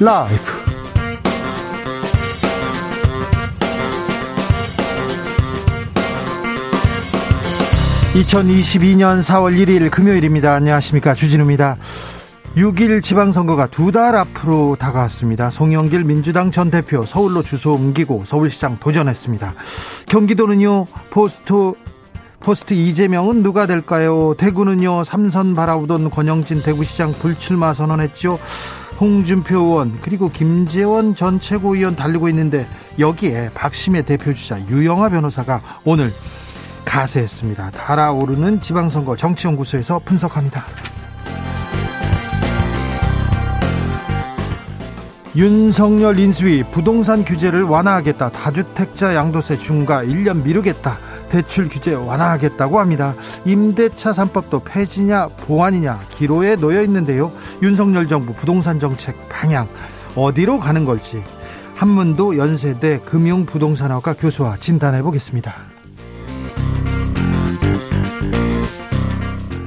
라이브. 2022년 4월 1일 금요일입니다. 안녕하십니까. 주진우입니다. 6일 지방선거가 두 달 앞으로 다가왔습니다. 송영길 민주당 전 대표 서울로 주소 옮기고 서울시장 도전했습니다. 경기도는요, post, post 이재명은 누가 될까요? 대구는요, 삼선 바라보던 권영진 대구시장 불출마 선언했죠. 홍준표 의원 그리고 김재원 전 최고위원 달리고 있는데 여기에 박심의 대표주자 유영아 변호사가 오늘 가세했습니다. 달아오르는 지방선거 정치연구소에서 분석합니다. 윤석열 인수위 부동산 규제를 완화하겠다. 다주택자 양도세 중과 1년 미루겠다. 대출 규제 완화하겠다고 합니다. 임대차 3법도 폐지냐 보완이냐 기로에 놓여 있는데요. 윤석열 정부 부동산 정책 방향 어디로 가는 걸지 한문도 연세대 금융부동산학과 교수와 진단해 보겠습니다.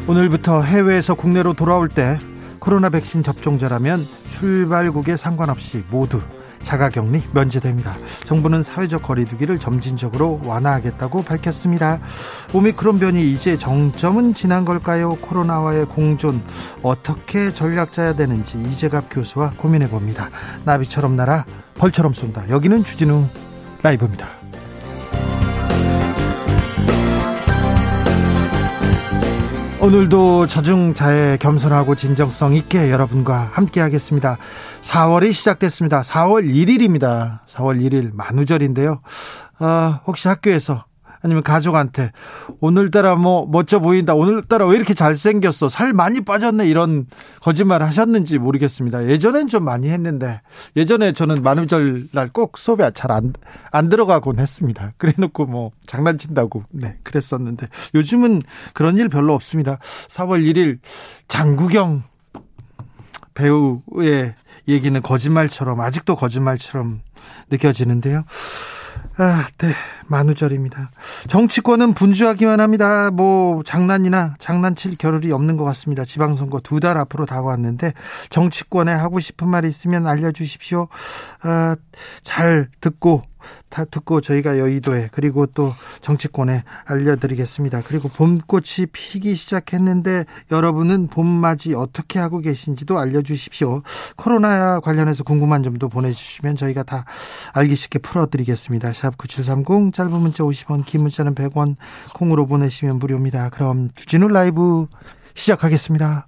오늘부터 해외에서 국내로 돌아올 때 코로나 백신 접종자라면 출발국에 상관없이 모두 자가격리 면제됩니다. 정부는 사회적 거리두기를 점진적으로 완화하겠다고 밝혔습니다. 오미크론 변이 이제 정점은 지난 걸까요? 코로나와의 공존 어떻게 전략 짜야 되는지 이재갑 교수와 고민해 봅니다. 나비처럼 날아 벌처럼 쏜다. 여기는 주진우 라이브입니다. 오늘도 자중자애 겸손하고 진정성 있게 여러분과 함께 하겠습니다. 4월이 시작됐습니다. 4월 1일입니다. 4월 1일 만우절인데요. 아, 혹시 학교에서 아니면 가족한테 오늘따라 뭐 멋져 보인다. 오늘따라 왜 이렇게 잘생겼어. 살 많이 빠졌네. 이런 거짓말 하셨는지 모르겠습니다. 예전엔 좀 많이 했는데 예전에 저는 만우절 날꼭 수업에 잘안 안 들어가곤 했습니다. 그래 놓고 뭐 장난친다고 네, 그랬었는데 요즘은 그런 일 별로 없습니다. 4월 1일 장구경 배우의 얘기는 거짓말처럼 아직도 거짓말처럼 느껴지는데요. 아, 네. 만우절입니다. 정치권은 분주하기만 합니다. 뭐, 장난이나 장난칠 겨를이 없는 것 같습니다. 지방선거 두 달 앞으로 다가왔는데, 정치권에 하고 싶은 말 있으면 알려주십시오. 아, 잘 듣고, 다 듣고 저희가 여의도에 그리고 또 정치권에 알려드리겠습니다. 그리고 봄꽃이 피기 시작했는데 여러분은 봄맞이 어떻게 하고 계신지도 알려주십시오. 코로나 관련해서 궁금한 점도 보내주시면 저희가 다 알기 쉽게 풀어드리겠습니다. 샵 9730 짧은 문자 50원 긴 문자는 100원 콩으로 보내시면 무료입니다. 그럼 주진우 라이브 시작하겠습니다.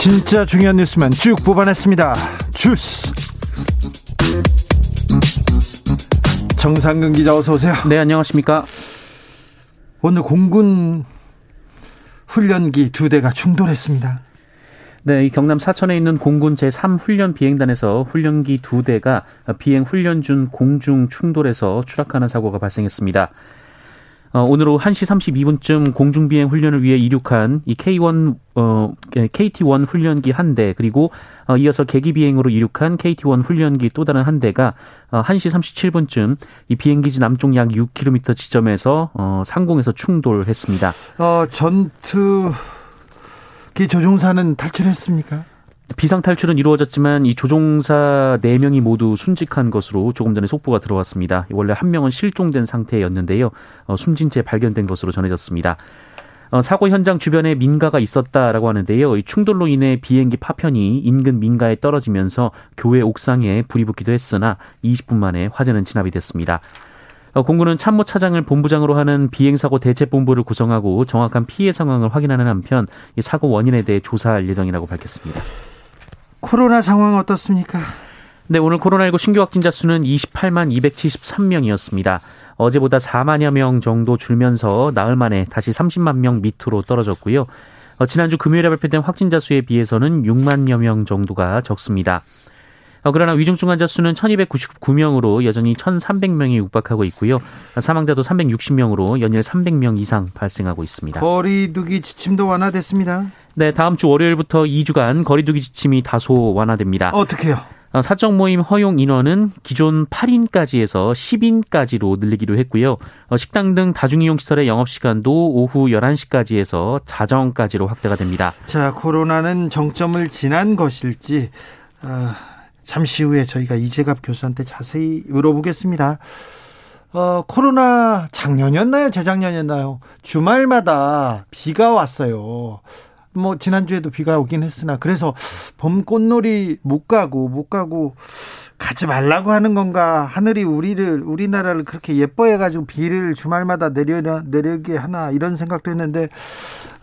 진짜 중요한 뉴스만 쭉 뽑아냈습니다. 주스. 정상근 기자 어서 오세요. 네, 안녕하십니까? 오늘 공군 훈련기 두 대가 충돌했습니다. 네, 이 경남 사천에 있는 공군 제3훈련 비행단에서 훈련기 두 대가 비행 훈련 중 공중 충돌해서 추락하는 사고가 발생했습니다. 어, 오늘 오후 1시 32분쯤 공중비행 훈련을 위해 이륙한 이 K1, 어, KT1 훈련기 한 대, 그리고 어, 이어서 계기 비행으로 이륙한 KT1 훈련기 또 다른 한 대가 어, 1시 37분쯤 이 비행기지 남쪽 약 6km 지점에서 어, 상공에서 충돌했습니다. 어, 전투 기 조종사는 탈출했습니까? 비상 탈출은 이루어졌지만 이 조종사 4명이 모두 순직한 것으로 조금 전에 속보가 들어왔습니다. 원래 한 명은 실종된 상태였는데요. 어, 숨진 채 발견된 것으로 전해졌습니다. 어, 사고 현장 주변에 민가가 있었다라고 하는데요. 이 충돌로 인해 비행기 파편이 인근 민가에 떨어지면서 교회 옥상에 불이 붙기도 했으나 20분 만에 화재는 진압이 됐습니다. 어, 공군은 참모 차장을 본부장으로 하는 비행사고 대책본부를 구성하고 정확한 피해 상황을 확인하는 한편 이 사고 원인에 대해 조사할 예정이라고 밝혔습니다. 코로나 상황 어떻습니까? 네, 오늘 코로나19 신규 확진자 수는 28만 273명이었습니다. 어제보다 4만여 명 정도 줄면서 나흘 만에 다시 30만 명 밑으로 떨어졌고요. 어, 지난주 금요일에 발표된 확진자 수에 비해서는 6만여 명 정도가 적습니다. 어, 그러나 위중증 환자 수는 1299명으로 여전히 1300명이 육박하고 있고요. 사망자도 360명으로 연일 300명 이상 발생하고 있습니다. 거리두기 지침도 완화됐습니다. 네, 다음 주 월요일부터 2주간 거리두기 지침이 다소 완화됩니다. 어떻게요? 어, 사적 모임 허용 인원은 기존 8인까지에서 10인까지로 늘리기로 했고요. 어, 식당 등 다중이용 시설의 영업 시간도 오후 11시까지에서 자정까지로 확대가 됩니다. 자, 코로나는 정점을 지난 것일지 어, 잠시 후에 저희가 이재갑 교수한테 자세히 물어보겠습니다. 어, 코로나 작년이었나요? 재작년이었나요? 주말마다 비가 왔어요. 뭐 지난주에도 비가 오긴 했으나 그래서 봄 꽃놀이 못 가고 못 가고 가지 말라고 하는 건가 하늘이 우리를 우리나라를 그렇게 예뻐해 가지고 비를 주말마다 내려 내리게 하나 이런 생각도 했는데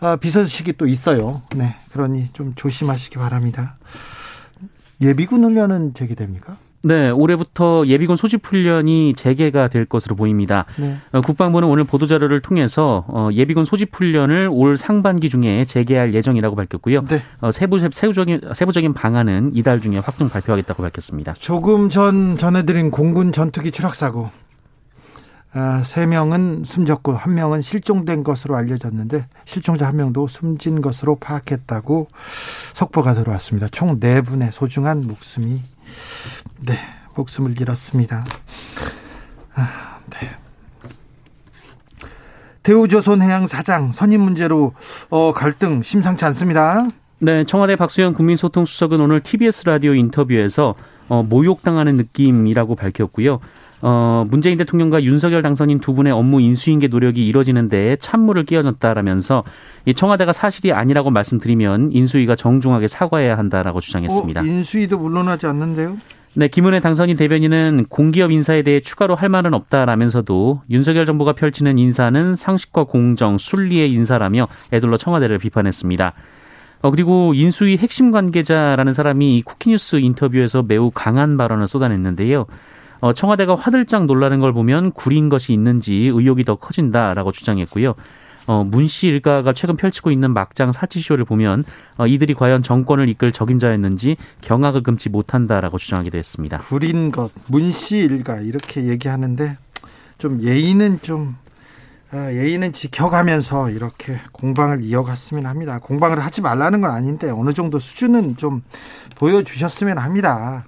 아, 비 소식이 또 있어요. 네, 그러니 좀 조심하시기 바랍니다. 예비군 훈련은 재개됩니까? 네, 올해부터 예비군 소집 훈련이 재개가 될 것으로 보입니다. 네. 어, 국방부는 오늘 보도자료를 통해서 어, 예비군 소집 훈련을 올 상반기 중에 재개할 예정이라고 밝혔고요. 네. 어, 세부, 세부적인, 세부적인 방안은 이달 중에 확정 발표하겠다고 밝혔습니다. 조금 전 전해드린 공군 전투기 추락사고 아, 세 명은 숨졌고 한 명은 실종된 것으로 알려졌는데 실종자 한 명도 숨진 것으로 파악했다고 속보가 들어왔습니다. 총네 분의 소중한 목숨이 네, 목숨을 잃었습니다. 아, 네. 대우조선해양 사장 선임 문제로 어, 갈등 심상치 않습니다. 네, 청와대 박수현 국민소통수석은 오늘 TBS 라디오 인터뷰에서 어, 모욕당하는 느낌이라고 밝혔고요. 어, 문재인 대통령과 윤석열 당선인 두 분의 업무 인수인계 노력이 이뤄지는데 찬물을 끼얹었다라면서 이 청와대가 사실이 아니라고 말씀드리면 인수위가 정중하게 사과해야 한다라고 주장했습니다. 어, 인수위도 물러나지 않는데요? 네, 김은혜 당선인 대변인은 공기업 인사에 대해 추가로 할 말은 없다라면서도 윤석열 정부가 펼치는 인사는 상식과 공정, 순리의 인사라며 애둘러 청와대를 비판했습니다. 어, 그리고 인수위 핵심 관계자라는 사람이 쿠키뉴스 인터뷰에서 매우 강한 발언을 쏟아냈는데요. 어, 청와대가 화들짝 놀라는 걸 보면 구린 것이 있는지 의혹이 더 커진다라고 주장했고요. 어, 문씨 일가가 최근 펼치고 있는 막장 사치쇼를 보면 어, 이들이 과연 정권을 이끌 적임자였는지 경악을 금치 못한다라고 주장하기도 했습니다. 구린 것, 문씨 일가 이렇게 얘기하는데 좀 예의는 좀 아, 예의는 지켜가면서 이렇게 공방을 이어갔으면 합니다. 공방을 하지 말라는 건 아닌데 어느 정도 수준은 좀 보여주셨으면 합니다.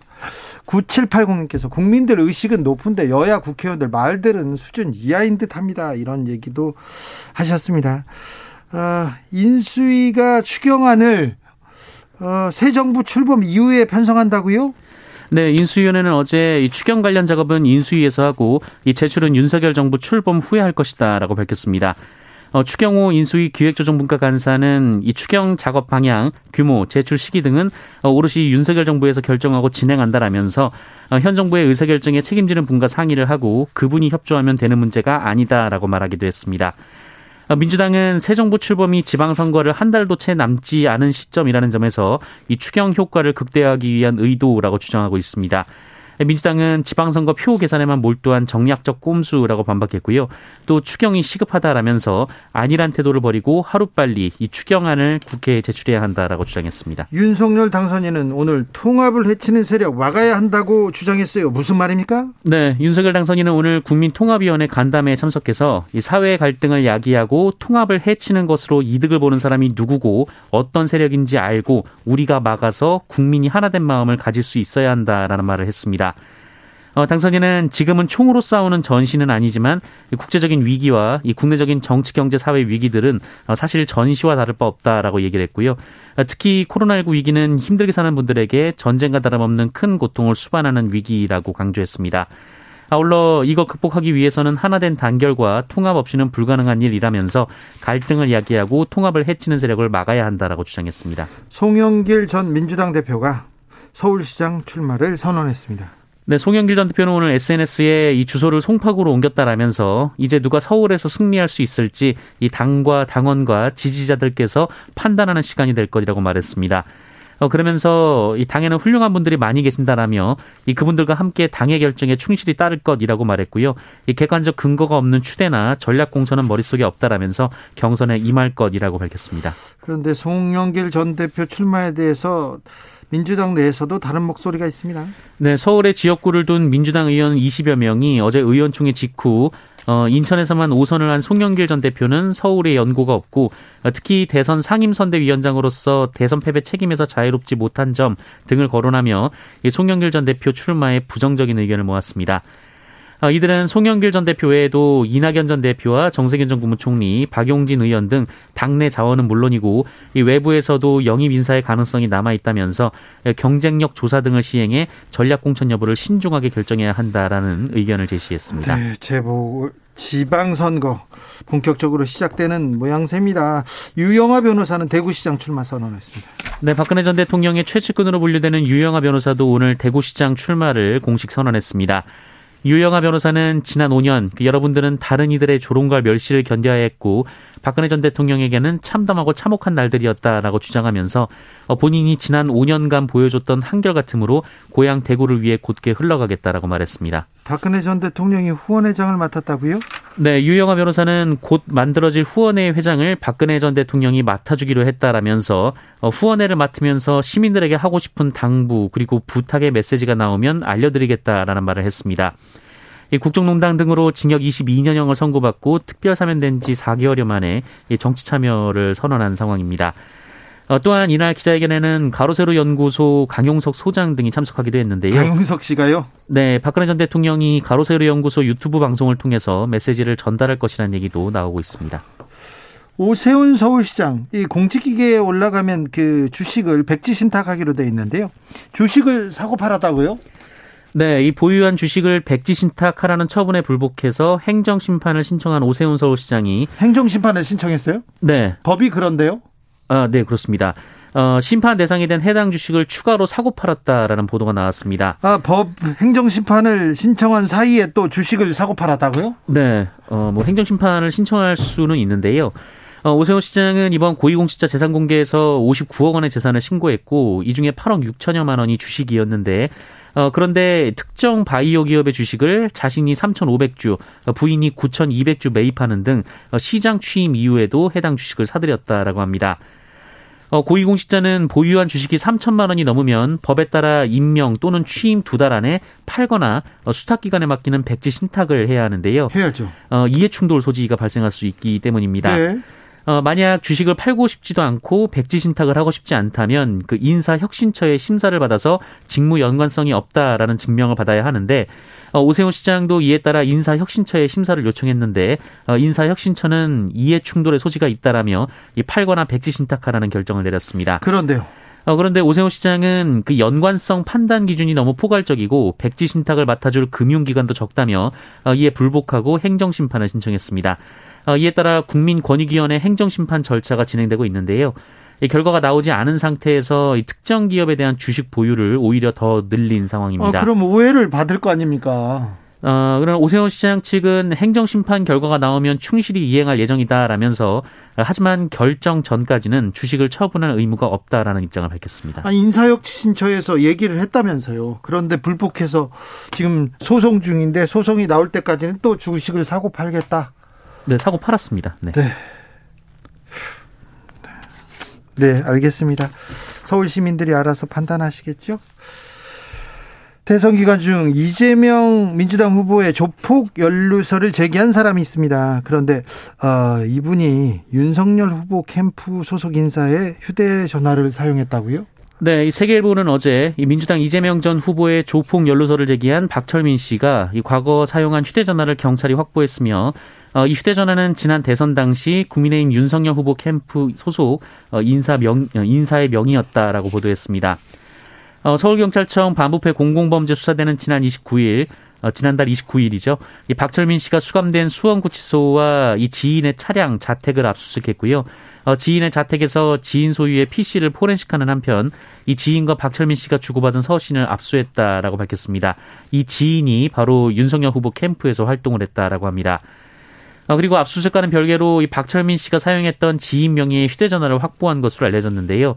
9780님께서 국민들 의식은 높은데 여야 국회의원들 말들은 수준 이하인 듯 합니다. 이런 얘기도 하셨습니다. 어, 인수위가 추경안을 어, 새 정부 출범 이후에 편성한다고요? 네, 인수위원회는 어제 이 추경 관련 작업은 인수위에서 하고 이 제출은 윤석열 정부 출범 후에 할 것이다라고 밝혔습니다. 어, 추경호 인수위 기획조정분과 간사는 이 추경 작업 방향, 규모, 제출 시기 등은 어, 오롯이 윤석열 정부에서 결정하고 진행한다라면서 어, 현 정부의 의사결정에 책임지는 분과 상의를 하고 그분이 협조하면 되는 문제가 아니다라고 말하기도 했습니다. 어, 민주당은 새 정부 출범이 지방선거를 한 달도 채 남지 않은 시점이라는 점에서 이 추경 효과를 극대화하기 위한 의도라고 주장하고 있습니다. 민주당은 지방선거 표 계산에만 몰두한 정략적 꼼수라고 반박했고요. 또 추경이 시급하다라면서 안일한 태도를 버리고 하루빨리 이 추경안을 국회에 제출해야 한다라고 주장했습니다. 윤석열 당선인은 오늘 통합을 해치는 세력 막아야 한다고 주장했어요. 무슨 말입니까? 네, 윤석열 당선인은 오늘 국민통합위원회 간담회에 참석해서 이 사회 갈등을 야기하고 통합을 해치는 것으로 이득을 보는 사람이 누구고 어떤 세력인지 알고 우리가 막아서 국민이 하나된 마음을 가질 수 있어야 한다라는 말을 했습니다. 어, 당선인은 지금은 총으로 싸우는 전시는 아니지만 국제적인 위기와 이 국내적인 정치, 경제, 사회 위기들은 어, 사실 전시와 다를 바 없다라고 얘기를 했고요. 어, 특히 코로나19 위기는 힘들게 사는 분들에게 전쟁과 다름없는 큰 고통을 수반하는 위기라고 강조했습니다. 아울러 이거 극복하기 위해서는 하나된 단결과 통합 없이는 불가능한 일이라면서 갈등을 이야기하고 통합을 해치는 세력을 막아야 한다라고 주장했습니다. 송영길 전 민주당 대표가 서울시장 출마를 선언했습니다. 네, 송영길 전 대표는 오늘 SNS에 이 주소를 송파구로 옮겼다라면서 이제 누가 서울에서 승리할 수 있을지 이 당과 당원과 지지자들께서 판단하는 시간이 될 것이라고 말했습니다. 어, 그러면서 이 당에는 훌륭한 분들이 많이 계신다라며 이 그분들과 함께 당의 결정에 충실히 따를 것이라고 말했고요. 이 객관적 근거가 없는 추대나 전략 공천은 머릿속에 없다라면서 경선에 임할 것이라고 밝혔습니다. 그런데 송영길 전 대표 출마에 대해서 민주당 내에서도 다른 목소리가 있습니다. 네, 서울의 지역구를 둔 민주당 의원 20여 명이 어제 의원총회 직후 어, 인천에서만 5선을 한 송영길 전 대표는 서울에 연고가 없고 어, 특히 대선 상임선대위원장으로서 대선 패배 책임에서 자유롭지 못한 점 등을 거론하며 송영길 전 대표 출마에 부정적인 의견을 모았습니다. 어, 이들은 송영길 전 대표 외에도 이낙연 전 대표와 정세균 전 국무총리, 박용진 의원 등 당내 자원은 물론이고 이 외부에서도 영입 인사의 가능성이 남아 있다면서 경쟁력 조사 등을 시행해 전략 공천 여부를 신중하게 결정해야 한다라는 의견을 제시했습니다. 네, 제보 지방선거 본격적으로 시작되는 모양새입니다. 유영아 변호사는 대구시장 출마 선언했습니다. 네, 박근혜 전 대통령의 최측근으로 분류되는 유영아 변호사도 오늘 대구시장 출마를 공식 선언했습니다. 유영아 변호사는 지난 5년 그 여러분들은 다른 이들의 조롱과 멸시를 견뎌야 했고 박근혜 전 대통령에게는 참담하고 참혹한 날들이었다라고 주장하면서 어, 본인이 지난 5년간 보여줬던 한결같음으로 고향 대구를 위해 곧게 흘러가겠다라고 말했습니다. 박근혜 전 대통령이 후원회장을 맡았다고요? 네, 유영아 변호사는 곧 만들어질 후원회 회장을 박근혜 전 대통령이 맡아주기로 했다라면서 어, 후원회를 맡으면서 시민들에게 하고 싶은 당부 그리고 부탁의 메시지가 나오면 알려드리겠다라는 말을 했습니다. 국정농단 등으로 징역 22년형을 선고받고 특별 사면된 지 4개월여 만에 정치 참여를 선언한 상황입니다. 어, 또한 이날 기자회견에는 가로세로 연구소 강용석 소장 등이 참석하기도 했는데요. 강용석 씨가요? 네, 박근혜 전 대통령이 가로세로 연구소 유튜브 방송을 통해서 메시지를 전달할 것이라는 얘기도 나오고 있습니다. 오세훈 서울시장 이 공직기계에 올라가면 그 주식을 백지 신탁하기로 돼 있는데요. 주식을 사고 팔았다고요? 네, 이 보유한 주식을 백지 신탁하라는 처분에 불복해서 행정 심판을 신청한 오세훈 서울시장이 행정 심판을 신청했어요? 네. 법이 그런데요? 아, 네, 그렇습니다. 어, 심판 대상이 된 해당 주식을 추가로 사고 팔았다라는 보도가 나왔습니다. 아, 법 행정 심판을 신청한 사이에 또 주식을 사고 팔았다고요? 네. 어, 뭐 행정 심판을 신청할 수는 있는데요. 어, 오세훈 시장은 이번 고위공직자 재산 공개에서 59억 원의 재산을 신고했고 이 중에 8억 6천여만 원이 주식이었는데 어, 그런데 특정 바이오 기업의 주식을 자신이 3,500주, 부인이 9,200주 매입하는 등 어, 시장 취임 이후에도 해당 주식을 사들였다라고 합니다. 어, 고위공직자는 보유한 주식이 3천만 원이 넘으면 법에 따라 임명 또는 취임 두 달 안에 팔거나 어, 수탁기관에 맡기는 백지 신탁을 해야 하는데요. 해야죠. 어, 이해충돌 소지가 발생할 수 있기 때문입니다. 네. 어, 만약 주식을 팔고 싶지도 않고 백지 신탁을 하고 싶지 않다면 그 인사 혁신처의 심사를 받아서 직무 연관성이 없다라는 증명을 받아야 하는데 어, 오세훈 시장도 이에 따라 인사 혁신처의 심사를 요청했는데 어, 인사 혁신처는 이해 충돌의 소지가 있다라며 이 팔거나 백지 신탁하라는 결정을 내렸습니다. 그런데요. 어, 그런데 오세훈 시장은 그 연관성 판단 기준이 너무 포괄적이고 백지 신탁을 맡아줄 금융기관도 적다며 어, 이에 불복하고 행정심판을 신청했습니다. 어, 이에 따라 국민권익위원회 행정심판 절차가 진행되고 있는데요. 이 결과가 나오지 않은 상태에서 이 특정 기업에 대한 주식 보유를 오히려 더 늘린 상황입니다. 아, 그럼 오해를 받을 거 아닙니까? 어, 그럼 오세훈 시장 측은 행정심판 결과가 나오면 충실히 이행할 예정이다라면서 하지만 결정 전까지는 주식을 처분할 의무가 없다라는 입장을 밝혔습니다. 아, 인사혁 신처에서 얘기를 했다면서요. 그런데 불복해서 지금 소송 중인데 소송이 나올 때까지는 또 주식을 사고 팔겠다. 네, 사고 팔았습니다. 네. 네. 네, 알겠습니다. 서울 시민들이 알아서 판단하시겠죠? 대선 기간 중 이재명 민주당 후보의 조폭 연루서를 제기한 사람이 있습니다. 그런데 어, 이분이 윤석열 후보 캠프 소속 인사의 휴대전화를 사용했다고요? 네, 이 세계일보는 어제 이 민주당 이재명 전 후보의 조폭 연루서를 제기한 박철민 씨가 이 과거 사용한 휴대전화를 경찰이 확보했으며 어, 이 휴대전화는 지난 대선 당시 국민의힘 윤석열 후보 캠프 소속 어, 인사 명 어, 인사의 명의였다라고 보도했습니다. 어, 서울경찰청 반부패 공공범죄 수사대는 지난 29일 어, 지난달 29일이죠. 이 박철민 씨가 수감된 수원구치소와 이 지인의 차량 자택을 압수수색했고요. 어, 지인의 자택에서 지인 소유의 PC를 포렌식하는 한편 이 지인과 박철민 씨가 주고받은 서신을 압수했다라고 밝혔습니다. 이 지인이 바로 윤석열 후보 캠프에서 활동을 했다라고 합니다. 어, 그리고 압수수색과는 별개로 이 박철민 씨가 사용했던 지인 명의의 휴대전화를 확보한 것으로 알려졌는데요.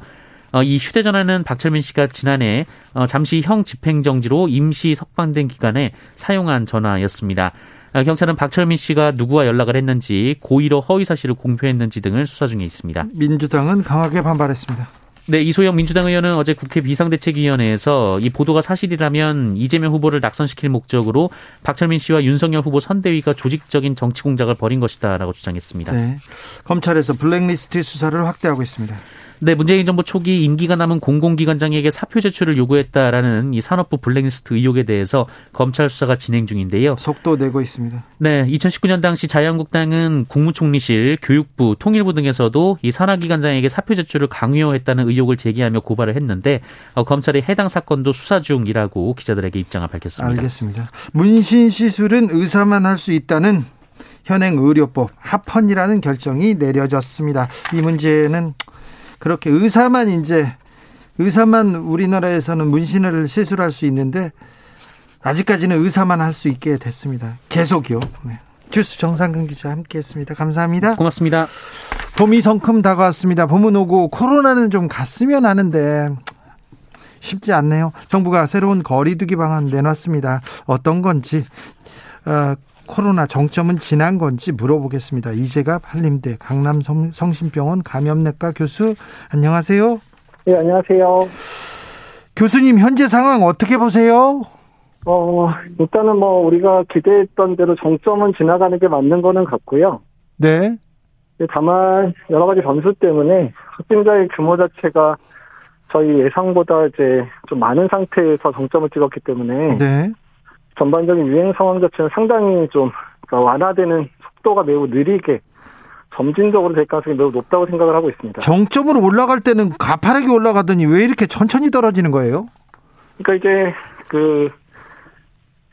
어, 이 휴대전화는 박철민 씨가 지난해 어, 잠시 형 집행정지로 임시 석방된 기간에 사용한 전화였습니다. 어, 경찰은 박철민 씨가 누구와 연락을 했는지 고의로 허위 사실을 공표했는지 등을 수사 중에 있습니다. 민주당은 강하게 반발했습니다. 네, 이소영 민주당 의원은 어제 국회 비상대책위원회에서 이 보도가 사실이라면 이재명 후보를 낙선시킬 목적으로 박철민 씨와 윤석열 후보 선대위가 조직적인 정치 공작을 벌인 것이다라고 주장했습니다. 네. 검찰에서 블랙리스트 수사를 확대하고 있습니다. 네, 문재인 정부 초기 임기가 남은 공공기관장에게 사표 제출을 요구했다라는 이 산업부 블랙리스트 의혹에 대해서 검찰 수사가 진행 중인데요. 속도 내고 있습니다. 네, 2019년 당시 자유한국당은 국무총리실, 교육부, 통일부 등에서도 이 산하기관장에게 사표 제출을 강요했다는 의혹을 제기하며 고발을 했는데 어, 검찰이 해당 사건도 수사 중이라고 기자들에게 입장을 밝혔습니다. 알겠습니다. 문신 시술은 의사만 할 수 있다는 현행 의료법 합헌이라는 결정이 내려졌습니다. 이 문제는 그렇게 의사만 이제 의사만 우리나라에서는 문신을 시술할 수 있는데 아직까지는 의사만 할 수 있게 됐습니다. 계속요. 네. 주스 정상근 기자 함께했습니다. 감사합니다. 고맙습니다. 봄이 성큼 다가왔습니다. 봄은 오고 코로나는 좀 갔으면 하는데 쉽지 않네요. 정부가 새로운 거리두기 방안 내놨습니다. 어떤 건지 어, 코로나 정점은 지난 건지 물어보겠습니다. 이재갑 한림대 강남 성심병원 감염내과 교수 안녕하세요. 네, 안녕하세요. 교수님 현재 상황 어떻게 보세요? 어, 일단은 뭐 우리가 기대했던 대로 정점은 지나가는 게 맞는 거는 같고요. 네. 다만 여러 가지 변수 때문에 확진자의 규모 자체가 저희 예상보다 이제 좀 많은 상태에서 정점을 찍었기 때문에 네. 전반적인 유행 상황 자체는 상당히 좀 그러니까 완화되는 속도가 매우 느리게 점진적으로 될 가능성이 매우 높다고 생각을 하고 있습니다. 정점으로 올라갈 때는 가파르게 올라가더니 왜 이렇게 천천히 떨어지는 거예요? 그러니까 이제 그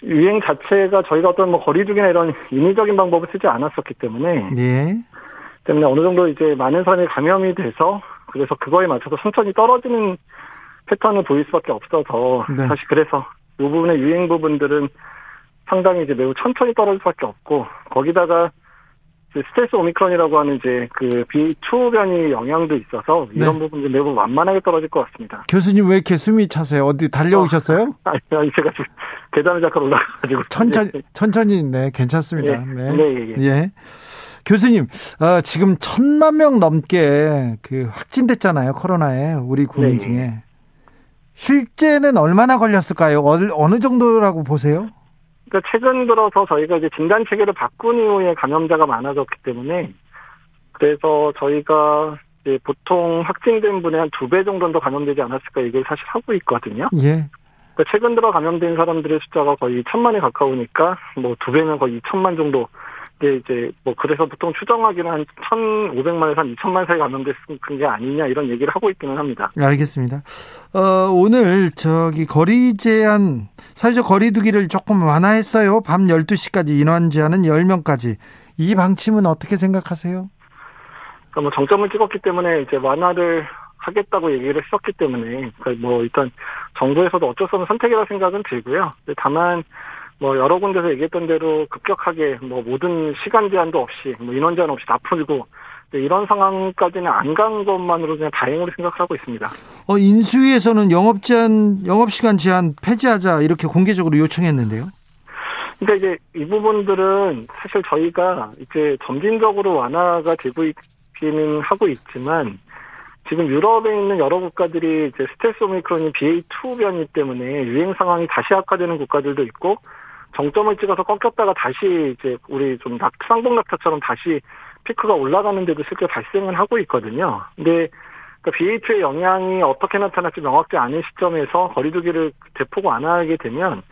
유행 자체가 저희가 어떤 뭐 거리두기나 이런 인위적인 방법을 쓰지 않았었기 때문에 예. 때문에 어느 정도 이제 많은 사람이 감염이 돼서 그래서 그거에 맞춰서 천천히 떨어지는 패턴을 보일 수밖에 없어서 네. 사실 그래서 이 부분의 유행 부분들은 상당히 이제 매우 천천히 떨어질 수밖에 없고 거기다가 스텔스 오미크론이라고 하는 이제 그 B2 변이 영향도 있어서 이런 네. 부분이 매우 완만하게 떨어질 것 같습니다. 교수님 왜 이렇게 숨이 차세요? 어디 달려오셨어요? 아니, 아니 제가 지금 계단을 잠깐 올라가가지고 천천히 천천히 네 괜찮습니다. 예, 네. 네, 예, 예. 예. 교수님, 어, 지금 천만 명 넘게 그 확진됐잖아요 코로나에 우리 국민 네. 중에 실제는 얼마나 걸렸을까요? 어느, 정도라고 보세요? 그러니까 최근 들어서 저희가 이제 진단 체계를 바꾼 이후에 감염자가 많아졌기 때문에 그래서 저희가 이제 보통 확진된 분의 한 두 배 정도는 더 감염되지 않았을까 얘기를 사실 하고 있거든요. 예. 그러니까 최근 들어 감염된 사람들의 숫자가 거의 천만에 가까우니까 뭐 두 배면 거의 이천만 정도. 이게 이제 뭐 그래서 보통 추정하기는 한 천오백만에서 한 이천만 사이 감염됐은 게 아니냐 이런 얘기를 하고 있기는 합니다. 알겠습니다. 어, 오늘 저기 거리 제한 사회적 거리두기를 조금 완화했어요. 밤 12시까지 인원 제한은 10명까지. 이 방침은 어떻게 생각하세요? 그러니까 뭐 정점을 찍었기 때문에 이제 완화를 하겠다고 얘기를 했었기 때문에 그러니까 뭐 일단 정부에서도 어쩔 수 없는 선택이라 생각은 들고요. 다만 뭐 여러 군데서 얘기했던 대로 급격하게 뭐 모든 시간 제한도 없이 뭐 인원 제한 없이 다 풀고 이런 상황까지는 안 간 것만으로 그냥 다행으로 생각하고 있습니다. 어, 인수위에서는 영업 제한, 영업 시간 제한 폐지하자 이렇게 공개적으로 요청했는데요. 그러니까 이제 이 부분들은 사실 저희가 이제 점진적으로 완화가 되고 있기는 하고 있지만 지금 유럽에 있는 여러 국가들이 이제 스텔스 오미크론이 BA2 변이 때문에 유행 상황이 다시 악화되는 국가들도 있고 정점을 찍어서 꺾였다가 다시 이제 우리 좀 낙, 상봉 낙타처럼 다시 피크가 올라가는 데도 실제 발생은 하고 있거든요. 근데 그러니까 BA2의 영향이 어떻게 나타날지 명확지 않은 시점에서 거리두기를 대폭 완화하게 되면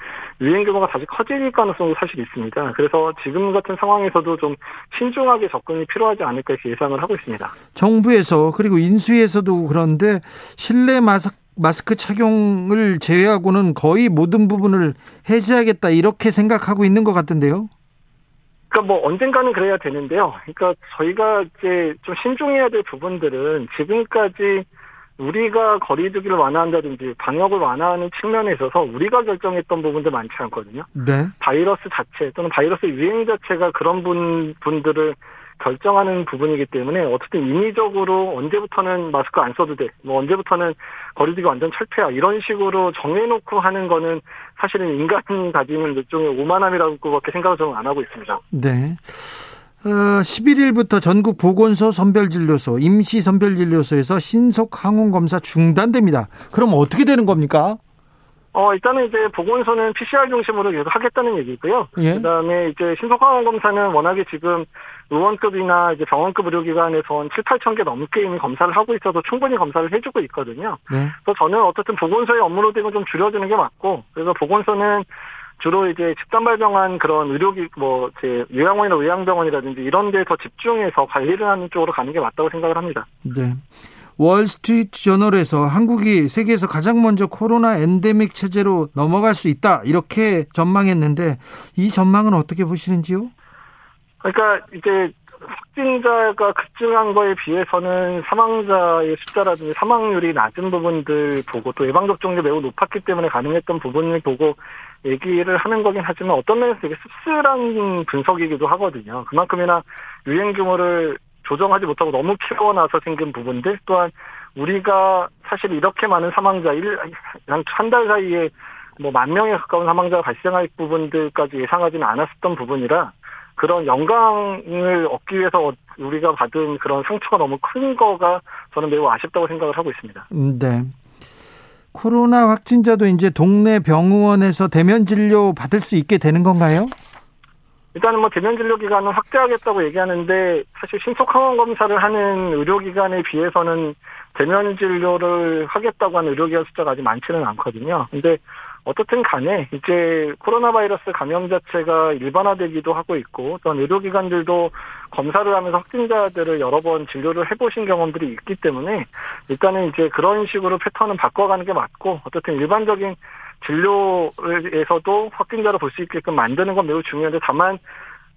유행 규모가 다시 커질 가능성도 사실 있습니다. 그래서 지금 같은 상황에서도 좀 신중하게 접근이 필요하지 않을까 예상을 하고 있습니다. 정부에서 그리고 인수위에서도 그런데 실내 마스크 마스크 착용을 제외하고는 거의 모든 부분을 해제하겠다 이렇게 생각하고 있는 것 같은데요. 그러니까 뭐 언젠가는 그래야 되는데요. 그러니까 저희가 이제 좀 신중해야 될 부분들은 지금까지 우리가 거리두기를 완화한다든지 방역을 완화하는 측면에 있어서 우리가 결정했던 부분들 많지 않거든요. 네. 바이러스 자체 또는 바이러스 유행 자체가 그런 분 분들을 결정하는 부분이기 때문에 어쨌든 인위적으로 언제부터는 마스크 안 써도 돼, 뭐 언제부터는 거리두기 완전 철폐야 이런 식으로 정해놓고 하는 거는 사실은 인간이 가지는 일종의 오만함이라고밖에 생각을 저는 안 하고 있습니다. 네. 어, 11일부터 전국 보건소 선별진료소, 임시 선별진료소에서 신속 항원 검사 중단됩니다. 그럼 어떻게 되는 겁니까? 어, 일단은 이제 보건소는 PCR 중심으로 계속 하겠다는 얘기고요. 예. 그 다음에 이제 신속항원 검사는 워낙에 지금 의원급이나 이제 병원급 의료기관에선 7, 8천 개 넘게 이미 검사를 하고 있어서 충분히 검사를 해주고 있거든요. 네. 그래서 저는 어쨌든 보건소의 업무로딩을 좀 줄여주는 게 맞고, 그래서 보건소는 주로 이제 집단 발병한 그런 의료기, 뭐, 제 요양원이나 의양병원이라든지 이런 데에 더 집중해서 관리를 하는 쪽으로 가는 게 맞다고 생각을 합니다. 네. 월스트리트 저널에서 한국이 세계에서 가장 먼저 코로나 엔데믹 체제로 넘어갈 수 있다 이렇게 전망했는데 이 전망은 어떻게 보시는지요? 그러니까 이제 확진자가 급증한 거에 비해서는 사망자의 숫자라든지 사망률이 낮은 부분들 보고 또 예방접종률이 매우 높았기 때문에 가능했던 부분을 보고 얘기를 하는 거긴 하지만 어떤 면에서 되게 씁쓸한 분석이기도 하거든요. 그만큼이나 유행 규모를 조정하지 못하고 너무 키워나서 생긴 부분들 또한 우리가 사실 이렇게 많은 사망자 한달 사이에 뭐 만 명에 가까운 사망자가 발생할 부분들까지 예상하지는 않았었던 부분이라 그런 영광을 얻기 위해서 우리가 받은 그런 상처가 너무 큰 거가 저는 매우 아쉽다고 생각을 하고 있습니다. 음, 네. 코로나 확진자도 이제 동네 병원에서 대면 진료 받을 수 있게 되는 건가요? 일단은 뭐 대면 진료 기간은 확대하겠다고 얘기하는데 사실 신속 항원 검사를 하는 의료기관에 비해서는 대면 진료를 하겠다고 하는 의료기관 숫자가 아직 많지는 않거든요. 근데 어떻든 간에 이제 코로나 바이러스 감염 자체가 일반화되기도 하고 있고 또한 의료기관들도 검사를 하면서 확진자들을 여러 번 진료를 해보신 경험들이 있기 때문에 일단은 이제 그런 식으로 패턴은 바꿔가는 게 맞고 어떻든 일반적인 진료에서도 확진자를 볼 수 있게끔 만드는 건 매우 중요한데 다만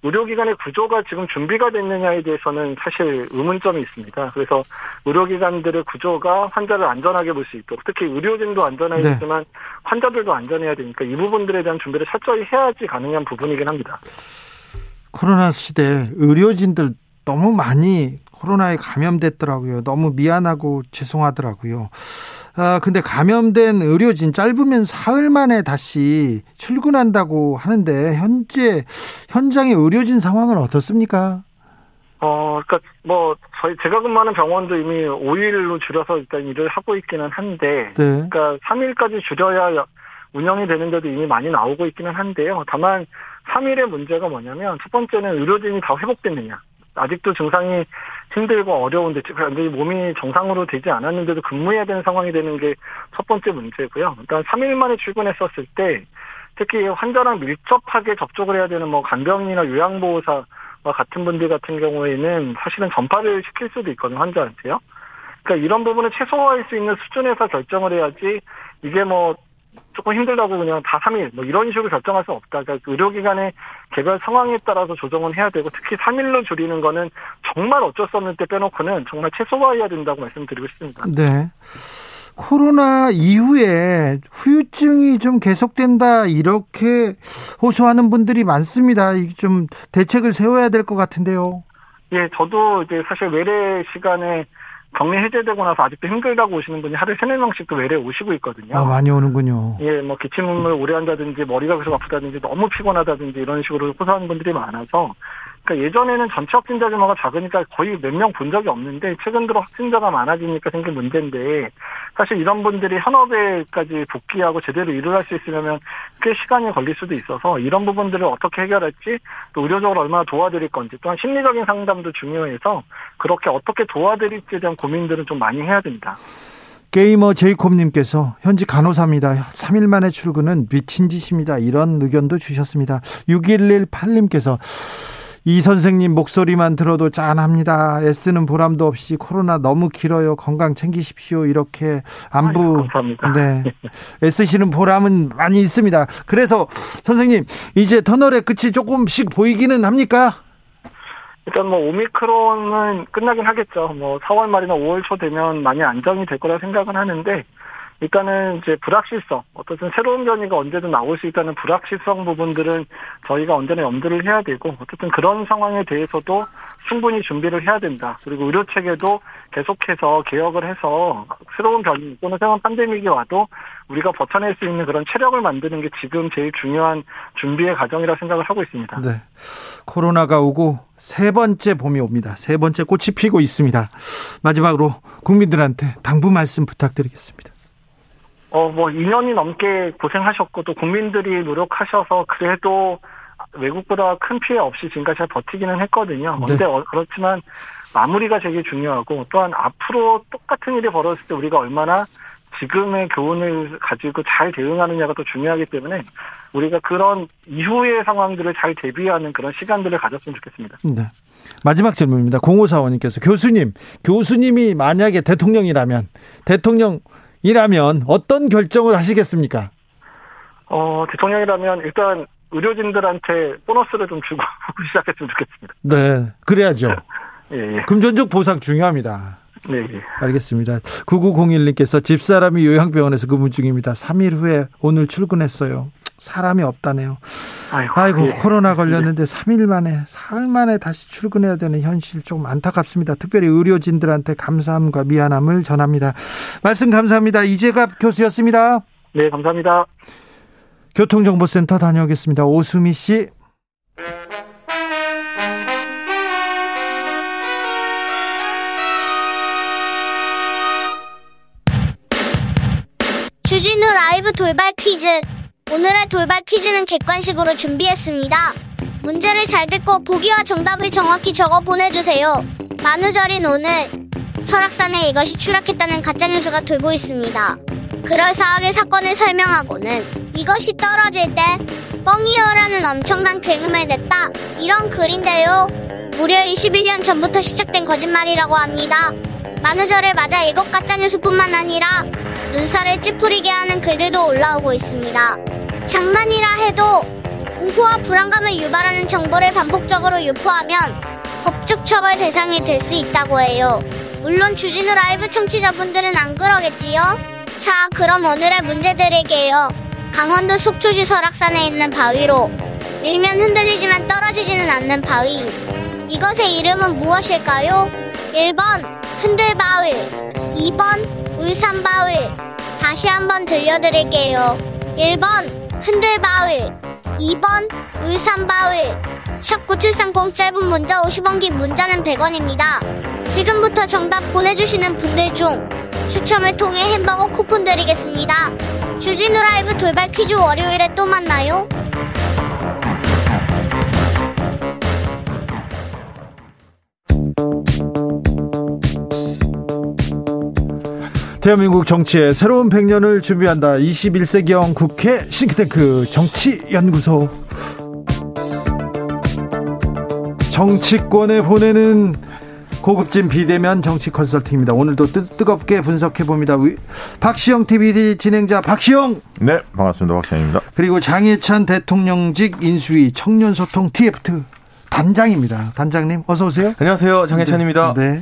의료기관의 구조가 지금 준비가 됐느냐에 대해서는 사실 의문점이 있습니다. 그래서 의료기관들의 구조가 환자를 안전하게 볼 수 있도록 특히 의료진도 안전해야 네. 되지만 환자들도 안전해야 되니까 이 부분들에 대한 준비를 철저히 해야지 가능한 부분이긴 합니다. 코로나 시대 의료진들 너무 많이 코로나에 감염됐더라고요. 너무 미안하고 죄송하더라고요. 아, 근데 감염된 의료진 짧으면 사흘 만에 다시 출근한다고 하는데 현재 현장의 의료진 상황은 어떻습니까? 어, 그니까, 뭐, 저희, 제가 근무하는 병원도 이미 5일로 줄여서 일단 일을 하고 있기는 한데, 네. 그러니까 3일까지 줄여야 운영이 되는데도 이미 많이 나오고 있기는 한데요. 다만 3일의 문제가 뭐냐면 첫 번째는 의료진이 다 회복됐느냐. 아직도 증상이 힘들고 어려운데 완전히 몸이 정상으로 되지 않았는데도 근무해야 되는 상황이 되는 게 첫 번째 문제고요. 일단 3일 만에 출근했었을 때 특히 환자랑 밀접하게 접촉을 해야 되는 뭐 간병인이나 요양보호사와 같은 분들 같은 경우에는 사실은 전파를 시킬 수도 있거든요, 환자한테요. 그러니까 이런 부분을 최소화할 수 있는 수준에서 결정을 해야지 이게 뭐 조금 힘들다고 그냥 다 3일 뭐 이런 식으로 결정할 수 없다. 그러니까 의료기관의 개별 상황에 따라서 조정은 해야 되고 특히 3일로 줄이는 거는 정말 어쩔 수 없는 때 빼놓고는 정말 최소화해야 된다고 말씀드리고 싶습니다. 네. 코로나 이후에 후유증이 좀 계속된다 이렇게 호소하는 분들이 많습니다. 이게 좀 대책을 세워야 될 것 같은데요. 예, 저도 이제 사실 외래 시간에 격리 해제되고 나서 아직도 힘들다고 오시는 분이 하루에 세네 명씩도 외래 오시고 있거든요. 아, 많이 오는군요. 예, 뭐 기침을 오래 한다든지 머리가 계속 아프다든지 너무 피곤하다든지 이런 식으로 호소하는 분들이 많아서 그러니까 예전에는 전체 확진자 규모가 작으니까 거의 몇 명 본 적이 없는데 최근 들어 확진자가 많아지니까 생긴 문제인데 사실 이런 분들이 현업에까지 복귀하고 제대로 일을 할 수 있으려면 꽤 시간이 걸릴 수도 있어서 이런 부분들을 어떻게 해결할지 또 의료적으로 얼마나 도와드릴 건지 또한 심리적인 상담도 중요해서 그렇게 어떻게 도와드릴지에 대한 고민들은 좀 많이 해야 됩니다. 게이머 제이콥님께서 현직 간호사입니다. 3일 만에 출근은 미친 짓입니다. 이런 의견도 주셨습니다. 6118님께서 이 선생님 목소리만 들어도 짠합니다. 애쓰는 보람도 없이 코로나 너무 길어요. 건강 챙기십시오. 이렇게 안부 감사합니다. 네 애쓰시는 보람은 많이 있습니다. 그래서 선생님 이제 터널의 끝이 조금씩 보이기는 합니까? 일단 뭐 오미크론은 끝나긴 하겠죠. 뭐 4월 말이나 5월 초 되면 많이 안정이 될 거라 생각은 하는데 일단은 이제 불확실성, 어떤 새로운 변이가 언제든 나올 수 있다는 불확실성 부분들은 저희가 언제나 염두를 해야 되고, 어쨌든 그런 상황에 대해서도 충분히 준비를 해야 된다. 그리고 의료 체계도 계속해서 개혁을 해서 새로운 변이 또는 새로운 팬데믹이 와도 우리가 버텨낼 수 있는 그런 체력을 만드는 게 지금 제일 중요한 준비의 과정이라 생각을 하고 있습니다. 네. 코로나가 오고 세 번째 봄이 옵니다. 세 번째 꽃이 피고 있습니다. 마지막으로 국민들한테 당부 말씀 부탁드리겠습니다. 어, 뭐, 2년이 넘게 고생하셨고, 또 국민들이 노력하셔서 그래도 외국보다 큰 피해 없이 지금까지 잘 버티기는 했거든요. 네. 근데 어, 그렇지만 마무리가 되게 중요하고, 또한 앞으로 똑같은 일이 벌어졌을 때 우리가 얼마나 지금의 교훈을 가지고 잘 대응하느냐가 또 중요하기 때문에 우리가 그런 이후의 상황들을 잘 대비하는 그런 시간들을 가졌으면 좋겠습니다. 네. 마지막 질문입니다. 0545님께서 교수님, 교수님이 만약에 대통령이라면 대통령 이라면 어떤 결정을 하시겠습니까? 어, 대통령이라면 일단 의료진들한테 보너스를 좀 주고 시작했으면 좋겠습니다. 네, 그래야죠. 예, 예. 금전적 보상 중요합니다. 네, 예. 알겠습니다. 9901님께서 집사람이 요양병원에서 근무 중입니다. 3일 후에 오늘 출근했어요. 사람이 없다네요. 아이고, 아이고 예. 코로나 걸렸는데 3일 만에 사흘 만에 다시 출근해야 되는 현실 조금 안타깝습니다. 특별히 의료진들한테 감사함과 미안함을 전합니다. 말씀 감사합니다. 이재갑 교수였습니다. 네, 감사합니다. 교통정보센터 다녀오겠습니다. 오수미 씨. 주진우 라이브 돌발 퀴즈. 오늘의 돌발 퀴즈는 객관식으로 준비했습니다. 문제를 잘 듣고 보기와 정답을 정확히 적어 보내주세요. 만우절인 오늘 설악산에 이것이 추락했다는 가짜뉴스가 돌고 있습니다. 그럴싸하게 사건을 설명하고는 이것이 떨어질 때 뻥이요라는 엄청난 굉음을 냈다. 이런 글인데요. 무려 21년 전부터 시작된 거짓말이라고 합니다. 만우절을 맞아 이것 가짜뉴스뿐만 아니라 눈살을 찌푸리게 하는 글들도 올라오고 있습니다. 장난이라 해도 공포와 불안감을 유발하는 정보를 반복적으로 유포하면 법적 처벌 대상이 될 수 있다고 해요. 물론 주진우 라이브 청취자분들은 안 그러겠지요? 자, 그럼 오늘의 문제 드릴게요. 강원도 속초시 설악산에 있는 바위로 밀면 흔들리지만 떨어지지는 않는 바위. 이것의 이름은 무엇일까요? 1번 흔들바위 2번 울산바위 다시 한번 들려드릴게요. 1번 흔들바위 2번 울산바위. 샵9730 짧은 문자 50원 긴 문자는 100원입니다. 지금부터 정답 보내주시는 분들 중 추첨을 통해 햄버거 쿠폰 드리겠습니다. 주진우 라이브 돌발 퀴즈 월요일에 또 만나요 대한민국 정치의 새로운 100년을 준비한다. 21세기형 국회 싱크탱크 정치연구소. 정치권에 보내는 고급진 비대면 정치 컨설팅입니다. 오늘도 뜨, 뜨겁게 분석해 봅니다. 박시영 TV 진행자 박시영 네, 반갑습니다. 박시영입니다. 그리고 장혜찬 대통령직 인수위 청년소통 TF 단장입니다. 단장님 어서 오세요. 안녕하세요. 장혜찬입니다. 네. 네.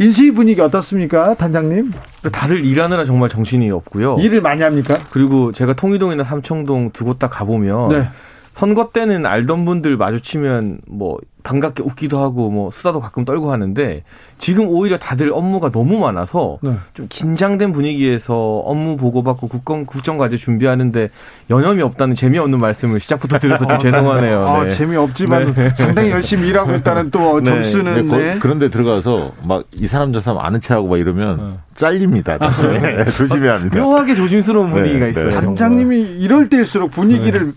인수위 분위기 어떻습니까, 단장님? 다들 일하느라 정말 정신이 없고요. 일을 많이 합니까? 그리고 제가 통이동이나 삼청동 두 곳 다 가보면 네. 선거 때는 알던 분들 마주치면 뭐 반갑게 웃기도 하고 뭐 수다도 가끔 떨고 하는데 지금 오히려 다들 업무가 너무 많아서 네. 좀 긴장된 분위기에서 업무 보고받고 국정 국정 과제 준비하는데 여념이 없다는 재미없는 말씀을 시작부터 드려서 좀 죄송하네요. 아, 네. 재미없지만 상당히 열심히 일하고 있다는 또 네. 점수는 네, 네. 거- 그런데 들어가서 막 이 사람 저 사람 아는 체하고 막 이러면 잘립니다. 나중에. 조심해야 합니다. 묘하게 조심스러운 분위기가 네, 있어요. 네. 단장님이 이럴 때일수록 분위기를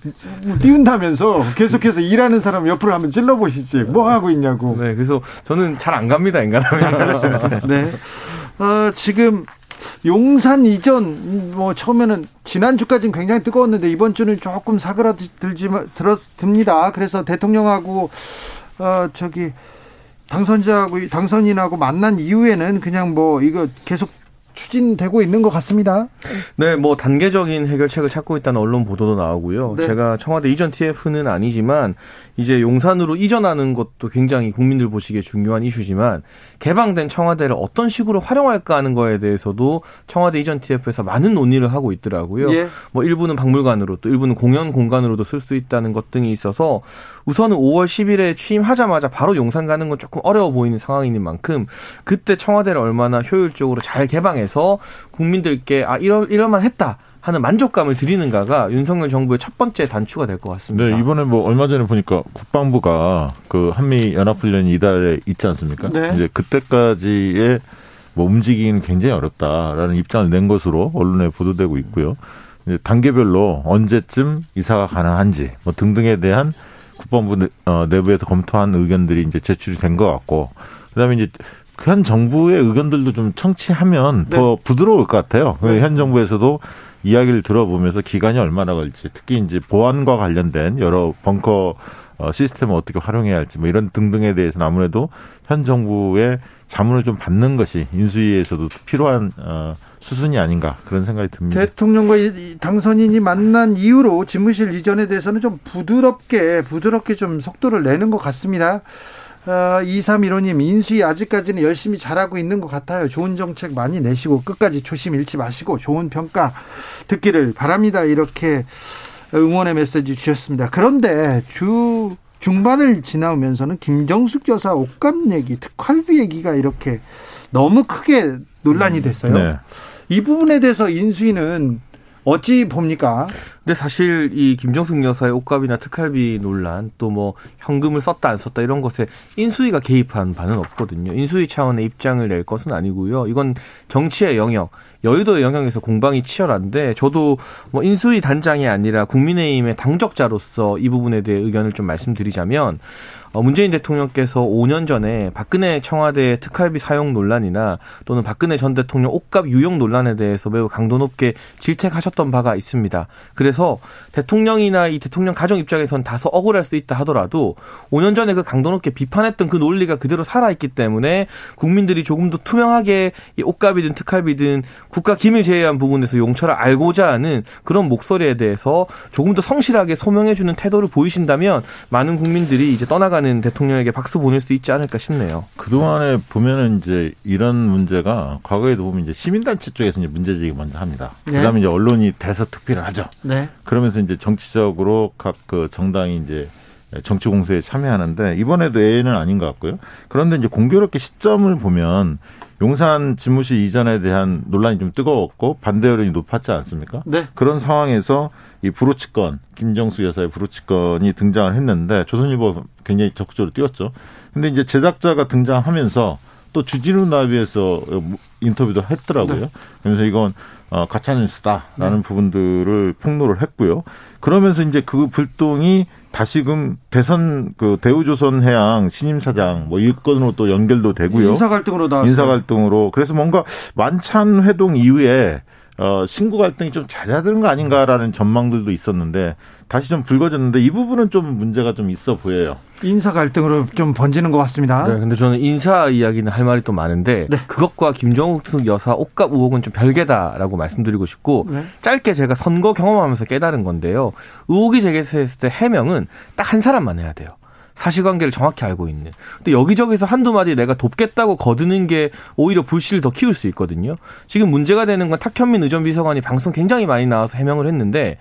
띄운다면서 계속해서 일하는 사람 옆으로 한번 찔러보시지 뭐 하고 있냐고. 네, 그래서 저는 잘 안 갑니다, 인간하면. 네. 어, 지금 용산 이전 뭐 처음에는 지난주까지는 굉장히 뜨거웠는데 이번 주는 조금 사그라들지 들었 듭니다. 그래서 대통령하고 어 저기 당선자하고 당선인하고 만난 이후에는 그냥 뭐 이거 계속 추진되고 있는 것 같습니다. 네, 뭐 단계적인 해결책을 찾고 있다는 언론 보도도 나오고요. 네. 제가 청와대 이전 TF는 아니지만 이제 용산으로 이전하는 것도 굉장히 국민들 보시기에 중요한 이슈지만 개방된 청와대를 어떤 식으로 활용할까 하는 거에 대해서도 청와대 이전 TF에서 많은 논의를 하고 있더라고요. 예. 뭐 일부는 박물관으로 또 일부는 공연 공간으로도 쓸 수 있다는 것 등이 있어서 우선은 5월 10일에 취임하자마자 바로 용산 가는 건 조금 어려워 보이는 상황인 만큼 그때 청와대를 얼마나 효율적으로 잘 개방해서 국민들께 아 이럴 이럴만 했다. 하는 만족감을 드리는가가 윤석열 정부의 첫 번째 단추가 될 것 같습니다. 네, 이번에 뭐 얼마 전에 보니까 국방부가 그 한미 연합훈련이 이달에 있지 않습니까? 네. 이제 그때까지의 뭐 움직이기는 굉장히 어렵다라는 입장을 낸 것으로 언론에 보도되고 있고요. 이제 단계별로 언제쯤 이사가 가능한지 뭐 등등에 대한 국방부 내- 어, 내부에서 검토한 의견들이 이제 제출이 된 것 같고 그다음에 이제 현 정부의 의견들도 좀 청취하면 더 부드러울 것 같아요. 현 정부에서도 이야기를 들어보면서 기간이 얼마나 걸릴지 특히 이제 보안과 관련된 여러 벙커 어, 시스템을 어떻게 활용해야 할지 뭐 이런 등등에 대해서는 아무래도 현 정부의 자문을 좀 받는 것이 인수위에서도 필요한 어, 수순이 아닌가 그런 생각이 듭니다. 대통령과 당선인이 만난 이후로 집무실 이전에 대해서는 좀 부드럽게 부드럽게 좀 속도를 내는 것 같습니다. 어, 2315님 인수위 아직까지는 열심히 잘하고 있는 것 같아요. 좋은 정책 많이 내시고 끝까지 초심 잃지 마시고 좋은 평가 듣기를 바랍니다. 이렇게 응원의 메시지 주셨습니다. 그런데 주 중반을 지나오면서는 김정숙 여사 옷감 얘기, 특활비 얘기가 이렇게 너무 크게 논란이 됐어요. 네. 이 부분에 대해서 인수위는 어찌 봅니까? 근데 사실 이 김정숙 여사의 옷값이나 특활비 논란 또 뭐 현금을 썼다 안 썼다 이런 것에 인수위가 개입한 바는 없거든요. 인수위 차원의 입장을 낼 것은 아니고요. 이건 정치의 영역, 여의도의 영역에서 공방이 치열한데 저도 뭐 인수위 단장이 아니라 국민의힘의 당적자로서 이 부분에 대해 의견을 좀 말씀드리자면 어, 문재인 대통령께서 5년 전에 박근혜 청와대 특활비 사용 논란이나 또는 박근혜 전 대통령 옷값 유용 논란에 대해서 매우 강도 높게 질책하셨던 바가 있습니다. 그래서 대통령이나 이 대통령 가정 입장에선 다소 억울할 수 있다 하더라도 5년 전에 그 강도 높게 비판했던 그 논리가 그대로 살아있기 때문에 국민들이 조금 더 투명하게 이 옷값이든 특활비든 국가 기밀 제외한 부분에서 용처를 알고자 하는 그런 목소리에 대해서 조금 더 성실하게 소명해주는 태도를 보이신다면 많은 국민들이 이제 떠나가는 대통령에게 박수 보낼 수 있지 않을까 싶네요. 그동안에 보면은 이제 이런 문제가 과거에도 보면 이제 시민단체 쪽에서 이제 문제제기 먼저 합니다. 네. 그 다음에 이제 언론이 대서특필을 하죠. 네. 그러면서 이제 정치적으로 각 그 정당이 이제 정치 공세에 참여하는데 이번에도 예는 아닌 것 같고요. 그런데 이제 공교롭게 시점을 보면 용산 집무실 이전에 대한 논란이 좀 뜨거웠고 반대 여론이 높았지 않습니까? 네. 그런 상황에서 이 브로치 건, 김정수 여사의 브로치 건이 등장을 했는데 조선일보 굉장히 적극적으로 띄웠죠. 근데 이제 제작자가 등장하면서 또 주진우 나비에서 인터뷰도 했더라고요. 그래서 이건 어, 가짜뉴스다라는 부분들을 폭로를 했고요. 그러면서 이제 그 불똥이 다시금 대선 그 대우조선 해양 신임 사장 뭐이 건으로 또 연결도 되고요. 인사 갈등으로 나왔어요. 인사 갈등으로 그래서 뭔가 만찬 회동 이후에 어 신구 갈등이 좀 잦아드는 거 아닌가라는 전망들도 있었는데 다시 좀 불거졌는데 이 부분은 좀 문제가 좀 있어 보여요. 인사 갈등으로 좀 번지는 것 같습니다. 네, 근데 저는 인사 이야기는 할 말이 또 많은데 네. 그것과 김정욱 여사 옷값 의혹은 좀 별개다라고 말씀드리고 싶고 네. 짧게 제가 선거 경험하면서 깨달은 건데요. 의혹이 제기됐을 때 해명은 딱 한 사람만 해야 돼요. 사실관계를 정확히 알고 있는. 근데 여기저기서 한두 마디 내가 돕겠다고 거드는 게 오히려 불씨를 더 키울 수 있거든요. 지금 문제가 되는 건 탁현민 의전 비서관이 방송 굉장히 많이 나와서 해명을 했는데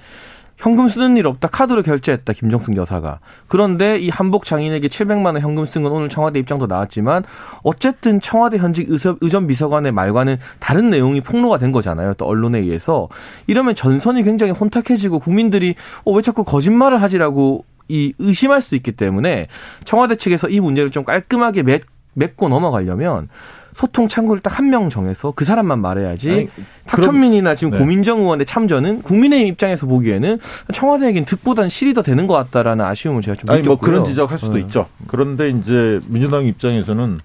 현금 쓰는 일 없다 카드로 결제했다 김정숙 여사가. 그런데 이 한복 장인에게 700만 원 현금 쓴 건 오늘 청와대 입장도 나왔지만 어쨌든 청와대 현직 의전 비서관의 말과는 다른 내용이 폭로가 된 거잖아요 또 언론에 의해서. 이러면 전선이 굉장히 혼탁해지고 국민들이 어, 왜 자꾸 거짓말을 하지라고 이 의심할 수 있기 때문에 청와대 측에서 이 문제를 좀 깔끔하게 맺, 맺고 넘어가려면 소통 창구를 딱 한 명 정해서 그 사람만 말해야지 아니, 탁천민이나 지금 네. 고민정 의원의 참전은 국민의힘 입장에서 보기에는 청와대에겐 득보다는 실이 더 되는 것 같다라는 아쉬움을 제가 좀 아니 뭐 느꼈고요. 그런 지적할 수도 네. 있죠. 그런데 이제 민주당 입장에서는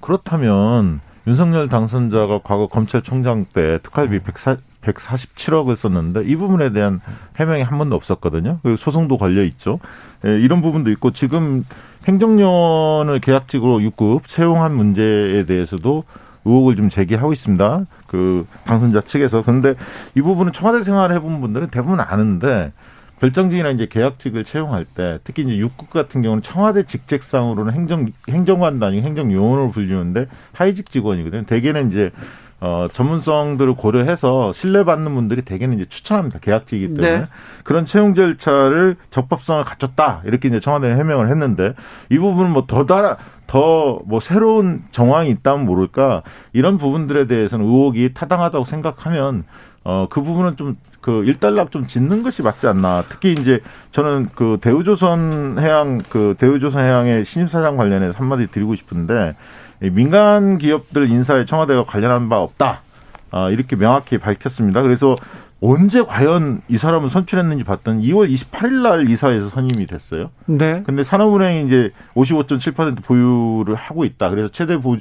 그렇다면 윤석열 당선자가 과거 검찰총장 때 특활비 104, 147억을 썼는데 이 부분에 대한 해명이 한 번도 없었거든요. 그리고 소송도 걸려 있죠. 예, 이런 부분도 있고 지금 행정연을 계약직으로 6급 채용한 문제에 대해서도 의혹을 좀 제기하고 있습니다. 그 당선자 측에서. 그런데 이 부분은 청와대 생활을 해본 분들은 대부분 아는데 결정직이나 이제 계약직을 채용할 때 특히 이제 육국 같은 경우는 청와대 직책상으로는 행정 아니고 행정요원으로 불리는데 하위직 직원이거든요. 대개는 이제 어, 전문성들을 고려해서 신뢰받는 분들이 대개는 이제 추천합니다. 계약직이기 때문에. 네. 그런 채용 절차를 적법성을 갖췄다. 이렇게 이제 청와대는 해명을 했는데 이 부분은 뭐 더 달아, 더뭐 새로운 정황이 있다면 모를까 이런 부분들에 대해서는 의혹이 타당하다고 생각하면 어, 그 부분은 좀 그 일단락 좀 짓는 것이 맞지 않나. 특히 이제 저는 그 대우조선 해양 그 대우조선 해양의 신입사장 관련해서 한마디 드리고 싶은데 이 민간 기업들 인사에 청와대가 관련한 바 없다. 아, 이렇게 명확히 밝혔습니다. 그래서 언제 과연 이 사람을 선출했는지 봤더니 2월 28일 날 이사에서 선임이 됐어요. 네. 근데 산업은행이 이제 55.7% 보유를 하고 있다. 그래서 최대 보,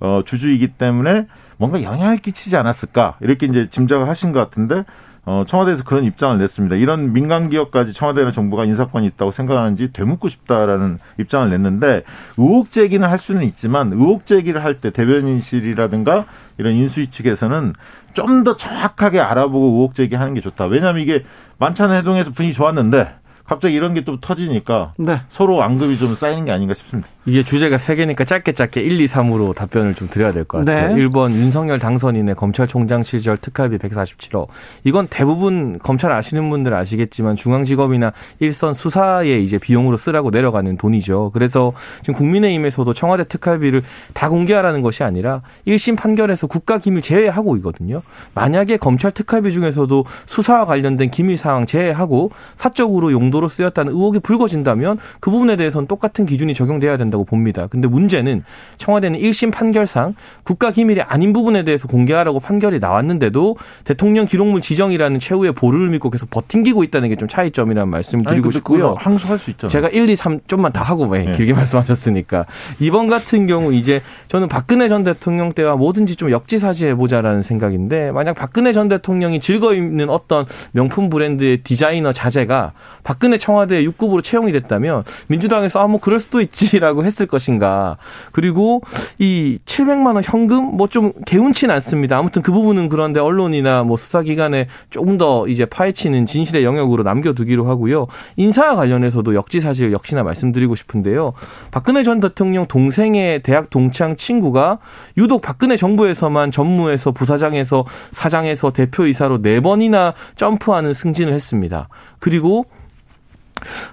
어, 주주이기 때문에 뭔가 영향을 끼치지 않았을까. 이렇게 이제 짐작을 하신 것 같은데 어, 청와대에서 그런 입장을 냈습니다. 이런 민간 기업까지 청와대나 정부가 인사권이 있다고 생각하는지 되묻고 싶다라는 입장을 냈는데 의혹 제기는 할 수는 있지만 의혹 제기를 할 때 대변인실이라든가 이런 인수위 측에서는 좀 더 정확하게 알아보고 의혹 제기하는 게 좋다. 왜냐하면 이게 만찬 회동에서 분위기 좋았는데 갑자기 이런 게 또 터지니까 네. 서로 안급이 좀 쌓이는 게 아닌가 싶습니다. 이게 주제가 세 개니까 짧게 짧게 1, 2, 3으로 답변을 좀 드려야 될 것 같아요. 네. 1번 윤석열 당선인의 검찰총장 시절 특활비 147억. 이건 대부분 검찰 아시는 분들 아시겠지만 중앙지검이나 일선 수사에 이제 비용으로 쓰라고 내려가는 돈이죠. 그래서 지금 국민의힘에서도 청와대 특활비를 다 공개하라는 것이 아니라 1심 판결에서 국가기밀 제외하고 있거든요. 만약에 검찰 특활비 중에서도 수사와 관련된 기밀 사항 제외하고 사적으로 용도로 쓰였다는 의혹이 불거진다면 그 부분에 대해서는 똑같은 기준이 적용돼야 된다 고 봅니다. 근데 문제는 청와대는 1심 판결상 국가 기밀이 아닌 부분에 대해서 공개하라고 판결이 나왔는데도 대통령 기록물 지정이라는 최후의 보루를 믿고 계속 버팅기고 있다는 게 좀 차이점이라는 말씀 드리고 싶고요. 항소할 수 있잖아요. 제가 1, 2, 3 좀만 다 하고 왜 네. 길게 말씀하셨으니까 이번 같은 경우 이제 저는 박근혜 전 대통령 때와 뭐든지 좀 역지사지해 보자라는 생각인데 만약 박근혜 전 대통령이 즐거 입는 어떤 명품 브랜드의 디자이너 자재가 박근혜 청와대 6급으로 채용이 됐다면 민주당에서 아뭐 그럴 수도 있지라고 했을 것인가 그리고 이 700만 원 현금 뭐 좀 개운치는 않습니다. 아무튼 그 부분은 그런데 언론이나 뭐 수사기관에 조금 더 이제 파헤치는 진실의 영역으로 남겨두기로 하고요. 인사와 관련해서도 역지사실 역시나 말씀드리고 싶은데요. 박근혜 전 대통령 동생의 대학 동창 친구가 유독 박근혜 정부에서만 전무에서 부사장에서 사장에서 대표이사로 네 번이나 점프하는 승진을 했습니다. 그리고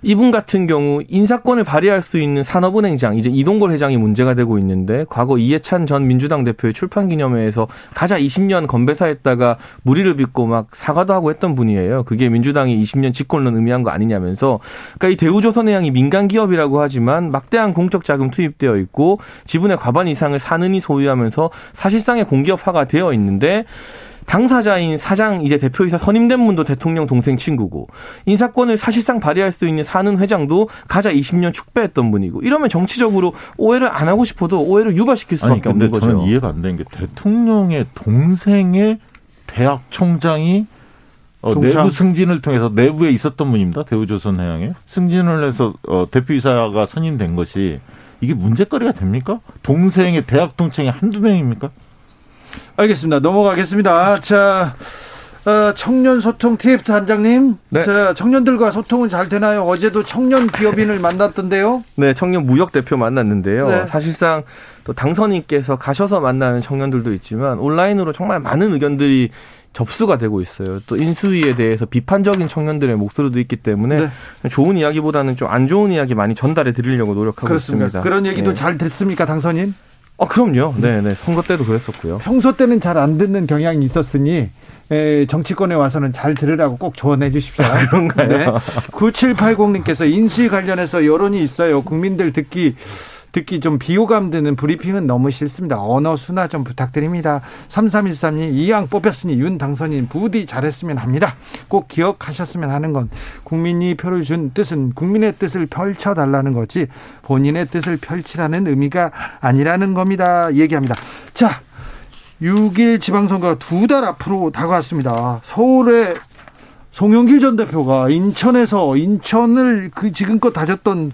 이분 같은 경우 인사권을 발휘할 수 있는 산업은행장 이제 이동걸 회장이 문제가 되고 있는데 과거 이해찬 전 민주당 대표의 출판 기념회에서 가자 20년 건배사했다가 무리를 빚고 막 사과도 하고 했던 분이에요. 그게 민주당이 20년 집권론 의미한 거 아니냐면서 그러니까 이 대우조선해양이 민간 기업이라고 하지만 막대한 공적 자금 투입되어 있고 지분의 과반 이상을 사는이 소유하면서 사실상의 공기업화가 되어 있는데 당사자인 사장 이제 대표이사 선임된 분도 대통령 동생 친구고 인사권을 사실상 발휘할 수 있는 사는 회장도 가자 20년 축배했던 분이고 이러면 정치적으로 오해를 안 하고 싶어도 오해를 유발시킬 아니 수밖에 근데 없는 거죠. 저는 이해가 안 되는 게 대통령의 동생의 대학 총장이 어. 내부 승진을 통해서 내부에 있었던 분입니다. 대우조선해양에 승진을 해서 어, 대표이사가 선임된 것이 이게 문제거리가 됩니까? 동생의 대학 동창이 한두 명입니까? 알겠습니다. 넘어가겠습니다. 자, 어, 청년 소통 TF 단장님. 네. 자, 청년들과 소통은 잘 되나요? 어제도 청년 기업인을 만났던데요. 네, 청년 무역 대표 만났는데요. 네. 사실상 또 당선인께서 가셔서 만나는 청년들도 있지만 온라인으로 정말 많은 의견들이 접수가 되고 있어요. 또 인수위에 대해서 비판적인 청년들의 목소리도 있기 때문에 좋은 이야기보다는 좀 안 좋은 이야기 많이 전달해 드리려고 노력하고 그렇습니다. 있습니다. 그런 얘기도 네. 잘 됐습니까, 당선인? 아, 그럼요. 네, 네. 선거 때도 그랬었고요. 평소 때는 잘 안 듣는 경향이 있었으니 에, 정치권에 와서는 잘 들으라고 꼭 조언해 주십시오. 그런가요? 9780님께서 인수위 관련해서 여론이 있어요. 국민들 듣기 듣기 좀 비호감 드는 브리핑은 너무 싫습니다. 언어 순화 좀 부탁드립니다. 3313님 이왕 뽑혔으니 윤 당선인 부디 잘했으면 합니다. 꼭 기억하셨으면 하는 건 국민이 표를 준 뜻은 국민의 뜻을 펼쳐달라는 거지 본인의 뜻을 펼치라는 의미가 아니라는 겁니다. 얘기합니다. 자, 6일 지방선거가 두달 앞으로 다가왔습니다. 서울에 송영길 전 대표가 인천에서 인천을 그 지금껏 다졌던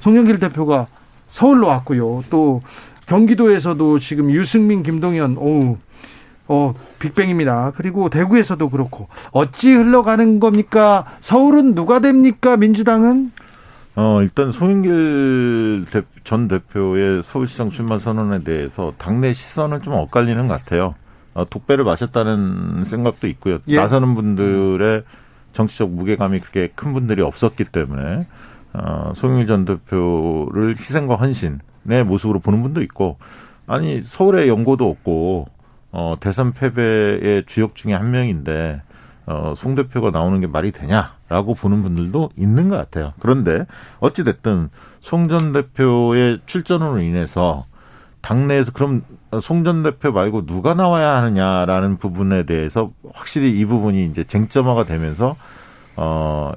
송영길 대표가 서울로 왔고요. 또 경기도에서도 지금 유승민, 김동연, 오, 어, 빅뱅입니다. 그리고 대구에서도 그렇고 어찌 흘러가는 겁니까? 서울은 누가 됩니까? 민주당은? 어, 일단 송영길 전 대표의 서울시장 출마 선언에 대해서 당내 시선은 좀 엇갈리는 것 같아요. 어, 독배를 마셨다는 생각도 있고요. 예. 나서는 분들의 정치적 무게감이 그렇게 큰 분들이 없었기 때문에 어, 송영길 전 대표를 희생과 헌신의 모습으로 보는 분도 있고 아니 서울에 연고도 없고 어, 대선 패배의 주역 중에 한 명인데 어, 송 대표가 나오는 게 말이 되냐라고 보는 분들도 있는 것 같아요. 그런데 어찌 됐든 송 전 대표의 출전으로 인해서 당내에서 그럼 송 전 대표 말고 누가 나와야 하느냐라는 부분에 대해서 확실히 이 부분이 이제 쟁점화가 되면서 어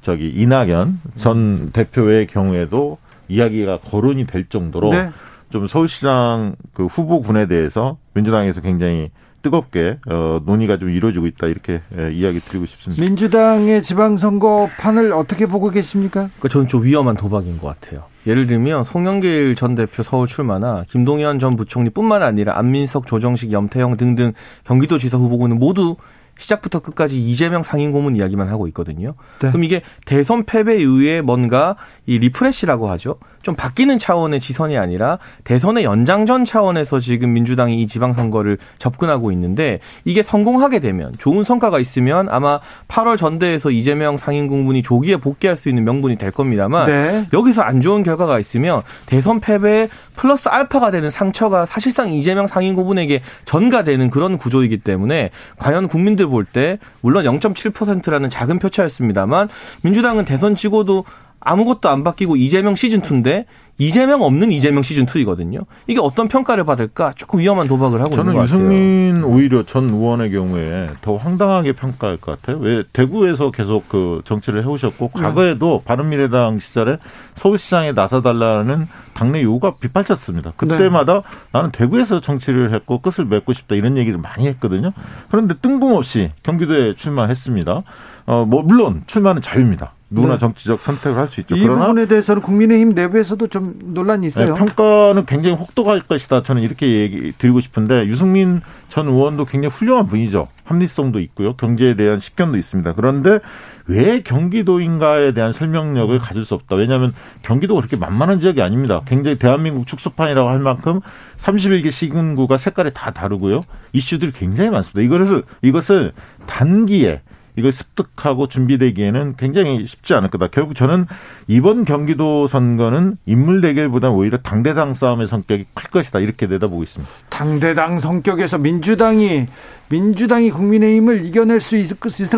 저기 이낙연 전 대표의 경우에도 이야기가 거론이 될 정도로 네. 좀 서울시장 그 후보군에 대해서 민주당에서 굉장히 뜨겁게 어, 논의가 좀 이루어지고 있다 이렇게 예, 이야기 드리고 싶습니다. 민주당의 지방선거 판을 어떻게 보고 계십니까? 그 저는 좀 위험한 도박인 것 같아요. 예를 들면 송영길 전 대표 서울 출마나 김동연 전 부총리뿐만 아니라 안민석, 조정식, 염태영 등등 경기도지사 후보군은 모두 시작부터 끝까지 이재명 상임 고문 이야기만 하고 있거든요. 네. 그럼 이게 대선 패배 이후에 뭔가 이 refresh라고 하죠. 좀 바뀌는 차원의 지선이 아니라 대선의 연장전 차원에서 지금 민주당이 이 지방선거를 접근하고 있는데 이게 성공하게 되면 좋은 성과가 있으면 아마 8월 전대에서 이재명 상임고문이 조기에 복귀할 수 있는 명분이 될 겁니다만 네. 여기서 안 좋은 결과가 있으면 대선 패배 플러스 알파가 되는 상처가 사실상 이재명 상임고분에게 전가되는 그런 구조이기 때문에 과연 국민들 볼 때 물론 0.7%라는 작은 표차였습니다만 민주당은 대선 지고도 아무것도 안 바뀌고 이재명 시즌 2인데 이재명 없는 이재명 시즌 2이거든요. 이게 어떤 평가를 받을까 조금 위험한 도박을 하고 있는 것 같아요. 저는 유승민 오히려 전 의원의 경우에 더 황당하게 평가할 것 같아요. 왜 대구에서 계속 그 정치를 해오셨고 네. 과거에도 바른미래당 시절에 서울시장에 나서달라는 당내 요구가 빗발쳤습니다. 그때마다 네. 나는 대구에서 정치를 했고 끝을 맺고 싶다 이런 얘기를 많이 했거든요. 그런데 뜬금없이 경기도에 출마했습니다. 어, 뭐 물론 출마는 자유입니다. 누구나 네. 정치적 선택을 할 수 있죠. 이 부분에 대해서는 국민의힘 내부에서도 좀 논란이 있어요. 네, 평가는 굉장히 혹독할 것이다. 저는 이렇게 얘기 드리고 싶은데 유승민 전 의원도 굉장히 훌륭한 분이죠. 합리성도 있고요. 경제에 대한 식견도 있습니다. 그런데 왜 경기도인가에 대한 설명력을 가질 수 없다. 왜냐하면 경기도가 그렇게 만만한 지역이 아닙니다. 굉장히 대한민국 축소판이라고 할 만큼 31개 시군구가 색깔이 다 다르고요. 이슈들이 굉장히 많습니다. 이것을 이것을 단기에 이걸 습득하고 준비되기에는 굉장히 쉽지 않을 거다. 결국 저는 이번 경기도 선거는 인물 대결보다 오히려 당대당 싸움의 성격이 클 것이다. 이렇게 내다보고 있습니다. 당대당 성격에서 민주당이 민주당이 국민의힘을 이겨낼 수 있을,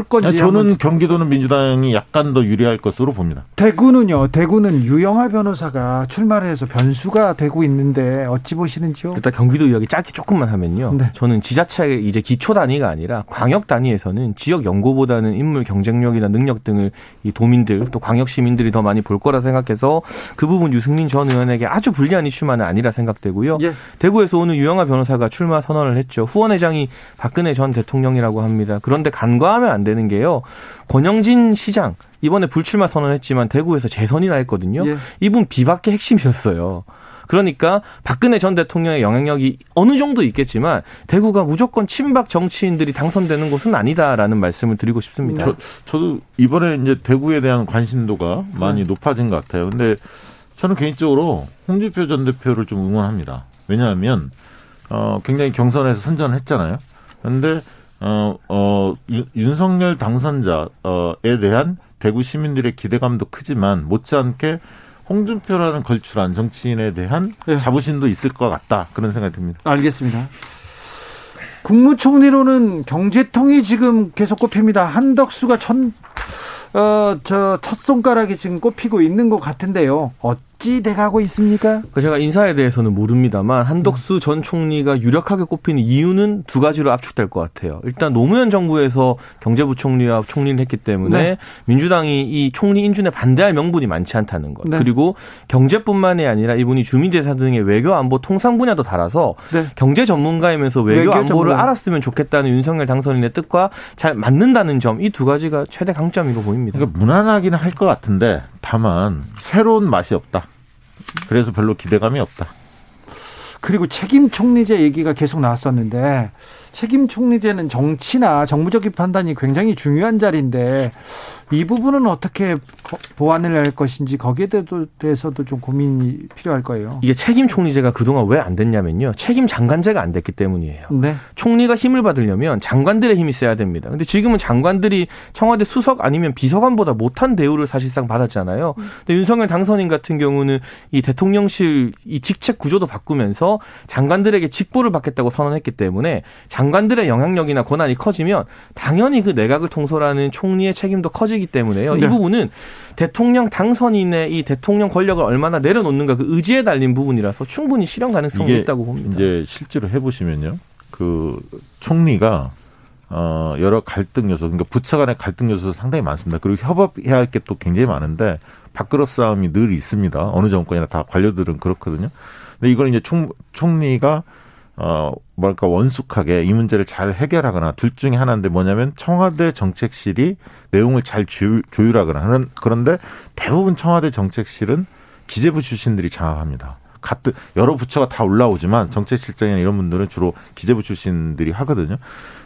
건지 저는 경기도는 민주당이 약간 더 유리할 것으로 봅니다. 대구는요. 대구는 유영하 변호사가 출마를 해서 변수가 되고 있는데 어찌 보시는지요? 일단 경기도 이야기 짧게 조금만 하면요. 네. 저는 지자체 이제 기초 단위가 아니라 광역 단위에서는 지역 연구보다는 인물 경쟁력이나 능력 등을 이 도민들 또 광역 시민들이 더 많이 볼 거라 생각해서 그 부분 유승민 전 의원에게 아주 불리한 이슈만은 아니라 생각되고요. 예. 대구에서 오늘 유영하 변호사가 출마 선언을 했죠. 후원회장이 박근 박근혜 전 대통령이라고 합니다. 그런데 간과하면 안 되는 게요. 권영진 시장 이번에 불출마 선언했지만 대구에서 재선이나 했거든요. 예. 이분 비박계 핵심이었어요. 그러니까 박근혜 전 대통령의 영향력이 어느 정도 있겠지만 대구가 무조건 친박 정치인들이 당선되는 곳은 아니다라는 말씀을 드리고 싶습니다. 저, 저도 이번에 이제 대구에 대한 관심도가 많이 음. 높아진 것 같아요. 근데 저는 개인적으로 홍준표 전 대표를 좀 응원합니다. 왜냐하면 어, 굉장히 경선에서 선전을 했잖아요. 그런데 어, 어, 윤석열 당선자에 대한 대구 시민들의 기대감도 크지만 못지않게 홍준표라는 걸출한 정치인에 대한 네. 자부심도 있을 것 같다 그런 생각이 듭니다. 알겠습니다. 국무총리로는 경제통이 지금 계속 꼽힙니다. 한덕수가 천, 어, 저, 첫 손가락이 지금 꼽히고 있는 것 같은데요. 어, 어찌 돼가고 있습니까? 그 제가 인사에 대해서는 모릅니다만 한덕수 전 총리가 유력하게 꼽히는 이유는 두 가지로 압축될 것 같아요. 일단 노무현 정부에서 경제부총리와 총리를 했기 때문에 네. 민주당이 이 총리 인준에 반대할 명분이 많지 않다는 것. 네. 그리고 경제뿐만이 아니라 이분이 주민대사 등의 외교 안보 통상 분야도 달아서 네. 경제 전문가이면서 외교, 외교 안보를 전문가. 알았으면 좋겠다는 윤석열 당선인의 뜻과 잘 맞는다는 점 이 두 가지가 최대 강점이고 보입니다. 그러니까 무난하기는 할 것 같은데 다만 새로운 맛이 없다. 그래서 별로 기대감이 없다. 그리고 책임 총리제 얘기가 계속 나왔었는데 책임 총리제는 정치나 정무적인 판단이 굉장히 중요한 자리인데 이 부분은 어떻게 보완을 할 것인지 거기에 대해서도 좀 고민이 필요할 거예요. 이게 책임 총리제가 그동안 왜 안 됐냐면요. 책임 장관제가 안 됐기 때문이에요. 네. 총리가 힘을 받으려면 장관들의 힘이 있어야 됩니다. 근데 지금은 장관들이 청와대 수석 아니면 비서관보다 못한 대우를 사실상 받았잖아요. 근데 윤석열 당선인 같은 경우는 이 대통령실 이 직책 구조도 바꾸면서 장관들에게 직보를 받겠다고 선언했기 때문에 장관들의 영향력이나 권한이 커지면 당연히 그 내각을 통솔하는 총리의 책임도 커지기 때문에요. 네. 이 부분은 대통령 당선인의 이 대통령 권력을 얼마나 내려놓는가 그 의지에 달린 부분이라서 충분히 실현 가능성이 있다고 봅니다. 이제 실제로 해보시면요, 그 총리가 어 여러 갈등 요소, 그러니까 부처 간의 갈등 요소도 상당히 많습니다. 그리고 협업해야 할 게 또 굉장히 많은데 밥그릇 싸움이 늘 있습니다. 어느 정권이나 다 관료들은 그렇거든요. 근데 이걸 이제 총 총리가 어, 뭐랄까, 원숙하게 이 문제를 잘 해결하거나 둘 중에 하나인데 뭐냐면 청와대 정책실이 내용을 잘 조율하거나 하는, 그런데 대부분 청와대 정책실은 기재부 출신들이 장악합니다. 같은, 여러 부처가 다 올라오지만 정책실장이나 이런 분들은 주로 기재부 출신들이 하거든요.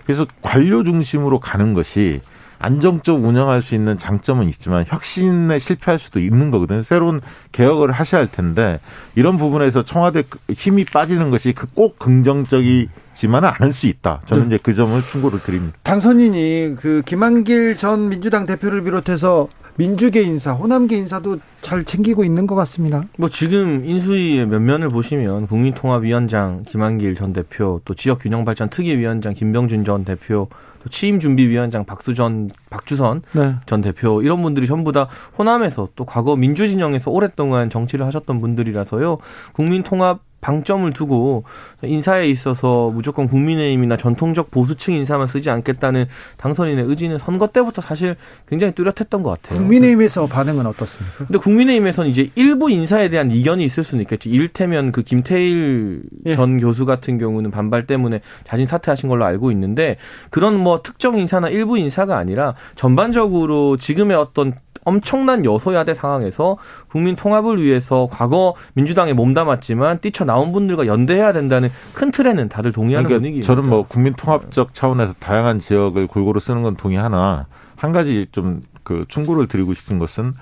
그래서 관료 중심으로 가는 것이 안정적 운영할 수 있는 장점은 있지만 혁신에 실패할 수도 있는 거거든요. 새로운 개혁을 하셔야 할 텐데 이런 부분에서 청와대 힘이 빠지는 것이 그꼭 긍정적이 지만은 않을 수 있다. 저는 네. 이제 그 점을 충고를 드립니다. 당선인이 그 김한길 전 민주당 대표를 비롯해서 민주계 인사, 호남계 인사도 잘 챙기고 있는 것 같습니다. 뭐 지금 인수위의 면면을 보시면 국민통합위원장 김한길 전 대표, 또 지역균형발전 특위위원장 김병준 전 대표, 또 취임 준비위원장 박수전, 박주선 네. 전 대표 이런 분들이 전부 다 호남에서 또 과거 민주진영에서 오랫동안 정치를 하셨던 분들이라서요. 국민 통합 방점을 두고 인사에 있어서 무조건 국민의힘이나 전통적 보수층 인사만 쓰지 않겠다는 당선인의 의지는 선거 때부터 사실 굉장히 뚜렷했던 것 같아요. 국민의힘에서 반응은 어떻습니까? 근데 국민의힘에서는 이제 일부 인사에 대한 이견이 있을 수는 있겠죠. 일테면 그 김태일 예. 전 교수 같은 경우는 반발 때문에 자진 사퇴하신 걸로 알고 있는데 그런 뭐 특정 인사나 일부 인사가 아니라 전반적으로 지금의 어떤 엄청난 여소야대 상황에서 국민 통합을 위해서 과거 민주당에 몸담았지만 뛰쳐나온 분들과 연대해야 된다는 큰 틀에는 다들 동의하는 그러니까 분위기입니다. 저는 뭐 국민 통합적 차원에서 다양한 지역을 골고루 쓰는 건 동의하나 한 가지 좀 그 충고를 드리고 싶은 것은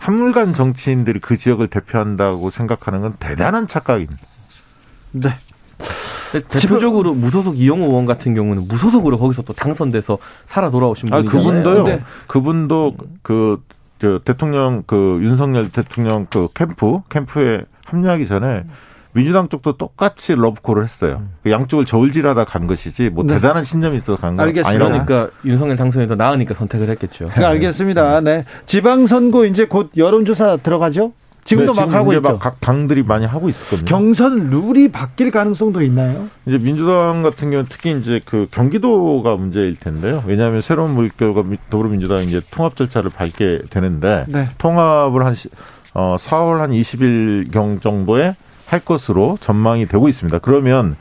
한물간 정치인들이 그 지역을 대표한다고 생각하는 건 대단한 착각입니다. 네. 대표적으로 무소속 이용호 의원 같은 경우는 무소속으로 거기서 또 당선돼서 살아 돌아오신 분이잖아요. 아, 그분도요. 네. 그분도 그, 저 대통령 그 윤석열 대통령 그 캠프 캠프에 합류하기 전에 민주당 쪽도 똑같이 러브콜을 했어요. 그 양쪽을 저울질하다 간 것이지 뭐 네. 대단한 신념이 있어서 간 거 아니라 그러니까 윤석열 당선이 더 나으니까 선택을 했겠죠. 네, 알겠습니다. 네. 지방선거 이제 곧 여론조사 들어가죠? 지금도 네, 막 하고 있죠. 각 당들이 많이 하고 있었거든요. 경선 룰이 바뀔 가능성도 있나요? 이제 민주당 같은 경우는 특히 이제 그 경기도가 문제일 텐데요. 왜냐하면 새로운 물결과 더불어민주당이 이제 통합 절차를 밟게 되는데 네. 통합을 한 어, 4월 한 20일 경 정도에 할 것으로 전망이 되고 있습니다. 그러면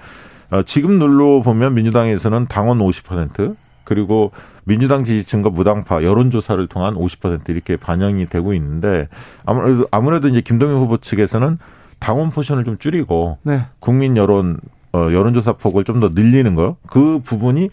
어, 지금 룰로 보면 민주당에서는 당원 50% 그리고 민주당 지지층과 무당파 여론조사를 통한 50% 이렇게 반영이 되고 있는데 아무래도 아무래도 이제 김동연 후보 측에서는 당원 portion을 좀 줄이고 네. 국민 여론 어 여론조사 폭을 좀 더 늘리는 거그 부분이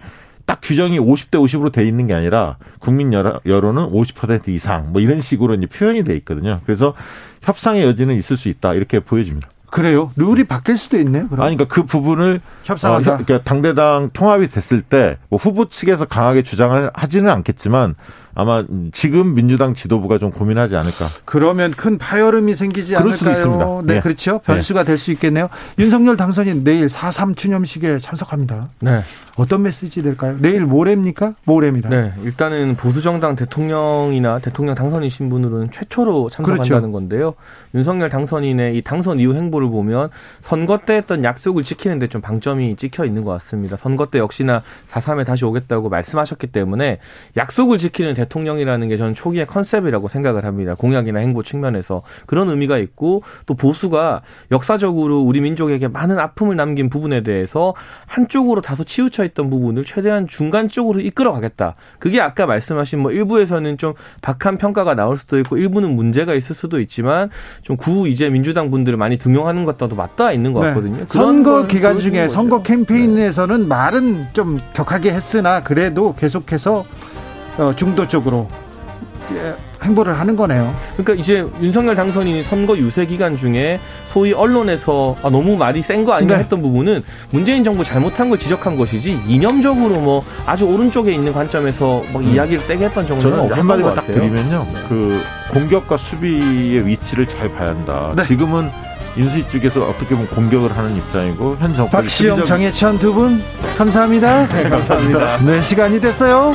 딱 규정이 50대 50으로 돼 있는 게 아니라 국민 여론은 50% 이상 뭐 이런 식으로 이제 표현이 돼 있거든요. 그래서 협상의 여지는 있을 수 있다 이렇게 보여집니다. 그래요? rule이 바뀔 수도 있네요. 그럼. 아니, 그러니까 그 부분을 협상한다. 어, 그러니까 당대당 통합이 됐을 때 뭐 후보 측에서 강하게 주장을 하지는 않겠지만 아마 지금 민주당 지도부가 좀 고민하지 않을까. 그러면 큰 파열음이 생기지 그럴 않을까요? 수도 있습니다. 네, 네. 그렇죠. 변수가 네. 될수 있겠네요. 윤석열 당선인 내일 4.3 추념식에 참석합니다. 네. 어떤 메시지 될까요? 내일 모레입니까? 모레입니다. 네. 일단은 보수정당 대통령이나 대통령 당선이신 분으로는 최초로 참석한다는 그렇죠. 건데요. 윤석열 당선인의 이 당선 이후 행보를 보면 선거 때 했던 약속을 지키는데 좀 방점이 찍혀 있는 것 같습니다. 선거 때 역시나 4.3에 다시 오겠다고 말씀하셨기 때문에 약속을 지키는 대통령 대통령이라는 게 저는 초기의 컨셉이라고 생각을 합니다. 공약이나 행보 측면에서 그런 의미가 있고 또 보수가 역사적으로 우리 민족에게 많은 아픔을 남긴 부분에 대해서 한쪽으로 다소 치우쳐 있던 부분을 최대한 중간 쪽으로 이끌어 가겠다. 그게 아까 말씀하신 뭐 일부에서는 좀 박한 평가가 나올 수도 있고 일부는 문제가 있을 수도 있지만 좀 구 이제 민주당 분들을 많이 등용하는 것과도 맞닿아 있는 것 네. 같거든요. 선거 기간 중에 거죠. 선거 캠페인에서는 말은 좀 격하게 했으나 그래도 계속해서 어, 중도 쪽으로 예, 행보를 하는 거네요. 그러니까 이제 윤석열 당선인이 선거 유세 기간 중에 소위 언론에서 아, 너무 말이 센 거 아닌가 네. 했던 부분은 문재인 정부 잘못한 걸 지적한 것이지 이념적으로 뭐 아주 오른쪽에 있는 관점에서 막 이야기를 세게 했던 정도는 저는 없었던 한마디만 것딱 같아요. 드리면요. 그 공격과 수비의 위치를 잘 봐야 한다. 네. 지금은 인수위 쪽에서 어떻게 보면 공격을 하는 입장이고 현 정권이 박시영, 수비적- 장혜천 두분 감사합니다. 네, 감사합니다. 네, 시간이 됐어요.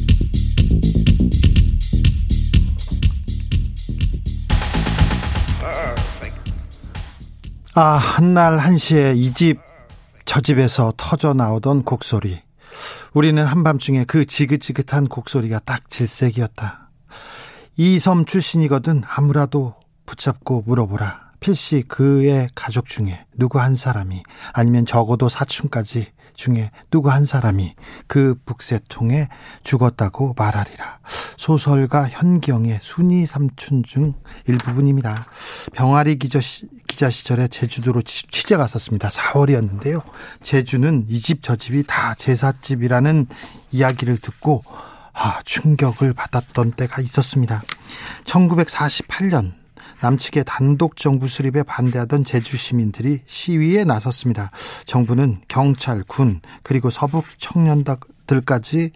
아, 한날 한시에 이 집, 저 집에서 터져 나오던 곡소리. 우리는 한밤중에 그 지긋지긋한 곡소리가 딱 질색이었다. 이 섬 출신이거든 아무라도 붙잡고 물어보라. 필시 그의 가족 중에 누구 한 사람이 아니면 적어도 사촌까지 중에 누구 한 사람이 그 북새통에 죽었다고 말하리라. 소설가 현경의 순이 삼촌 중 일부분입니다. 병아리 기자, 시- 기자 시절에 제주도로 취- 취재 갔었습니다. 4월이었는데요. 제주는 이 집 저 집이 다 제삿집이라는 이야기를 듣고 아, 충격을 받았던 때가 있었습니다. 1948년 남측의 단독 정부 수립에 반대하던 제주 시민들이 시위에 나섰습니다. 정부는 경찰, 군, 그리고 서북 청년들까지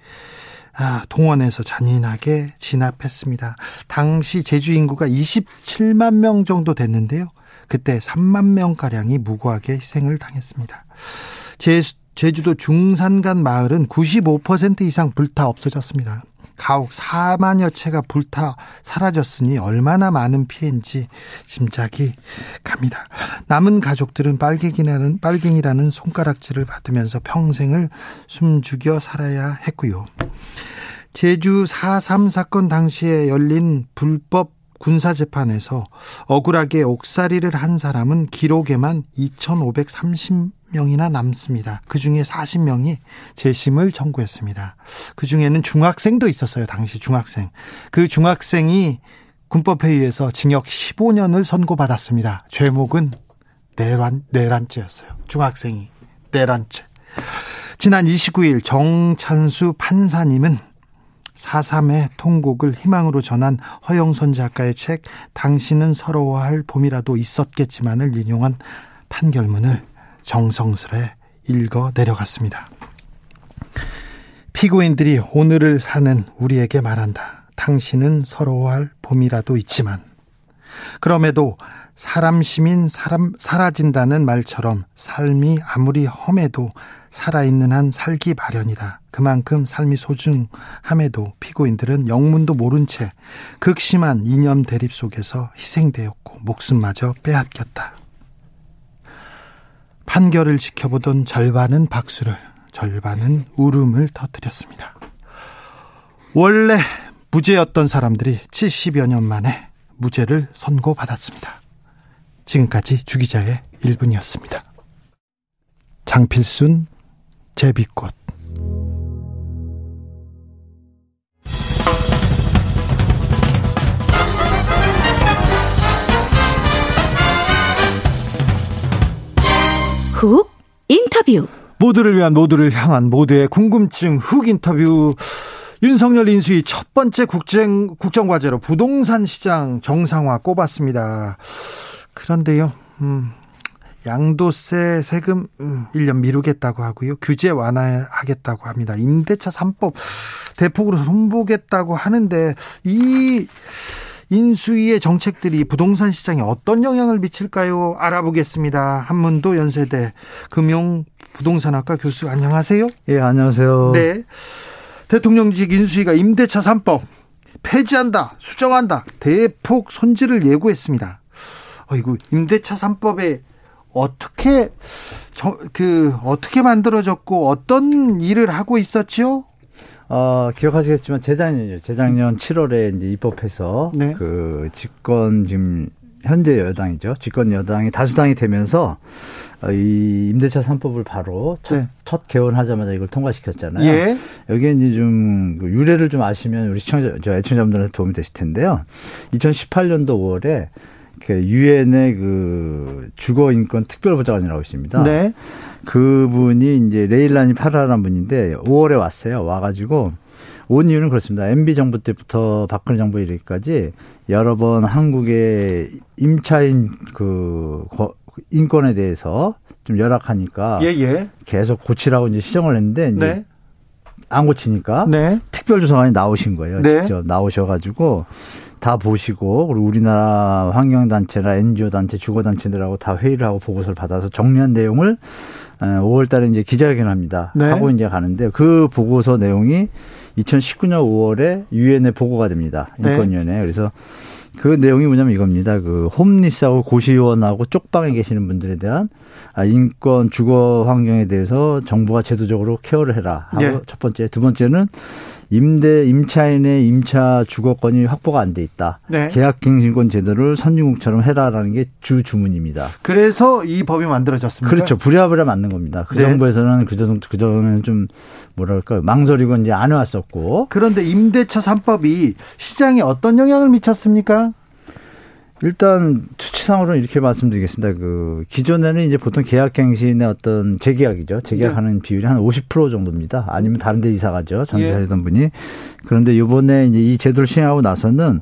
아, 동원해서 잔인하게 진압했습니다. 당시 제주 인구가 27만 명 정도 됐는데요. 그때 3만 명가량이 무고하게 희생을 당했습니다. 제, 제주도 중산간 마을은 95% 이상 불타 없어졌습니다. 가옥 4만여 채가 불타 사라졌으니 얼마나 많은 피해인지 짐작이 갑니다. 남은 가족들은 빨갱이라는, 빨갱이라는 손가락질을 받으면서 평생을 숨죽여 살아야 했고요. 제주 4.3 사건 당시에 열린 불법 군사재판에서 억울하게 옥살이를 한 사람은 기록에만 2,530명이나 남습니다. 그 중에 40명이 재심을 청구했습니다. 그 중에는 중학생도 있었어요. 당시 중학생. 그 중학생이 군법회의에서 징역 15년을 선고받았습니다. 죄목은 내란, 내란죄였어요. 중학생이 내란죄. 지난 29일 정찬수 판사님은 4.3의 통곡을 희망으로 전한 허영선 작가의 책 당신은 서러워할 봄이라도 있었겠지만을 인용한 판결문을 정성스레 읽어 내려갔습니다. 피고인들이 오늘을 사는 우리에게 말한다. 당신은 서러워할 봄이라도 있지만 그럼에도 사람 시민 사람 사라진다는 말처럼 삶이 아무리 험해도 살아있는 한 살기 마련이다. 그만큼 삶이 소중함에도 피고인들은 영문도 모른 채 극심한 이념 대립 속에서 희생되었고 목숨마저 빼앗겼다. 판결을 지켜보던 절반은 박수를, 절반은 울음을 터뜨렸습니다. 원래 무죄였던 사람들이 70여 년 만에 무죄를 선고받았습니다. 지금까지 주기자의 1분이었습니다. 장필순 제비꽃 훅 인터뷰. 모두를 위한 모두를 향한 모두의 궁금증 훅 인터뷰 윤석열 인수위 첫 번째 국정 국정 과제로 부동산 시장 정상화 꼽았습니다. 그런데요, 음, 양도세 세금 음, 1년 미루겠다고 하고요. 규제 완화하겠다고 합니다. 임대차 3법 대폭으로 손보겠다고 하는데 이 인수위의 정책들이 부동산 시장에 어떤 영향을 미칠까요? 알아보겠습니다. 한문도 연세대 금융 부동산학과 교수 안녕하세요. 예, 안녕하세요. 네. 대통령직 인수위가 임대차 3법 폐지한다, 수정한다, 대폭 손질을 예고했습니다. 어이구, 임대차 3법에 어떻게 저, 그 어떻게 만들어졌고 어떤 일을 하고 있었지요? 어, 기억하시겠지만 재작년이죠. 재작년 7월에 이제 입법해서 네. 그 집권 지금 현재 여당이죠. 집권 여당이 다수당이 되면서 어, 이 임대차 3법을 바로 첫, 네. 첫 개원하자마자 이걸 통과시켰잖아요. 예. 여기에 이제 좀그 유래를 좀 아시면 우리 시청자, 저 애청자분들한테 도움이 되실 텐데요. 2018년도 5월에 그 유엔의 그 주거 인권 특별보좌관이라고 있습니다. 네. 그분이 이제 레일란이 파라라는 분인데 5월에 왔어요. 와가지고 온 이유는 그렇습니다. MB 정부 때부터 박근혜 정부 이르기까지 여러 번 한국의 임차인 그 거- 인권에 대해서 좀 열악하니까 예, 예. 계속 고치라고 이제 시정을 했는데 이제 네. 안 고치니까 네. 특별조사관이 나오신 거예요. 네. 직접 나오셔가지고 다 보시고 그리고 우리나라 환경단체나 NGO 단체, 주거단체들하고 다 회의를 하고 보고서를 받아서 정리한 내용을 5월달에 이제 기자회견합니다. 네. 하고 이제 가는데 그 보고서 내용이 2019년 5월에 유엔에 보고가 됩니다. 네. 인권위원회. 그래서 그 내용이 뭐냐면 이겁니다. 그 홈리스하고 고시원하고 쪽방에 계시는 분들에 대한 아, 인권 주거 환경에 대해서 정부가 제도적으로 케어를 해라 하고 네. 첫 번째, 두 번째는 임대 임차인의 임차 주거권이 확보가 안 돼 있다. 네. 계약갱신권 제도를 선진국처럼 해라라는 게 주 주문입니다. 그래서 이 법이 만들어졌습니다. 그렇죠. 부랴부랴 맞는 겁니다. 그 네. 정부에서는 그 전, 그 전에는 좀 뭐랄까 망설이고 이제 안 해왔었고 그런데 임대차 3법이 시장에 어떤 영향을 미쳤습니까? 일단 수치상으로는 이렇게 말씀드리겠습니다. 그 기존에는 이제 보통 계약갱신의 어떤 재계약이죠. 재계약하는 비율이 한 50% 정도입니다. 아니면 다른 데 이사 가죠. 전세 예. 사시던 분이. 그런데 이번에 이제 이 제도를 시행하고 나서는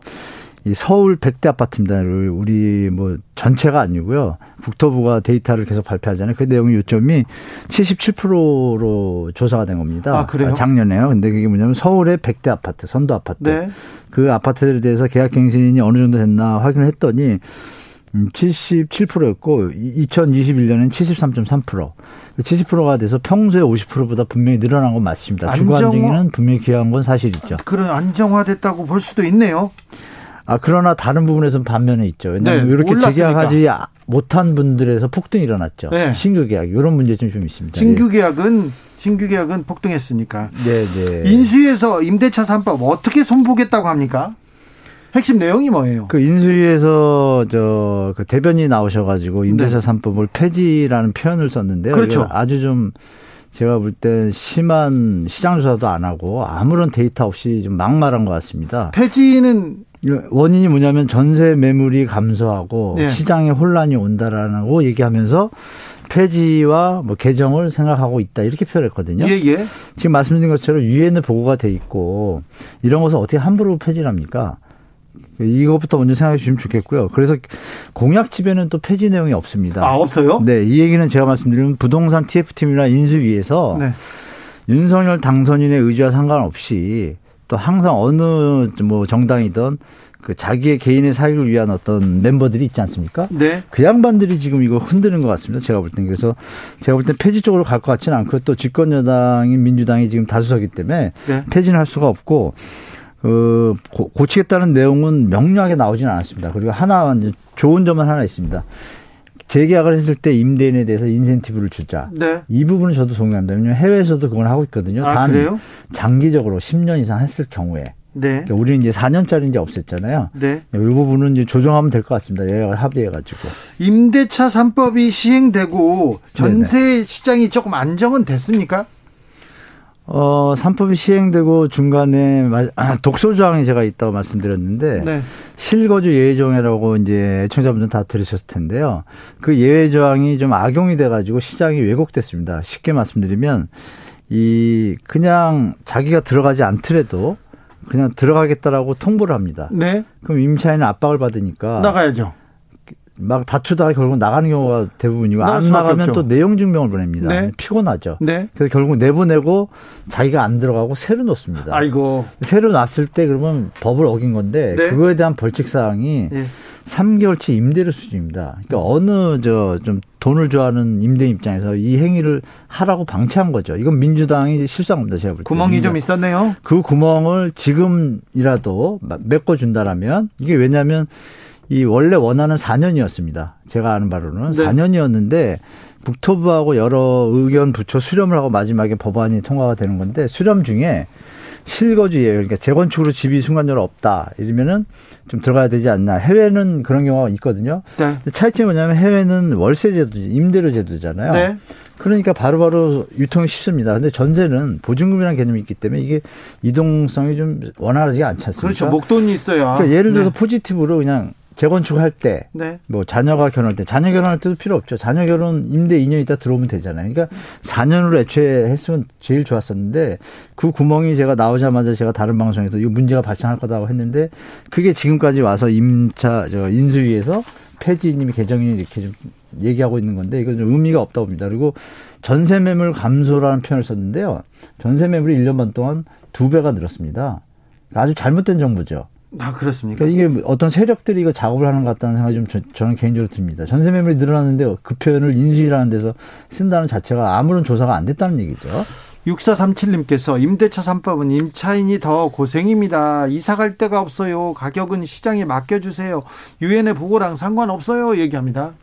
이 서울 100대 아파트입니다. 우리 뭐 전체가 아니고요. 국토부가 데이터를 계속 발표하잖아요. 그 내용의 요점이 77%로 조사가 된 겁니다. 아, 그래요? 작년에요. 근데 그게 뭐냐면 서울의 100대 아파트, 선도 아파트. 네. 그 아파트들에 대해서 계약갱신이 어느 정도 됐나 확인을 했더니 음, 77%였고 2021년엔 73.3%. 70%가 돼서 평소에 50%보다 분명히 늘어난 건 맞습니다. 주거 안정화- 안정에는 분명히 기여한 건 사실이죠. 그런 안정화됐다고 볼 수도 있네요. 아 그러나 다른 부분에서는 반면에 있죠. 왜냐하면 네, 이렇게 올랐으니까. 재계약하지 못한 분들에서 폭등이 일어났죠. 네. 신규 계약 이런 문제점이 좀 있습니다. 신규 계약은 신규 계약은 폭등했으니까. 네, 네. 인수위에서 임대차 3법 어떻게 손보겠다고 합니까? 핵심 내용이 뭐예요? 그 인수위에서 저 그 대변이 나오셔가지고 임대차 네. 3법을 폐지라는 표현을 썼는데요. 그렇죠. 아주 좀 제가 볼때 심한 시장 조사도 안 하고 아무런 데이터 없이 좀 막말한 것 같습니다. 폐지는 원인이 뭐냐면 전세 매물이 감소하고 네. 시장에 혼란이 온다라고 얘기하면서 폐지와 뭐 개정을 생각하고 있다 이렇게 표현했거든요. 예, 예. 지금 말씀드린 것처럼 유엔에 보고가 돼 있고 이런 것을 어떻게 함부로 폐지를 합니까? 이것부터 먼저 생각해 주시면 좋겠고요. 그래서 공약집에는 또 폐지 내용이 없습니다. 아, 없어요? 네, 이 얘기는 제가 말씀드리면 부동산 TF팀이나 인수위에서 네. 윤석열 당선인의 의지와 상관없이 또 항상 어느 뭐 정당이든 그 자기의 개인의 사익을 위한 어떤 멤버들이 있지 않습니까? 네. 그 양반들이 지금 이거 흔드는 것 같습니다. 제가 볼 땐. 그래서 제가 볼 땐 폐지 쪽으로 갈 것 같지는 않고 또 집권 여당인 민주당이 지금 다수서기 때문에 네. 폐지는 할 수가 없고 그 고- 고치겠다는 내용은 명료하게 나오지는 않았습니다. 그리고 하나 좋은 점은 하나 있습니다. 재계약을 했을 때 임대인에 대해서 인센티브를 주자. 네. 이 부분은 저도 동의합니다. 왜냐하면 해외에서도 그걸 하고 있거든요. 아, 단 그래요? 장기적으로 10년 이상 했을 경우에. 네. 그러니까 우리는 이제 4년짜리 이제 없앴잖아요. 네. 이 부분은 이제 조정하면 될 것 같습니다. 여야가 합의해가지고. 임대차 3법이 시행되고 전세 시장이 조금 안정은 됐습니까? 어, 3법이 시행되고 중간에 마- 아, 독소조항이 제가 있다고 말씀드렸는데 네. 실거주 예외조항이라고 이제 애청자분들 다 들으셨을 텐데요. 그 예외조항이 좀 악용이 돼가지고 시장이 왜곡됐습니다. 쉽게 말씀드리면 이 그냥 자기가 들어가지 않더라도 그냥 들어가겠다라고 통보를 합니다. 네. 그럼 임차인은 압박을 받으니까 나가야죠. 막 다투다가 결국 나가는 경우가 대부분이고 안 나가면 없죠. 또 내용 증명을 보냅니다. 네. 피곤하죠. 네. 그래서 결국 내보내고 자기가 안 들어가고 새로 놓습니다. 아이고. 새로 놨을 때 그러면 법을 어긴 건데 네. 그거에 대한 벌칙 사항이 예. 3개월치 임대료 수준입니다. 그러니까 어느 저 좀 돈을 좋아하는 임대 입장에서 이 행위를 하라고 방치한 거죠. 이건 민주당이 실수한 겁니다. 제가 볼 때. 구멍이 좀. 있었네요. 그 구멍을 지금이라도 메꿔 준다라면 이게 왜냐하면 이 원래 원하는 4년이었습니다. 제가 아는 바로는 네. 4년이었는데 국토부하고 여러 의견 부처 수렴을 하고 마지막에 법안이 통과가 되는 건데 수렴 중에 실거주예요. 그러니까 재건축으로 집이 순간적으로 없다. 이러면은 좀 들어가야 되지 않나. 해외는 그런 경우가 있거든요. 네. 근데 차이점이 뭐냐면 해외는 월세 제도, 임대료 제도잖아요. 네. 그러니까 바로 바로 유통이 쉽습니다. 근데 전세는 보증금이라는 개념이 있기 때문에 이게 이동성이 좀 원활하지 않지 않습니까? 그렇죠. 목돈이 있어야. 그러니까 예를 들어서 네. 포지티브로 그냥 재건축할 때, 네. 뭐 자녀가 결혼할 때, 자녀 결혼할 때도 필요 없죠. 자녀 결혼 임대 2년 있다 들어오면 되잖아요. 그러니까 4년으로 애초에 했으면 제일 좋았었는데 그 구멍이 제가 나오자마자 제가 다른 방송에서 이 문제가 발생할 거다고 했는데 그게 지금까지 와서 임차 저 인수위에서 폐지님이 개정이 이렇게 좀 얘기하고 있는 건데 이건 좀 의미가 없다고 봅니다. 그리고 전세 매물 감소라는 표현을 썼는데요. 전세 매물이 1년 반 동안 두 배가 늘었습니다. 아주 잘못된 정보죠. 아, 그렇습니까? 그러니까 이게 어떤 세력들이 이거 작업을 하는 것 같다는 생각이 좀 저, 저는 개인적으로 듭니다. 전세 매물이 늘어났는데 그 표현을 인수위라는 데서 쓴다는 자체가 아무런 조사가 안 됐다는 얘기죠. 6437님께서 임대차 3법은 임차인이 더 고생입니다. 이사 갈 데가 없어요. 가격은 시장에 맡겨주세요. 유엔의 보고랑 상관없어요. 얘기합니다.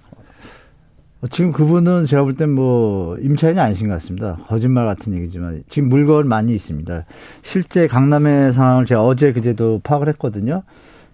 어, 지금 그분은 제가 볼 땐 뭐 임차인이 아니신 것 같습니다. 거짓말 같은 얘기지만 지금 물건 많이 있습니다. 실제 강남의 상황을 제가 어제 그제도 파악을 했거든요.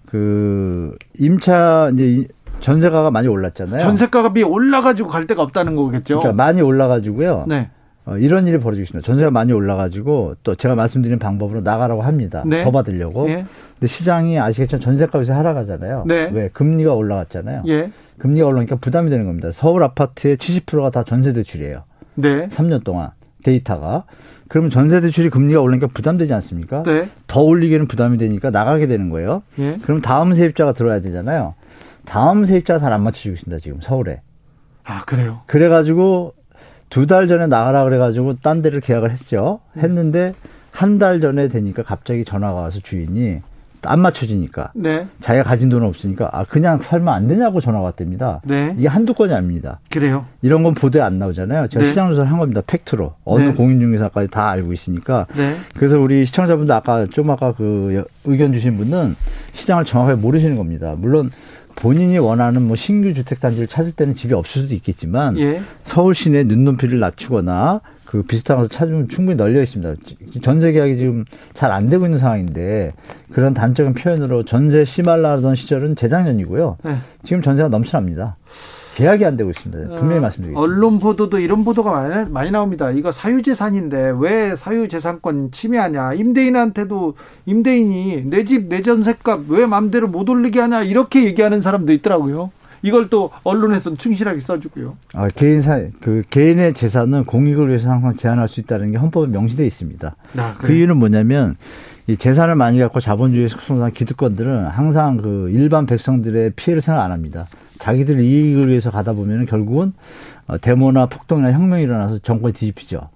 그 임차 이제 이- 전세가가 많이 올랐잖아요. 전세값이 올라가지고 갈 데가 없다는 거겠죠. 그러니까 많이 올라가지고요. 네. 어, 이런 일이 벌어지고 있습니다. 전세가 많이 올라가지고 또 제가 말씀드린 방법으로 나가라고 합니다. 네. 더 받으려고. 예. 근데 시장이 아시겠지만 전세값이 하락하잖아요. 네. 왜? 금리가 올라갔잖아요. 예. 금리가 올라오니까 부담이 되는 겁니다. 서울 아파트의 70%가 다 전세 대출이에요. 네. 3년 동안 데이터가. 그러면 전세 대출이 금리가 올라니까 부담되지 않습니까? 네. 더 올리기에는 부담이 되니까 나가게 되는 거예요. 예. 그럼 다음 세입자가 들어야 되잖아요. 다음 세입자가 잘 안 맞춰주고 있습니다. 지금 서울에. 아, 그래요. 그래가지고 두 달 전에 나가라 그래가지고 딴 데를 계약을 했죠. 했는데 한 달 전에 되니까 갑자기 전화가 와서 주인이 안 맞춰지니까 네. 자기가 가진 돈은 없으니까 아 그냥 살면 안 되냐고 전화가 왔답니다. 네. 이게 한두 건이 아닙니다. 그래요. 이런 건 보도에 안 나오잖아요. 제가 네. 시장 조사를 한 겁니다. 팩트로 어느 네. 공인중개사까지 다 알고 있으니까. 네. 그래서 우리 시청자분들 아까 좀 아까 그 여- 의견 주신 분은 시장을 정확하게 모르시는 겁니다. 물론 본인이 원하는 뭐 신규 주택 단지를 찾을 때는 집이 없을 수도 있겠지만 예. 서울 시내 눈높이를 낮추거나 그 비슷한 것을 찾으면 충분히 널려 있습니다. 전세 계약이 지금 잘 안 되고 있는 상황인데 그런 단적인 표현으로 전세 심할라던 시절은 재작년이고요. 네. 지금 전세가 넘쳐납니다. 계약이 안 되고 있습니다. 분명히 말씀드리겠습니다. 언론 보도도 이런 보도가 많이, 많이 나옵니다. 이거 사유재산인데 왜 사유재산권 침해하냐. 임대인한테도 임대인이 내 집, 내 전세값 왜 마음대로 못 올리게 하냐. 이렇게 얘기하는 사람도 있더라고요. 이걸 또 언론에서는 충실하게 써주고요. 아, 개인 사, 그 개인의 재산은 공익을 위해서 항상 제한할 수 있다는 게 헌법에 명시되어 있습니다. 아, 그 이유는 뭐냐면 이 재산을 많이 갖고 자본주의 속성상 기득권들은 항상 그 일반 백성들의 피해를 생각 안 합니다. 자기들 이익을 위해서 가다 보면 결국은 어, 데모나 폭동이나 혁명이 일어나서 정권이 뒤집히죠.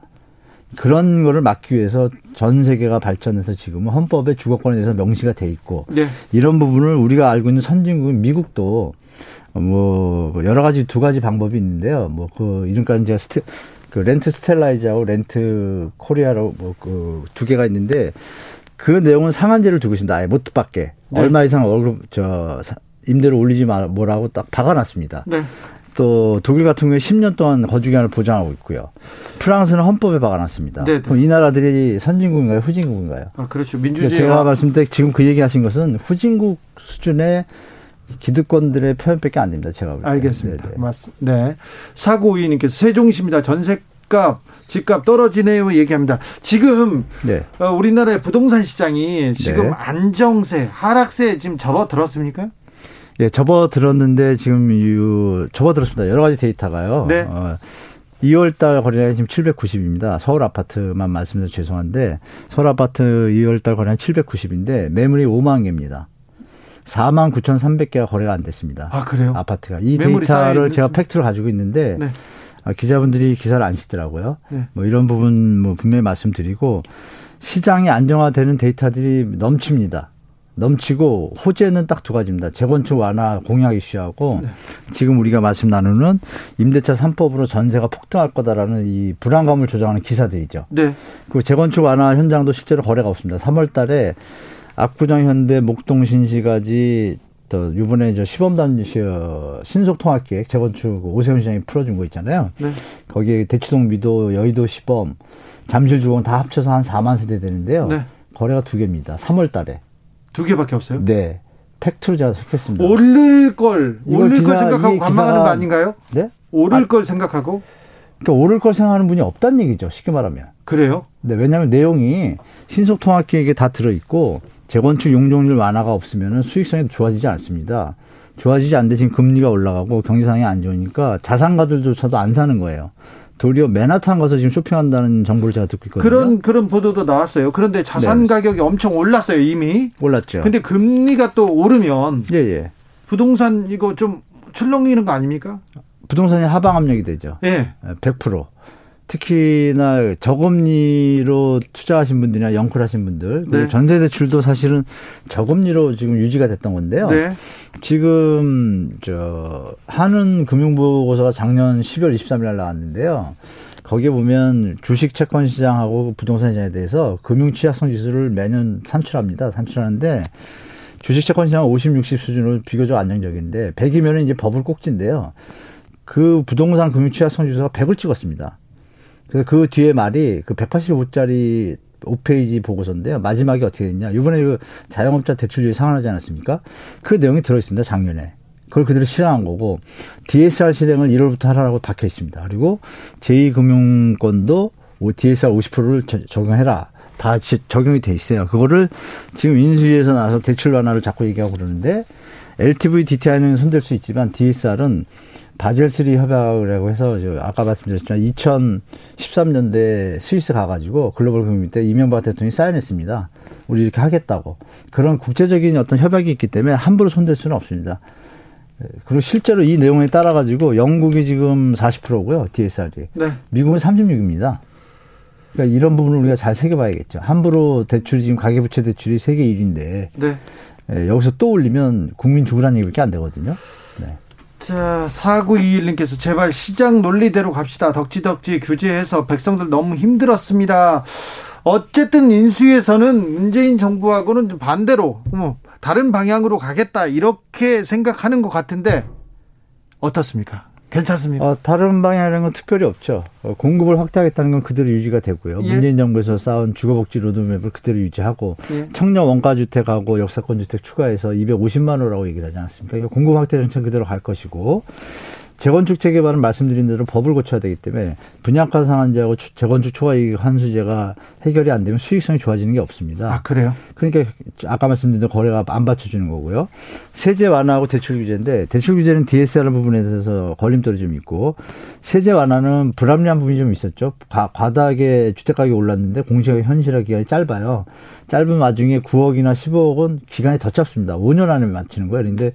그런 거를 막기 위해서 전 세계가 발전해서 지금은 헌법에 주거권에 대해서 명시가 돼 있고 네. 이런 부분을 우리가 알고 있는 선진국인 미국도 뭐 여러 가지 두 가지 방법이 있는데요. 뭐 그 이름까지 제가 스테, 그 렌트 스텔라이즈하고 렌트 코리아로 뭐 그 두 개가 있는데 그 내용은 상한제를 두고 있습니다. 아예 못 받게 네. 얼마 이상 월급 저 사- 임대료 올리지 마 뭐라고 딱 박아놨습니다. 네. 또 독일 같은 경우에 10년 동안 거주 기간을 보장하고 있고요. 프랑스는 헌법에 박아놨습니다. 네, 네. 그럼 이 나라들이 선진국인가요, 후진국인가요? 아, 그렇죠. 근데 민주주의. 제가 말씀드릴 때 지금 그 얘기하신 것은 후진국 수준의 기득권들의 표현밖에 안 됩니다. 제가 볼 때. 알겠습니다. 네, 네. 맞습니다. 네. 사고이님께서 세종시입니다. 전세값, 집값 떨어지네요. 얘기합니다. 지금 네. 어, 우리나라의 부동산 시장이 지금 네. 안정세, 하락세 지금 접어들었습니까? 예, 접어들었는데 지금 유, 접어들었습니다. 여러 가지 데이터가요. 네. 어, 2월 달 거래량이 지금 790입니다. 서울 아파트만 말씀드려서 죄송한데 서울 아파트 2월 달 거래량 790인데 매물이 5만 개입니다. 4만 9,300개가 거래가 안 됐습니다. 아, 그래요? 아파트가. 이 데이터를 제가 좀- 팩트로 가지고 있는데 네. 아, 기자분들이 기사를 안 싣더라고요. 네. 뭐 이런 부분 뭐 분명히 말씀드리고 시장이 안정화되는 데이터들이 넘칩니다. 넘치고 호재는 딱 두 가지입니다. 재건축 완화 공약 이슈하고 네. 지금 우리가 말씀 나누는 임대차 3법으로 전세가 폭등할 거다라는 이 불안감을 조장하는 기사들이죠. 네. 그 재건축 완화 현장도 실제로 거래가 없습니다. 3월 달에 압구정 현대 목동 신시까지 또 이번에 저 시범단 어, 신속 통합 계획 재건축 오세훈 시장이 풀어준 거 있잖아요. 네. 거기에 대치동 미도 여의도 시범 잠실 주공 다 합쳐서 한 4만 세대 되는데요. 네. 거래가 두 개입니다. 3월 달에. 두 개밖에 없어요? 네. 팩트로 제가 속했습니다. 오를 걸, 오를 걸 기사- 생각하고 이게 관망하는 거 아닌가요? 네? 오를 아. 걸 생각하고 그러니까 오를 걸 생각하는 분이 없다는 얘기죠. 쉽게 말하면. 그래요? 네, 왜냐하면 내용이 신속 통합 계획에 다 들어 있고 재건축 용적률 완화가 없으면 수익성이 좋아지지 않습니다. 좋아지지 않는데 지금 금리가 올라가고 경기 상황이 안 좋으니까 자산가들조차도 안 사는 거예요. 도리어 맨하탄 가서 지금 쇼핑한다는 정보를 제가 듣고 있거든요. 그런 그런 보도도 나왔어요. 그런데 자산 네. 가격이 엄청 올랐어요 이미. 몰랐죠. 근데 금리가 또 오르면 예, 예. 부동산 이거 좀 출렁이는 거 아닙니까? 부동산이 하방 압력이 되죠. 예. 100%. 특히나 저금리로 투자하신 분들이나 영끌하신 분들, 그리고 네. 전세 대출도 사실은 저금리로 지금 유지가 됐던 건데요. 네. 지금 저 한은 금융보고서가 작년 10월 23일 날 나왔는데요. 거기에 보면 주식 채권 시장하고 부동산 시장에 대해서 금융 취약성 지수를 매년 산출합니다. 산출하는데 주식 채권 시장 50, 60 수준으로 비교적 안정적인데 100이면 이제 버블 꼭지인데요. 그 부동산 금융 취약성 지수가 100을 찍었습니다. 그래서 그 뒤에 말이 그 185짜리 5페이지 보고서인데요. 마지막에 어떻게 됐냐. 이번에 그 자영업자 대출률이 상한하지 않았습니까? 그 내용이 들어있습니다. 작년에. 그걸 그대로 실행한 거고 DSR 실행을 1월부터 하라고 박혀 있습니다. 그리고 제2금융권도 DSR 50%를 적용해라. 다 지- 적용이 돼 있어요. 그거를 지금 인수위에서 나와서 대출 완화를 자꾸 얘기하고 그러는데 LTV DTI는 손댈 수 있지만 DSR은 바젤3 협약이라고 해서 저 아까 말씀드렸지만 2013년대 스위스 가가지고 글로벌 금융위 때 이명박 대통령이 사인했습니다. 우리 이렇게 하겠다고. 그런 국제적인 어떤 협약이 있기 때문에 함부로 손댈 수는 없습니다. 예, 그리고 실제로 이 내용에 따라가지고 영국이 지금 40%고요, DSR이. 네. 미국은 36입니다. 그러니까 이런 부분을 우리가 잘 새겨봐야겠죠. 함부로 대출이 지금 가계부채 대출이 세계 1위인데 네. 예, 여기서 또 올리면 국민 죽으라는 얘기밖에 안 되거든요. 네. 자, 4921님께서 제발 시장 논리대로 갑시다. 덕지덕지 규제해서 백성들 너무 힘들었습니다. 어쨌든 인수위에서는 문재인 정부하고는 좀 반대로 뭐 다른 방향으로 가겠다 이렇게 생각하는 것 같은데 어떻습니까? 괜찮습니까? 어, 다른 방향이라는 건 특별히 없죠. 어, 공급을 확대하겠다는 건 그대로 유지가 되고요. 예. 문재인 정부에서 쌓은 주거복지 로드맵을 그대로 유지하고 예. 청년 원가주택하고 역사권주택 추가해서 250만 호라고 얘기를 하지 않았습니까? 공급 확대 정책 그대로 갈 것이고 재건축 재개발은 말씀드린 대로 법을 고쳐야 되기 때문에 분양가 상한제하고 추- 재건축 초과이익 환수제가 해결이 안 되면 수익성이 좋아지는 게 없습니다. 아, 그래요? 그러니까 아까 말씀드린 대로 거래가 안 받쳐주는 거고요. 세제 완화하고 대출 규제인데 대출 규제는 DSR 부분에 대해서 걸림돌이 좀 있고 세제 완화는 불합리한 부분이 좀 있었죠. 과, 과다하게 주택 가격이 올랐는데 공시가 현실화 기간이 짧아요. 짧은 와중에 9억이나 15억은 기간이 더 짧습니다. 5년 안에 맞추는 거예요. 그런데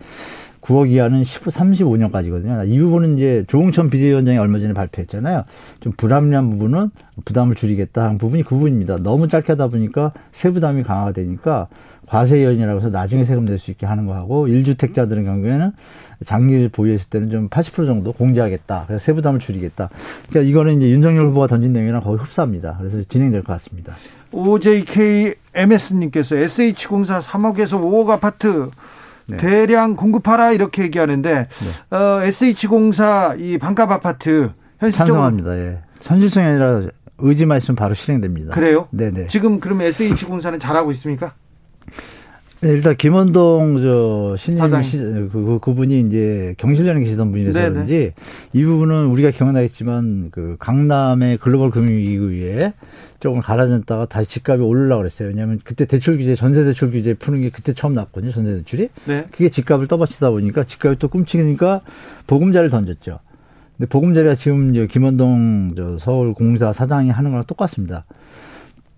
9억 이하는 10, 35년까지거든요. 이 부분은 이제 조홍천 비대위원장이 얼마 전에 발표했잖아요. 좀 불합리한 부분은 부담을 줄이겠다 하는 부분이 그 부분입니다. 너무 짧게 하다 보니까 세부담이 강화가 되니까 과세 요인이라고 해서 나중에 세금 낼 수 있게 하는 거하고 1주택자들의 경우에는 장기 보유했을 때는 좀 80% 정도 공제하겠다. 그래서 세부담을 줄이겠다. 그러니까 이거는 이제 윤석열 후보가 던진 내용이랑 거의 흡사합니다. 그래서 진행될 것 같습니다. OJK MS님께서 SH공사 3억에서 5억 아파트 네. 대량 공급하라 이렇게 얘기하는데 어, SH공사 이 반값 아파트 현실적으로 찬성합니다. 예. 현실성이 아니라 의지만 있으면 바로 실행됩니다. 그래요? 네네. 지금 그러면 SH공사는 잘하고 있습니까? 네, 일단 김원동 저 신임 사장. 시, 그, 그 그 분이 이제 경실련에 계시던 분이라서 네네. 그런지 이 부분은 우리가 기억나겠지만 그 강남의 글로벌 금융위기에 조금 가라앉다가 다시 집값이 오르려고 그랬어요. 왜냐하면 그때 대출 규제 전세 대출 규제 푸는 게 그때 처음 났거든요. 전세 대출이. 네. 그게 집값을 떠받치다 보니까 집값이 또 꿈치니까 보금자리를 던졌죠. 근데 보금자리가 지금 김원동 저 서울 공사 사장이 하는 거랑 똑같습니다.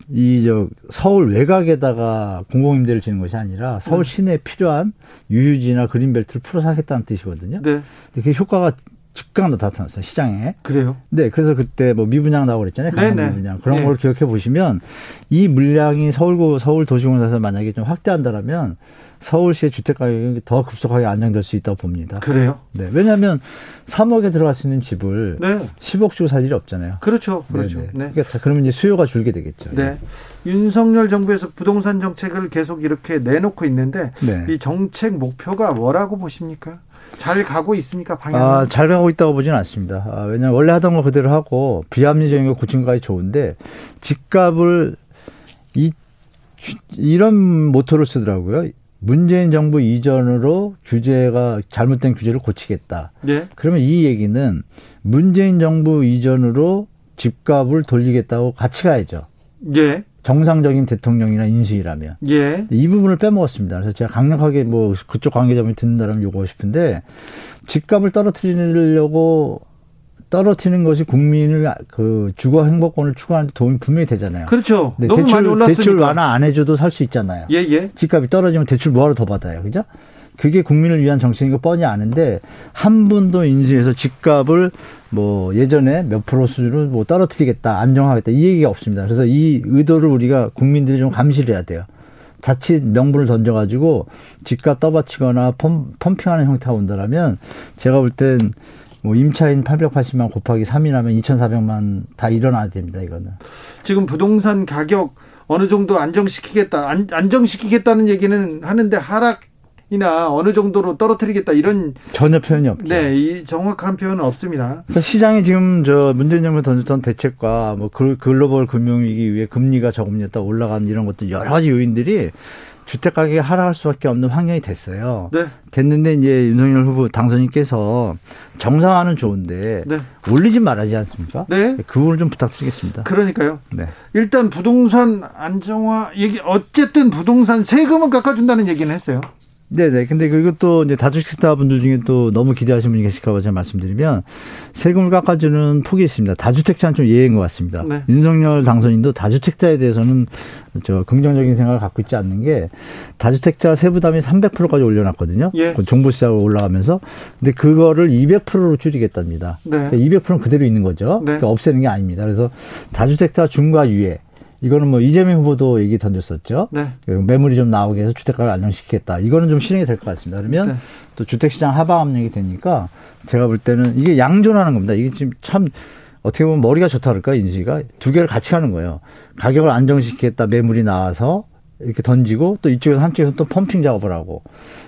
이 저 서울 외곽에다가 공공임대를 지는 것이 아니라 서울 시내에 필요한 유유지나 그린벨트를 풀어서 하겠다는 뜻이거든요. 네. 근데 그 효과가 즉각 나타났어요 시장에. 그래요. 네, 그래서 그때 뭐 미분양 나오고 그랬잖아요. 강남 네네. 미분양. 그런 네. 걸 기억해 보시면 이 물량이 서울고 서울 도시공사에서 만약에 좀 확대한다라면 서울시의 주택 가격이 더 급속하게 안정될 수 있다고 봅니다. 그래요. 네, 왜냐하면 3억에 들어갈 수 있는 집을 네. 10억 주고 살 일이 없잖아요. 그렇죠. 그렇죠. 네네. 네. 그러니까 다- 그러면 이제 수요가 줄게 되겠죠. 네. 윤석열 정부에서 부동산 정책을 계속 이렇게 내놓고 있는데 네. 이 정책 목표가 뭐라고 보십니까? 잘 가고 있습니까? 방향? 아, 잘 가고 있다고 보지는 않습니다. 아, 왜냐하면 원래 하던 거 그대로 하고 비합리적인 거 고친 거까지 좋은데 집값을 이 이런 모토를 쓰더라고요. 문재인 정부 이전으로 규제가 잘못된 규제를 고치겠다. 네. 그러면 이 얘기는 문재인 정부 이전으로 집값을 돌리겠다고 같이 가야죠. 예. 정상적인 대통령이나 인수위라면. 예. 이 부분을 빼먹었습니다. 그래서 제가 강력하게 뭐 그쪽 관계자분이 듣는다면 요구하고 싶은데 집값을 떨어뜨리려고 떨어뜨리는 것이 국민을 그 주거 행복권을 추구하는 데 도움이 분명히 되잖아요. 그렇죠. 네, 너무 많이 대출, 올랐으니까. 대출 완화 안 해줘도 살 수 있잖아요. 예, 예. 집값이 떨어지면 대출 뭐하러 더 받아요. 그죠? 그게 국민을 위한 정책인 거 뻔히 아는데 한 분도 인수해서 집값을 뭐 예전에 몇 프로 수준을 뭐 떨어뜨리겠다, 안정하겠다 이 얘기가 없습니다. 그래서 이 의도를 우리가 국민들이 좀 감시를 해야 돼요. 자칫 명분을 던져가지고 집값 떠받치거나 펌, 펌핑하는 형태가 온다라면 제가 볼 땐 뭐 임차인 880만 곱하기 3이라면 2,400만 다 일어나야 됩니다. 이거는. 지금 부동산 가격 어느 정도 안정시키겠다. 안, 안정시키겠다는 얘기는 하는데 하락 이나 어느 정도로 떨어뜨리겠다 이런 전혀 표현이 없죠. 네, 이 정확한 표현은 없습니다. 그러니까 시장이 지금 저 문재인 정부 던졌던 대책과 뭐 글- 글로벌 금융 위기 위에 금리가 저금리였다 올라간 이런 것들 여러 가지 요인들이 주택 가격이 하락할 수밖에 없는 환경이 됐어요. 네. 됐는데 이제 윤석열 후보 당선인께서 정상화는 좋은데 네. 올리지 말아야지 않습니까? 네. 그 부분을 좀 부탁드리겠습니다. 그러니까요. 네. 일단 부동산 안정화 얘기 어쨌든 부동산 세금은 깎아준다는 얘기는 했어요. 네네. 근데 그것도 이제 다주택자 분들 중에 또 너무 기대하시는 분이 계실까봐 제가 말씀드리면 세금을 깎아주는 폭이 있습니다. 다주택자는 좀 예외인 것 같습니다. 네. 윤석열 당선인도 다주택자에 대해서는 저 긍정적인 생각을 갖고 있지 않는 게 다주택자 세부담이 300%까지 올려놨거든요. 예. 그 정부 시작으로 올라가면서. 근데 그거를 200%로 줄이겠답니다. 네. 그러니까 200%는 그대로 있는 거죠. 네. 그러니까 없애는 게 아닙니다. 그래서 다주택자 중과 유예. 이거는 뭐 이재명 후보도 얘기 던졌었죠. 네. 그 매물이 좀 나오게 해서 주택가를 안정시키겠다. 이거는 좀 실행이 될 것 같습니다. 그러면 네. 또 주택시장 하방 압력이 되니까 제가 볼 때는 이게 양존하는 겁니다. 이게 지금 참 어떻게 보면 머리가 좋다 그럴까 인수위가 두 개를 같이 하는 거예요. 가격을 안정시키겠다 매물이 나와서 이렇게 던지고 또 이쪽에서 한쪽에서 또 펌핑 작업을 하고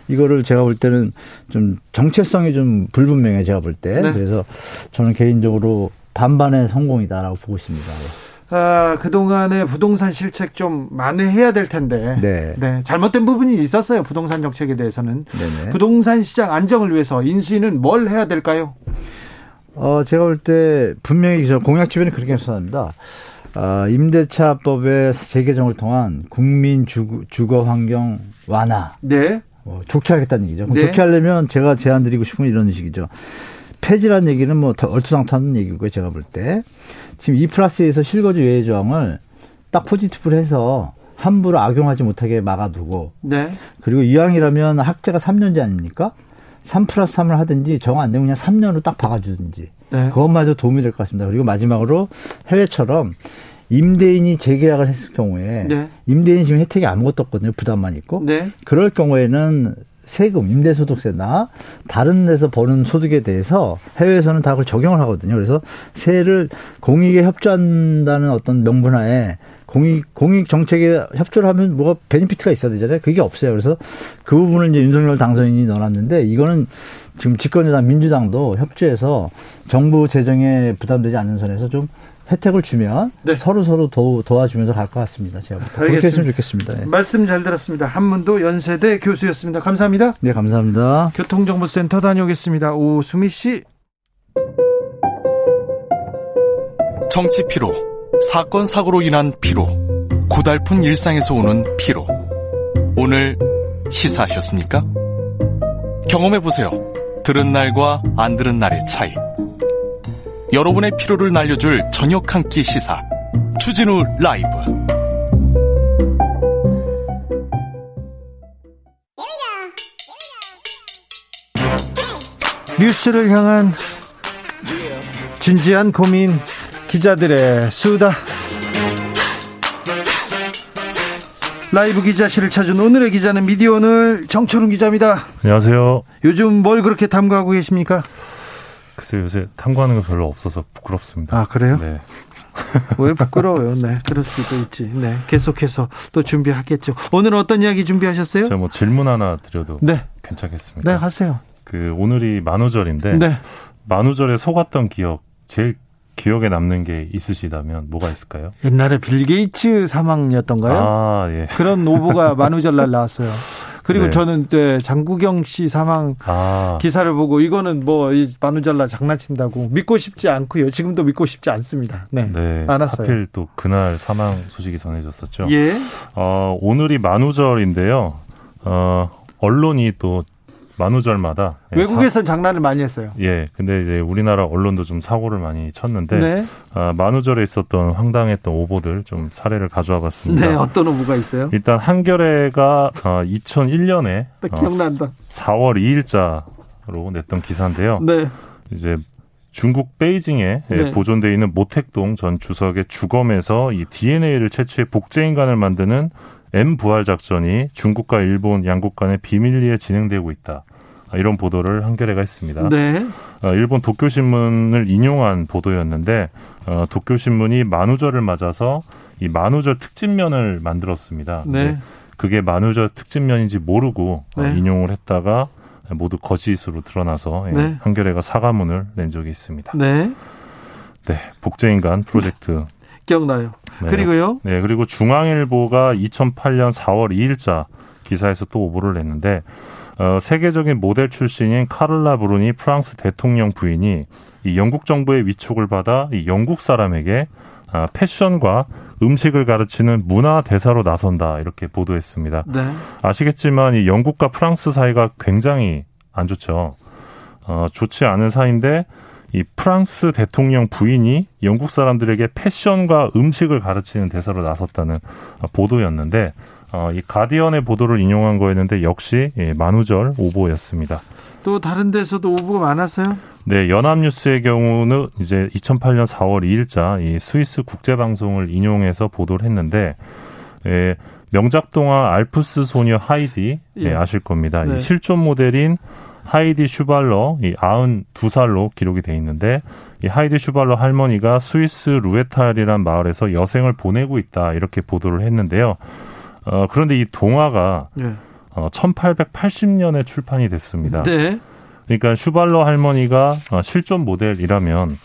이거를 제가 볼 때는 좀 정체성이 좀 불분명해 제가 볼때 네. 그래서 저는 개인적으로 반반의 성공이다라고 보고 있습니다. 아, 그동안의 부동산 실책 좀 만회해야 될 텐데. 네. 잘못된 부분이 있었어요. 부동산 정책에 대해서는. 네네. 부동산 시장 안정을 위해서 인수위는 뭘 해야 될까요? 어, 제가 볼 때 분명히 저 공약 주변에 그렇게 해서합니다. 아, 임대차법의 재개정을 통한 국민 주거, 주거 환경 완화. 네. 어, 좋게 하겠다는 얘기죠. 네. 좋게 하려면 제가 제안 드리고 싶은 건 이런 식이죠. 폐지란 얘기는 뭐더 얼토당토하는 얘기고요. 제가 볼 때. 지금 이 플러스에서 실거주 예외 조항을 딱 포지티브로 해서 함부로 악용하지 못하게 막아두고 네. 그리고 이왕이라면 학제가 3년제 아닙니까? 3 플러스 3을 하든지 정 안 되면 그냥 3년으로 딱 박아주든지. 네. 그것마저 도움이 될 것 같습니다. 그리고 마지막으로 해외처럼 임대인이 재계약을 했을 경우에 네. 임대인 지금 혜택이 아무것도 없거든요. 부담만 있고. 네. 그럴 경우에는 세금, 임대소득세나 다른 데서 버는 소득에 대해서 해외에서는 다 그걸 적용을 하거든요. 그래서 세를 공익에 협조한다는 어떤 명분하에 공익, 공익 정책에 협조를 하면 뭐가 베니피트가 있어야 되잖아요. 그게 없어요. 그래서 그 부분을 이제 윤석열 당선인이 넣어놨는데 이거는 지금 집권여당 민주당도 협조해서 정부 재정에 부담되지 않는 선에서 좀 혜택을 주면 네. 서로 서로 도, 도와주면서 갈 것 같습니다. 제가 그렇게 알겠습니다. 했으면 좋겠습니다. 네. 말씀 잘 들었습니다. 한문도 연세대 교수였습니다. 감사합니다. 네, 감사합니다. 교통정보센터 다녀오겠습니다. 오수미 씨. 정치 피로, 사건 사고로 인한 피로, 고달픈 일상에서 오는 피로. 오늘 시사하셨습니까? 경험해 보세요. 들은 날과 안 들은 날의 차이. 여러분의 피로를 날려줄 저녁 한 끼 시사. 추진우 라이브. 뉴스를 향한 진지한 고민 기자들의 수다. 라이브 기자실을 찾은 오늘의 기자는 미디어 오늘 정철웅 기자입니다. 안녕하세요. 요즘 뭘 그렇게 탐구하고 계십니까? 글쎄요, 요새 탐구하는 거 별로 없어서 부끄럽습니다. 아, 그래요? 네. 왜 부끄러워요? 네, 그럴 수도 있지. 네, 계속해서 또 준비하겠죠. 오늘 어떤 이야기 준비하셨어요? 제가 뭐 질문 하나 드려도 네. 괜찮겠습니까? 네, 하세요. 그 오늘이 만우절인데 네. 만우절에 속았던 기억 제일 기억에 남는 게 있으시다면 뭐가 있을까요? 옛날에 빌 게이츠 사망이었던가요? 아, 예. 그런 오보가 만우절날 나왔어요. 그리고 네. 저는 이제 장국영 씨 사망 아, 기사를 보고 이거는 뭐이 만우절날 장난친다고 믿고 싶지 않고요. 지금도 믿고 싶지 않습니다. 네. 네. 많았어요. 하필 또 그날 사망 소식이 전해졌었죠. 예. 어, 오늘이 만우절인데요. 어, 언론이 또 만우절마다 예, 외국에서 장난을 많이 했어요. 사- 예, 근데 이제 우리나라 언론도 좀 사고를 많이 쳤는데 네. 아, 만우절에 있었던 황당했던 오보들 좀 사례를 가져와 봤습니다. 네, 어떤 오보가 있어요? 일단 한겨레가 어, 2001년에 딱 기억난다. 4월 2일자로 냈던 기사인데요. 네. 이제 중국 베이징에 예, 네. 보존돼 있는 모택동 전 주석의 주검에서 이 DNA를 채취해 복제 인간을 만드는 M 부활 작전이 중국과 일본 양국 간의 비밀리에 진행되고 있다. 아, 이런 보도를 한겨레가 했습니다. 네. 어, 일본 도쿄 신문을 인용한 보도였는데 어, 도쿄 신문이 만우절을 맞아서 이 만우절 특집면을 만들었습니다. 네. 그게 만우절 특집면인지 모르고 어, 네. 인용을 했다가 모두 거짓으로 드러나서 예, 네. 한겨레가 사과문을 낸 적이 있습니다. 네. 네, 복제인간 프로젝트. 기억나요. 네. 그리고요. 네, 그리고 중앙일보가 2008년 4월 2일자 기사에서 또 오보를 냈는데 어, 세계적인 모델 출신인 카를라 브루니 프랑스 대통령 부인이 이 영국 정부의 위촉을 받아 이 영국 사람에게 아, 패션과 음식을 가르치는 문화 대사로 나선다 이렇게 보도했습니다. 네. 아시겠지만 이 영국과 프랑스 사이가 굉장히 안 좋죠. 어, 좋지 않은 사이인데 이 프랑스 대통령 부인이 영국 사람들에게 패션과 음식을 가르치는 대사로 나섰다는 어, 보도였는데 어, 이 가디언의 보도를 인용한 거였는데 역시 예, 만우절 오보였습니다. 또 다른 데서도 오보가 많았어요? 네, 연합뉴스의 경우는 이제 2008년 4월 2일자 이 스위스 국제방송을 인용해서 보도를 했는데, 예, 명작 동화 알프스 소녀 하이디, 예, 예. 아실 겁니다. 네. 이 실존 모델인 하이디 슈발러, 이 92살로 기록이 돼 있는데, 이 하이디 슈발러 할머니가 스위스 루에탈이란 마을에서 여생을 보내고 있다, 이렇게 보도를 했는데요. 어, 그런데 이 동화가 네. 어, 1880년에 출판이 됐습니다. 네. 그러니까 슈발러 할머니가 어, 실존 모델이라면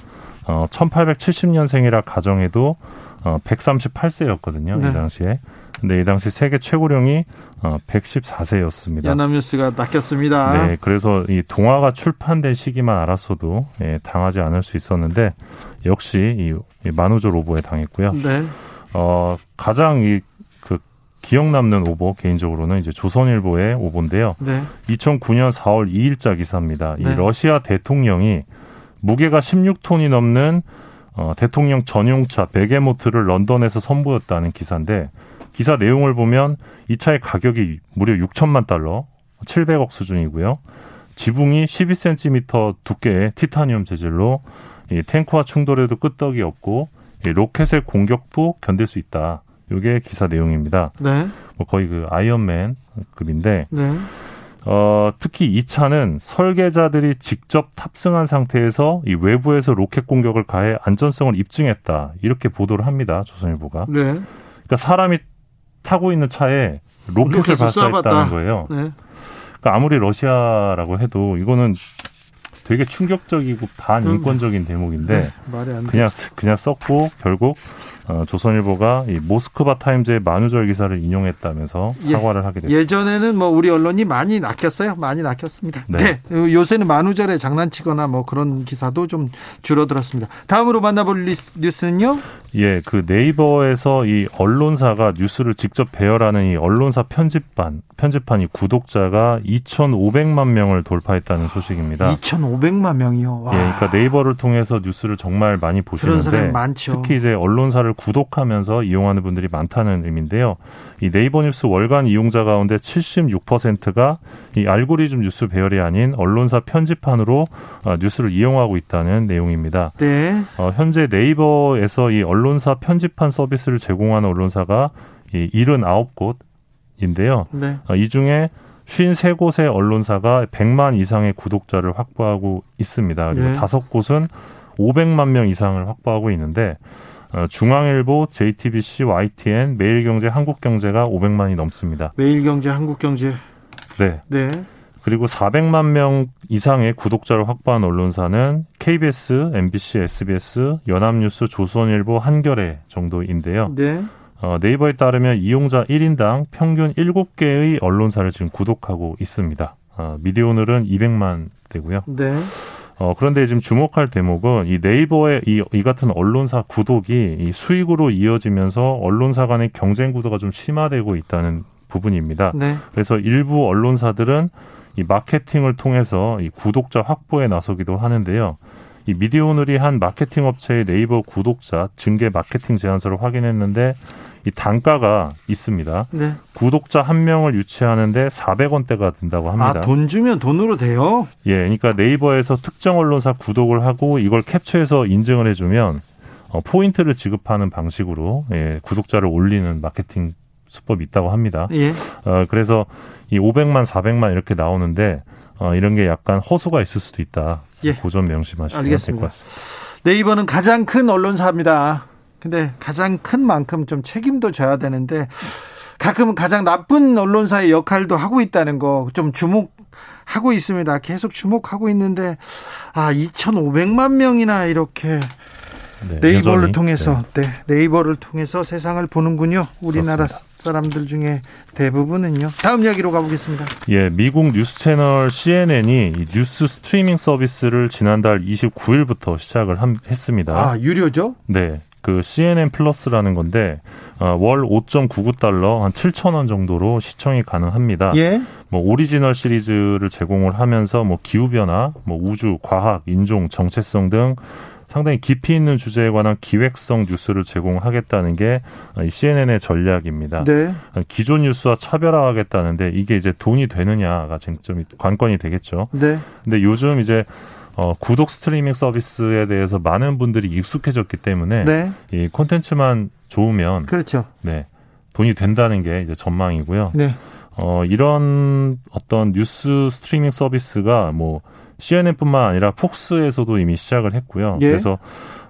어, 1870년생이라 가정해도 어, 138세였거든요. 네. 이 당시에. 근데 이 당시 세계 최고령이 어, 114세였습니다. 연합뉴스가 낚였습니다. 네, 그래서 이 동화가 출판된 시기만 알았어도 예, 당하지 않을 수 있었는데 역시 이, 이 만우절 오보에 당했고요. 네. 어, 가장 이그 기억 남는 오보 개인적으로는 이제 조선일보의 오보인데요. 네. 2009년 4월 2일자 기사입니다. 이 네. 러시아 대통령이 무게가 16톤이 넘는 어, 대통령 전용차 베게모트를 런던에서 선보였다는 기사인데 기사 내용을 보면 이 차의 가격이 무려 6천만 달러, 700억 수준이고요. 지붕이 12cm 두께의 티타늄 재질로 이 탱크와 충돌에도 끄떡이 없고 이 로켓의 공격도 견딜 수 있다. 이게 기사 내용입니다. 네. 뭐 거의 그 아이언맨급인데 네. 어, 특히 이 차는 설계자들이 직접 탑승한 상태에서 이 외부에서 로켓 공격을 가해 안전성을 입증했다. 이렇게 보도를 합니다. 조선일보가. 네. 그러니까 사람이 타고 있는 차에 로켓을 발사했다는. 거예요. 네. 그러니까 아무리 러시아라고 해도 이거는 되게 충격적이고 반인권적인 대목인데 네. 그냥 그냥 썼고 결국 어, 조선일보가 이 모스크바 타임즈의 만우절 기사를 인용했다면서 예. 사과를 하게 됐습니다. 예전에는 뭐 우리 언론이 많이 낚였어요. 많이 낚였습니다. 네. 네. 요새는 만우절에 장난치거나 뭐 그런 기사도 좀 줄어들었습니다. 다음으로 만나볼 뉴스는요? 예, 그 네이버에서 이 언론사가 뉴스를 직접 배열하는 이 언론사 편집반, 편집판이 구독자가 2,500만 명을 돌파했다는 소식입니다. 2,500만 명이요. 와. 예, 그러니까 네이버를 통해서 뉴스를 정말 많이 보시는데 많죠. 특히 이제 언론사를 구독하면서 이용하는 분들이 많다는 의미인데요. 이 네이버 뉴스 월간 이용자 가운데 76%가 이 알고리즘 뉴스 배열이 아닌 언론사 편집판으로 어, 뉴스를 이용하고 있다는 내용입니다. 네. 어, 현재 네이버에서 이 언론사 편집판 서비스를 제공하는 언론사가 이 79곳인데요. 네. 어, 이 중에 53곳의 언론사가 100만 이상의 구독자를 확보하고 있습니다. 그리고 네. 다섯 곳은 500만 명 이상을 확보하고 있는데 어, 중앙일보, JTBC, YTN, 매일경제, 한국경제가 500만이 넘습니다. 매일경제, 한국경제. 네. 네. 그리고 400만 명 이상의 구독자를 확보한 언론사는 KBS, MBC, SBS, 연합뉴스, 조선일보, 한겨레 정도인데요. 네. 어, 네이버에 따르면 이용자 1인당 평균 7개의 언론사를 지금 구독하고 있습니다. 어, 미디어 오늘은 200만 되고요. 네. 어, 그런데 지금 주목할 대목은 이 네이버의 이, 이 같은 언론사 구독이 이 수익으로 이어지면서 언론사 간의 경쟁 구도가 좀 심화되고 있다는 부분입니다. 네. 그래서 일부 언론사들은 이 마케팅을 통해서 이 구독자 확보에 나서기도 하는데요. 이 미디어오늘이 한 마케팅 업체의 네이버 구독자 증계 마케팅 제안서를 확인했는데 이 단가가 있습니다. 네. 구독자 한 명을 유치하는데 400원대가 든다고 합니다. 아, 돈 주면 돈으로 돼요? 예, 그러니까 네이버에서 특정 언론사 구독을 하고 이걸 캡처해서 인증을 해주면 어, 포인트를 지급하는 방식으로 예, 구독자를 올리는 마케팅 수법이 있다고 합니다. 예. 어, 그래서 이 500만, 400만 이렇게 나오는데 어, 이런 게 약간 허수가 있을 수도 있다. 예. 고점 명심하시면 될 것. 같습니다. 네이버는 가장 큰 언론사입니다. 근데 가장 큰 만큼 좀 책임도 져야 되는데 가끔은 가장 나쁜 언론사의 역할도 하고 있다는 거 좀 주목하고 있습니다. 계속 주목하고 있는데 아 2,500만 명이나 이렇게 네, 여전히, 통해서 네. 네 이버를 통해서 세상을 보는군요. 우리나라 그렇습니다. 사람들 중에 대부분은요. 다음 이야기로 가보겠습니다. 예, 미국 뉴스 채널 CNN이 이 뉴스 스트리밍 서비스를 지난달 29일부터 시작을 함- 했습니다. 아 유료죠? 네. 그 CNN 플러스라는 건데 어, 월 5.99달러 한 7천 원 정도로 시청이 가능합니다. 예. 뭐 오리지널 시리즈를 제공을 하면서 뭐 기후 변화, 뭐 우주, 과학, 인종, 정체성 등 상당히 깊이 있는 주제에 관한 기획성 뉴스를 제공하겠다는 게이 CNN의 전략입니다. 네. 기존 뉴스와 차별화하겠다는데 이게 이제 돈이 되느냐가 쟁점이 관건이 되겠죠. 네. 근데 요즘 이제 어, 구독 스트리밍 서비스에 대해서 많은 분들이 익숙해졌기 때문에 네. 이 콘텐츠만 좋으면 그렇죠. 네 돈이 된다는 게 이제 전망이고요. 네. 어, 이런 어떤 뉴스 스트리밍 서비스가 뭐 CNN뿐만 아니라 폭스에서도 이미 시작을 했고요. 예. 그래서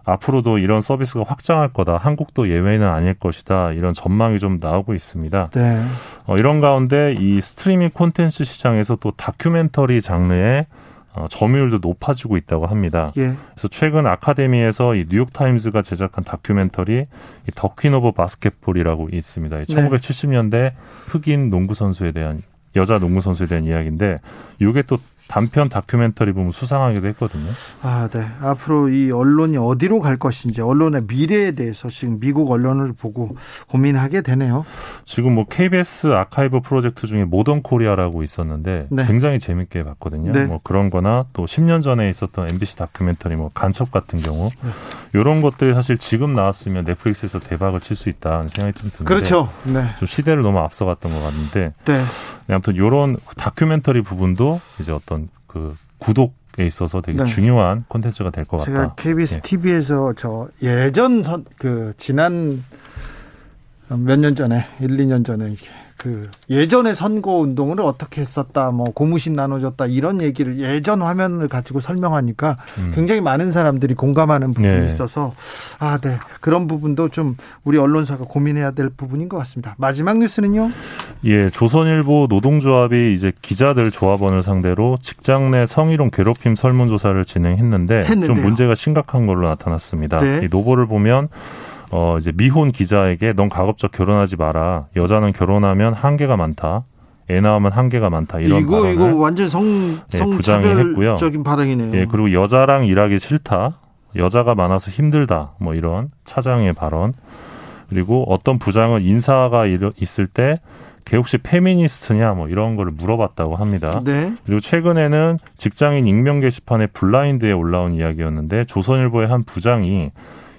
앞으로도 이런 서비스가 확장할 거다. 한국도 예외는 아닐 것이다. 이런 전망이 좀 나오고 있습니다. 네. 어, 이런 가운데 이 스트리밍 콘텐츠 시장에서 또 다큐멘터리 장르의 어, 점유율도 높아지고 있다고 합니다. 예. 그래서 최근 아카데미에서 이 뉴욕 타임즈가 제작한 다큐멘터리 이 The Queen of Basketball이라고 있습니다. 이 네. 1970년대 흑인 농구 선수에 대한 여자 농구 선수에 대한 이야기인데 이게 또 단편 다큐멘터리 보면 수상하기도 했거든요. 아, 네. 앞으로 이 언론이 어디로 갈 것인지 언론의 미래에 대해서 지금 미국 언론을 보고 고민하게 되네요. 지금 뭐 KBS 아카이브 프로젝트 중에 모던 코리아라고 있었는데 네. 굉장히 재밌게 봤거든요. 네. 뭐 그런 거나 또 10년 전에 있었던 MBC 다큐멘터리 뭐 간첩 같은 경우 네. 이런 것들이 사실 지금 나왔으면 넷플릭스에서 대박을 칠 수 있다는 생각이 좀 드는데 그렇죠. 네. 좀 시대를 너무 앞서갔던 것 같은데 네. 아무튼 이런 다큐멘터리 부분도 이제 어떤 그 구독에 있어서 되게 네. 중요한 콘텐츠가 될 것 같다. 제가 KBS 예. TV에서 저 예전 선, 그 지난 몇 년 전에 1, 2년 전에 그 예전의 선거 운동을 어떻게 했었다 뭐 고무신 나눠줬다 이런 얘기를 예전 화면을 가지고 설명하니까 음. 굉장히 많은 사람들이 공감하는 부분이 네. 있어서 아 네 그런 부분도 좀 우리 언론사가 고민해야 될 부분인 것 같습니다 마지막 뉴스는요 예, 조선일보 노동조합이 이제 기자들 조합원을 상대로 직장 내 성희롱 괴롭힘 설문조사를 진행했는데 했는데요. 좀 문제가 심각한 걸로 나타났습니다. 네. 이 노보를 보면 어 이제 미혼 기자에게 넌 가급적 결혼하지 마라. 여자는 결혼하면 한계가 많다. 애 낳으면 한계가 많다. 이런 이거 발언을 이거 완전 성 예. 성차별적인 발언이네요 예, 그리고 여자랑 일하기 싫다. 여자가 많아서 힘들다. 뭐 이런 차장의 발언. 그리고 어떤 부장은 인사가 있을 때걔 혹시 페미니스트냐 뭐 이런 거를 물어봤다고 합니다. 네 그리고 최근에는 직장인 익명 게시판에 블라인드에 올라온 이야기였는데 조선일보의 한 부장이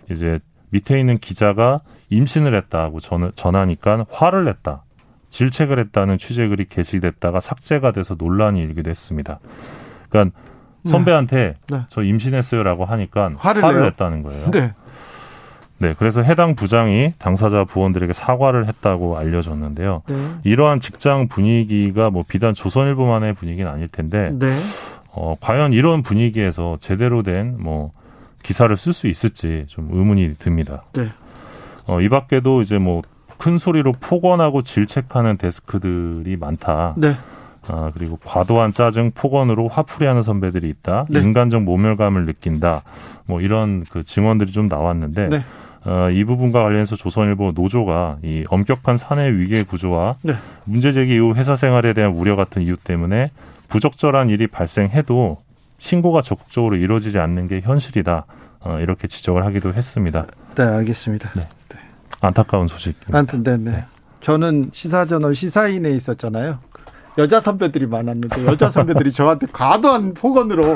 이제 밑에 있는 기자가 임신을 했다고 전, 전하니까 화를 냈다. 질책을 했다는 취재글이 게시됐다가 삭제가 돼서 논란이 일기도 했습니다. 그러니까 선배한테 네. 저 임신했어요라고 하니까 화를 화를? 냈다는 거예요. 네. 네, 그래서 해당 부장이 당사자 부원들에게 사과를 했다고 알려졌는데요. 네. 이러한 직장 분위기가 뭐 비단 조선일보만의 분위기는 아닐 텐데, 네. 어, 과연 이런 분위기에서 제대로 된 뭐 기사를 쓸 수 있을지 좀 의문이 듭니다. 네. 어, 이 밖에도 이제 뭐 큰 소리로 폭언하고 질책하는 데스크들이 많다. 네. 아, 그리고 과도한 짜증, 폭언으로 화풀이하는 선배들이 있다. 네. 인간적 모멸감을 느낀다. 뭐 이런 그 증언들이 좀 나왔는데 네. 어, 이 부분과 관련해서 조선일보 노조가 이 엄격한 사내 위계 구조와 네. 문제 제기 이후 회사 생활에 대한 우려 같은 이유 때문에 부적절한 일이 발생해도 신고가 적극적으로 이루어지지 않는 게 현실이다. 어, 이렇게 지적을 하기도 했습니다. 네, 알겠습니다. 안타까운 소식. 아무튼 네, 네. 저는 시사저널 시사인에 있었잖아요. 여자 선배들이 많았는데 여자 선배들이 저한테 과도한 폭언으로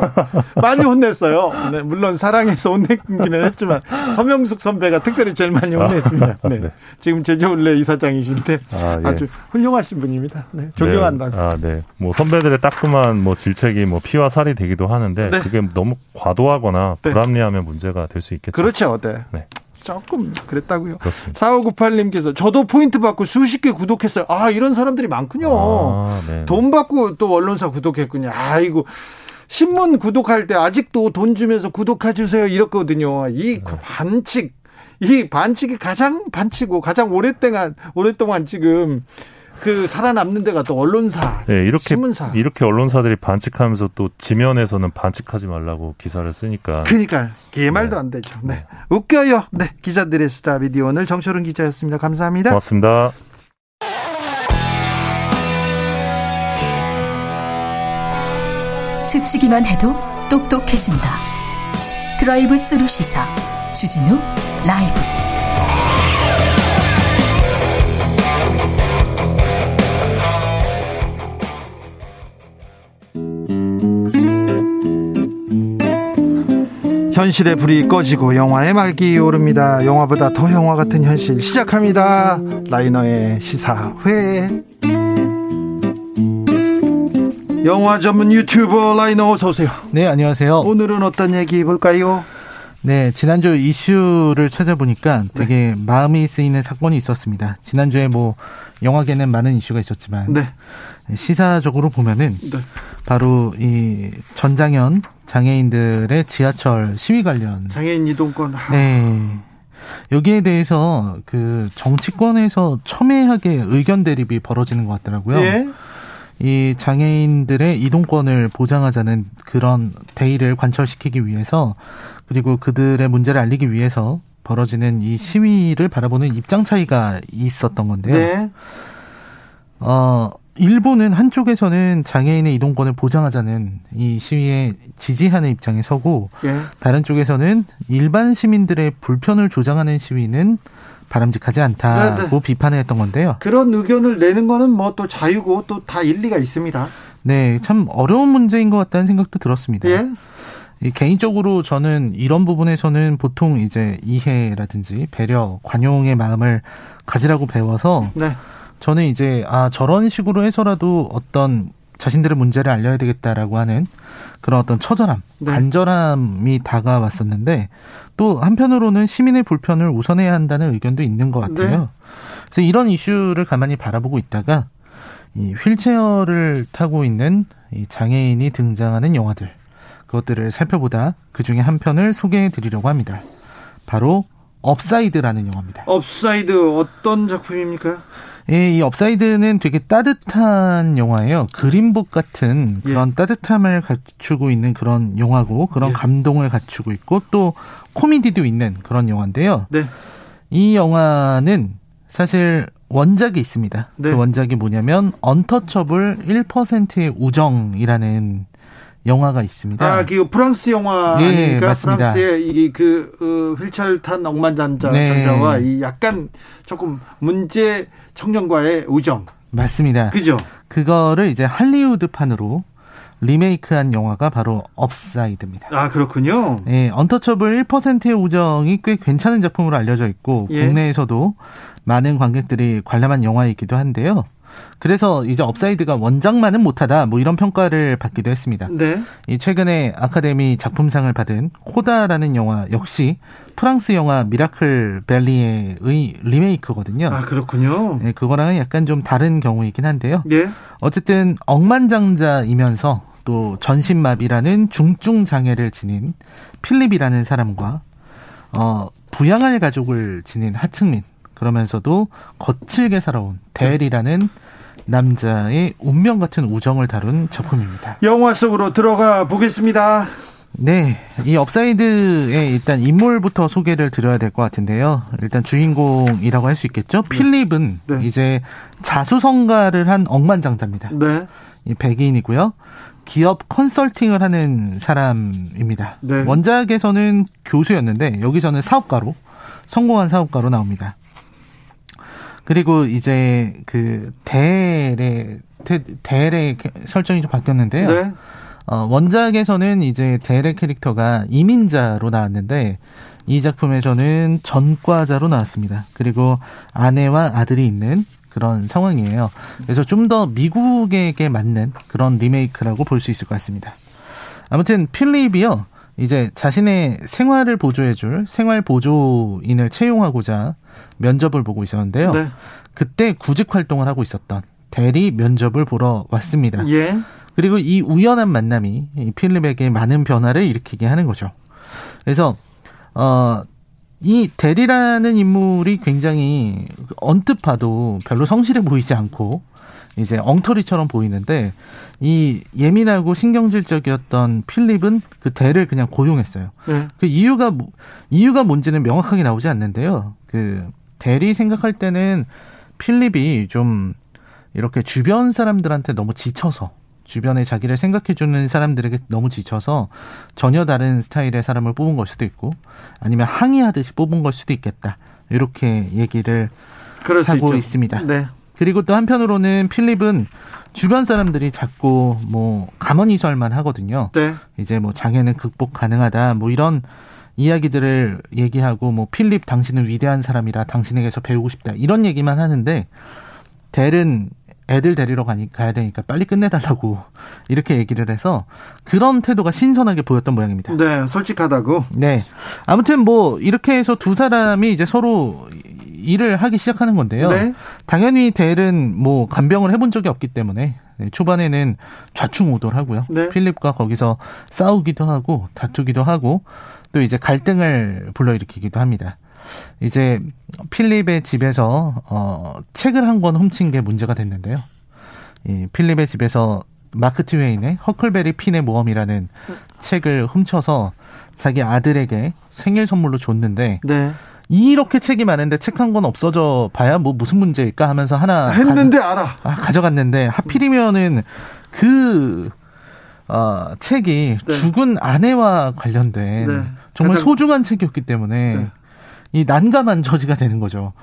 많이 혼냈어요. 네, 물론 사랑해서 혼내기는 했지만 서명숙 선배가 특별히 제일 많이 혼냈습니다. 네. 네. 지금 제주올레 이사장이신데 아, 예. 아주 훌륭하신 분입니다. 네, 존경한다. 네. 아, 네. 뭐 선배들의 따끔한 뭐 질책이 뭐 피와 살이 되기도 하는데 네. 그게 너무 과도하거나 네. 불합리하면 문제가 될 수 있겠죠. 그렇죠. 네. 네. 조금 그랬다고요. 그렇습니다. 4598님께서 저도 포인트 받고 수십 개 구독했어요. 아, 이런 사람들이 많군요. 아, 네. 돈 받고 또 언론사 구독했군요. 아이고. 신문 구독할 때 아직도 돈 주면서 구독해 주세요 이렇거든요. 이 네. 반칙 이 반칙이 가장 반칙고 가장 오랫동안 오랫동안 지금 그 살아남는 데가 또 언론사, 네, 이렇게 신문사. 이렇게 언론사들이 반칙하면서 또 지면에서는 반칙하지 말라고 기사를 쓰니까 그러니까 이게 말도 안 되죠. 네. 웃겨요. 네. 기자들의 수다 비디오 오늘 정철은 기자였습니다. 감사합니다. 고맙습니다. 스치기만 해도 똑똑해진다. 드라이브 스루 시사 주진우 라이브. 현실의 불이 꺼지고 영화의 막이 오릅니다. 영화보다 더 영화 같은 현실 시작합니다. 라이너의 시사회. 영화 전문 유튜버 라이너 어서 오세요. 네, 안녕하세요. 오늘은 어떤 얘기 볼까요? 네, 지난주 이슈를 찾아보니까 되게 마음이 쓰이는 사건이 있었습니다. 지난주에 뭐 영화계는 많은 이슈가 있었지만 네. 시사적으로 보면은 네. 바로 이 전장현 장애인들의 지하철 시위 관련 장애인 이동권. 하, 네. 여기에 대해서 그 정치권에서 첨예하게 의견 대립이 벌어지는 것 같더라고요. 예. 이 장애인들의 이동권을 보장하자는 그런 대의를 관철시키기 위해서 그리고 그들의 문제를 알리기 위해서 벌어지는 이 시위를 바라보는 입장 차이가 있었던 건데요. 네. 어, 일본은 한쪽에서는 장애인의 이동권을 보장하자는 이 시위에 지지하는 입장에 서고 예. 다른 쪽에서는 일반 시민들의 불편을 조장하는 시위는 바람직하지 않다고 네, 네. 비판을 했던 건데요. 그런 의견을 내는 거는 뭐 또 자유고 또 다 일리가 있습니다. 네, 참 어려운 문제인 것 같다는 생각도 들었습니다. 예. 이 개인적으로 저는 이런 부분에서는 보통 이제 이해라든지 배려, 관용의 마음을 가지라고 배워서 네. 저는 이제 아 저런 식으로 해서라도 어떤 자신들의 문제를 알려야 되겠다라고 하는 그런 어떤 처절함, 네. 간절함이 다가왔었는데 또 한편으로는 시민의 불편을 우선해야 한다는 의견도 있는 것 같아요. 네. 그래서 이런 이슈를 가만히 바라보고 있다가 이 휠체어를 타고 있는 이 장애인이 등장하는 영화들 그것들을 살펴보다 그 중에 한 편을 소개해 드리려고 합니다. 바로 Upside라는 영화입니다. Upside 어떤 작품입니까? 예, 이 Upside는 되게 따뜻한 영화예요. Green Book 같은 그런 따뜻함을 갖추고 있는 그런 영화고 그런 예. 감동을 갖추고 있고 또 코미디도 있는 그런 영화인데요. 네. 이 영화는 사실 원작이 있습니다. 네. 그 원작이 뭐냐면 Untouchable 1%의 우정이라는 영화가 있습니다. 아, 그 프랑스 영화 네, 아닙니까? 맞습니다. 프랑스의 이그 어, 휠체어를 탄 억만장자 네. 이 약간 조금 문제 청년과의 우정. 맞습니다. 그죠? 그거를 이제 할리우드판으로 리메이크한 영화가 바로 업사이드입니다. 아 그렇군요. 예, 언터처블 1%의 우정이 꽤 괜찮은 작품으로 알려져 있고 예. 국내에서도 많은 관객들이 관람한 영화이기도 한데요. 그래서 이제 업사이드가 원작만은 못하다 뭐 이런 평가를 받기도 했습니다. 네. 이 최근에 아카데미 작품상을 받은 코다라는 영화 역시 프랑스 영화 미라클 벨리에의 리메이크거든요. 아 그렇군요. 네, 그거랑은 약간 좀 다른 경우이긴 한데요. 예. 어쨌든 억만장자이면서 또 전신마비라는 중증 장애를 지닌 필립이라는 사람과 어 부양할 가족을 지닌 하층민 그러면서도 거칠게 살아온 델이라는 남자의 운명 같은 우정을 다룬 작품입니다. 영화 속으로 들어가 보겠습니다. 네, 이 업사이드의 일단 인물부터 소개를 드려야 될 것 같은데요. 일단 주인공이라고 할 수 있겠죠. 필립은 네. 이제 자수성가를 한 억만장자입니다. 네. 이 백인이고요. 기업 컨설팅을 하는 사람입니다. 네. 원작에서는 교수였는데 여기서는 사업가로 성공한 사업가로 나옵니다. 그리고 이제 그 대의 대- 대의 설정이 좀 바뀌었는데요. 네. 어, 원작에서는 이제 대의 캐릭터가 이민자로 나왔는데 이 작품에서는 전과자로 나왔습니다. 그리고 아내와 아들이 있는 그런 상황이에요. 그래서 좀 더 미국에게 맞는 그런 리메이크라고 볼 수 있을 것 같습니다. 아무튼 필립이요. 이제 자신의 생활을 보조해줄 생활 보조인을 채용하고자 면접을 보고 있었는데요. 네. 그때 구직 활동을 하고 있었던 대리 면접을 보러 왔습니다. 예. 그리고 이 우연한 만남이 이 필립에게 많은 변화를 일으키게 하는 거죠. 그래서 어, 이 대리라는 인물이 굉장히 언뜻 봐도 별로 성실해 보이지 않고 이제 엉터리처럼 보이는데 이 예민하고 신경질적이었던 필립은 그 대를 그냥 고용했어요. 네. 그 이유가 뭐- 이유가 뭔지는 명확하게 나오지 않는데요. 그 대리 생각할 때는 필립이 좀 이렇게 주변 사람들한테 너무 지쳐서 주변에 자기를 생각해주는 사람들에게 너무 지쳐서 전혀 다른 스타일의 사람을 뽑은 걸 수도 있고 아니면 항의하듯이 뽑은 걸 수도 있겠다 이렇게 얘기를 하고. 있습니다. 네. 그리고 또 한편으로는 필립은 주변 사람들이 자꾸 뭐 가만히설만 하거든요. 네. 이제 뭐 장애는 극복 가능하다 뭐 이런 이야기들을 얘기하고 뭐 필립 당신은 위대한 사람이라 당신에게서 배우고 싶다 이런 얘기만 하는데 델은 애들 데리러 가니, 가야 되니까 빨리 끝내달라고 이렇게 얘기를 해서 그런 태도가 신선하게 보였던 모양입니다. 네. 솔직하다고. 네. 아무튼 뭐 이렇게 해서 두 사람이 이제 서로 일을 하기 시작하는 건데요. 네. 당연히 델은 뭐 간병을 해본 적이 없기 때문에 네, 초반에는 좌충우돌 하고요. 네. 필립과 거기서 싸우기도 하고 다투기도 하고 또 이제 갈등을 불러일으키기도 합니다. 이제 필립의 집에서 어 책을 한 권 훔친 게 문제가 됐는데요. 이 필립의 집에서 마크 트웨인의 허클베리 핀의 모험이라는 책을 훔쳐서 자기 아들에게 생일 선물로 줬는데 네. 이렇게 책이 많은데 책 한 권 없어져 봐야 뭐 무슨 문제일까 하면서 하나 했는데 알아. 가, 아, 져갔는데 하필이면은 그 어, 책이 네. 죽은 아내와 관련된 네. 정말 가장- 소중한 책이었기 때문에 네. 이 난감한 처지가 되는 거죠.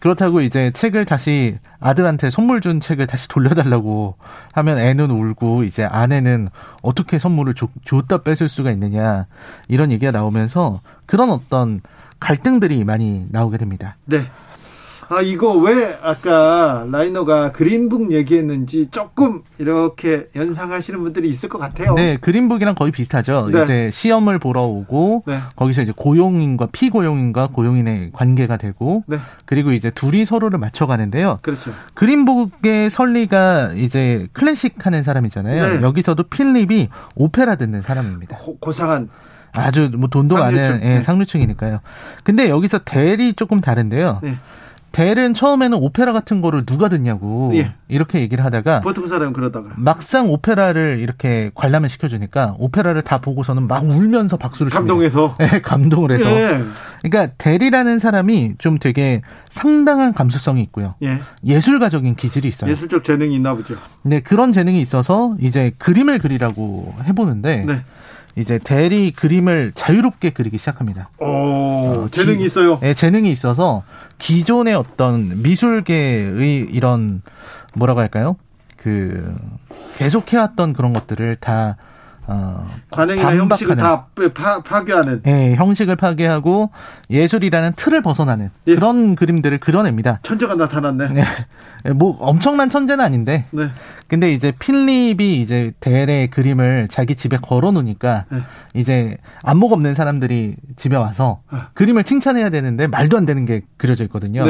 그렇다고 이제 책을 다시 아들한테 선물 준 책을 다시 돌려달라고 하면 애는 울고 이제 아내는 어떻게 선물을 줬, 줬다 뺏을 수가 있느냐 이런 얘기가 나오면서 그런 어떤 갈등들이 많이 나오게 됩니다. 네. 아, 이거 왜 아까 라이너가 그린북 얘기했는지 조금 이렇게 연상하시는 분들이 있을 것 같아요. 네, 그린북이랑 거의 비슷하죠. 네. 이제 시험을 보러 오고 네. 거기서 이제 고용인과 피고용인과 고용인의 관계가 되고 네. 그리고 이제 둘이 서로를 맞춰 가는데요. 그렇죠. 그린북의 설리가 이제 클래식 하는 사람이잖아요. 네. 여기서도 필립이 오페라 듣는 사람입니다. 고, 고상한 아주 뭐 돈도 상류층. 많은 예, 네. 상류층이니까요. 근데 여기서 델이 조금 다른데요. 네. 델은 처음에는 오페라 같은 거를 누가 듣냐고 예. 이렇게 얘기를 하다가 보통 사람은 그러다가 막상 오페라를 이렇게 관람을 시켜주니까 오페라를 다 보고서는 막 울면서 박수를. 감동해서 네, 감동을 해서. 예. 그러니까 델이라는 사람이 좀 되게 상당한 감수성이 있고요. 예. 예술가적인 기질이 있어요. 예술적 재능이 있나 보죠. 네, 그런 재능이 있어서 이제 그림을 그리라고 해보는데 네. 이제 델이 그림을 자유롭게 그리기 시작합니다. 오, 어, 재능이 기- 있어요. 네, 재능이 있어서 기존의 어떤 미술계의 이런 뭐라고 할까요? 그 계속 해왔던 그런 것들을 다 어, 관행이나. 형식을 다 파, 파괴하는. 예, 형식을 파괴하고 예술이라는 틀을 벗어나는 예. 그런 그림들을 그려냅니다. 천재가 나타났네. 네. 뭐 엄청난 천재는 아닌데. 네. 근데 이제 필립이 이제 델의 그림을 자기 집에 걸어 놓으니까 네. 이제 안목 없는 사람들이 집에 와서 아. 그림을 칭찬해야 되는데 말도 안 되는 게 그려져 있거든요.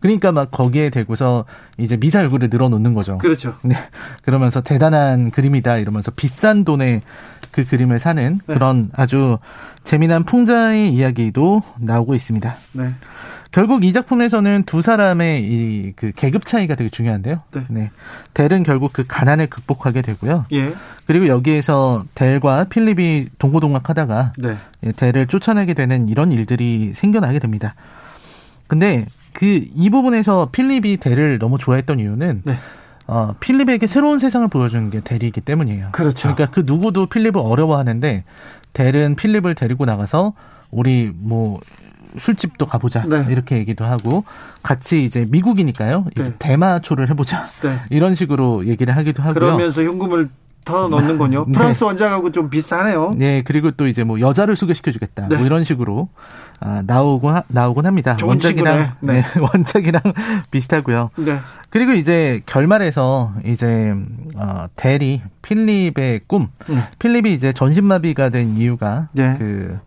네. 그러니까 막 거기에 대고서 이제 미사 얼굴을 늘어놓는 거죠. 그렇죠. 네. 그러면서 대단한 그림이다 이러면서 비싼 돈에 그 그림을 사는 네. 그런 아주 재미난 풍자의 이야기도 나오고 있습니다. 네. 결국 이 작품에서는 두 사람의 이 그 계급 차이가 되게 중요한데요. 네. 델은 결국 그 가난을 극복하게 되고요. 예. 그리고 여기에서 델과 필립이 동고동락하다가 네. 예, 델을 쫓아내게 되는 이런 일들이 생겨나게 됩니다. 근데 그 이 부분에서 필립이 델을 너무 좋아했던 이유는 네. 어, 필립에게 새로운 세상을 보여주는 게 델이기 때문이에요. 그렇죠. 그러니까 그 누구도 필립을 어려워하는데 델은 필립을 데리고 나가서 우리 뭐 술집도 가보자 네. 이렇게 얘기도 하고 같이 이제 미국이니까요 네. 대마초를 해보자 네. 이런 식으로 얘기를 하기도 하고요. 그러면서 현금을 더 넣는군요. 네. 프랑스 원작하고 좀 비슷하네요. 네, 그리고 또 이제 뭐 여자를 소개시켜주겠다. 네. 뭐 이런 식으로 아, 나오곤 하, 나오곤 합니다. 좋은 원작이랑. 네. 네, 원작이랑 비슷하고요. 네. 그리고 이제 결말에서 이제 어, 대리 필립의 꿈, 네. 필립이 이제 전신마비가 된 이유가 네. 그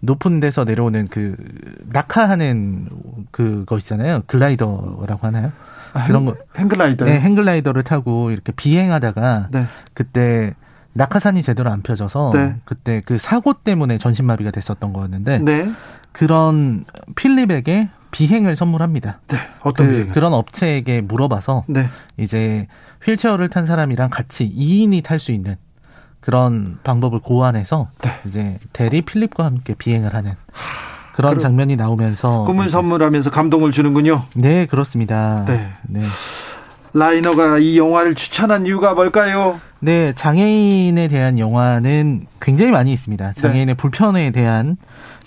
높은 데서 내려오는 그 낙하하는 그거 있잖아요. 글라이더라고 하나요? 그런 거. 행글라이더. 네, 행글라이더를 타고 이렇게 비행하다가 네. 그때 낙하산이 제대로 안 펴져서 네. 그때 그 사고 때문에 전신마비가 됐었던 거였는데 네. 그런 필립에게 비행을 선물합니다. 네. 어떤 그, 비행을? 그런 업체에게 물어봐서 네. 이제 휠체어를 탄 사람이랑 같이 2인이 탈 수 있는 그런 방법을 고안해서 네. 이제 대리 필립과 함께 비행을 하는 그런 장면이 나오면서 꿈을 선물하면서 감동을 주는군요. 네 그렇습니다. 네. 네. 라이너가 이 영화를 추천한 이유가 뭘까요? 네, 장애인에 대한 영화는 굉장히 많이 있습니다. 장애인의 불편에 대한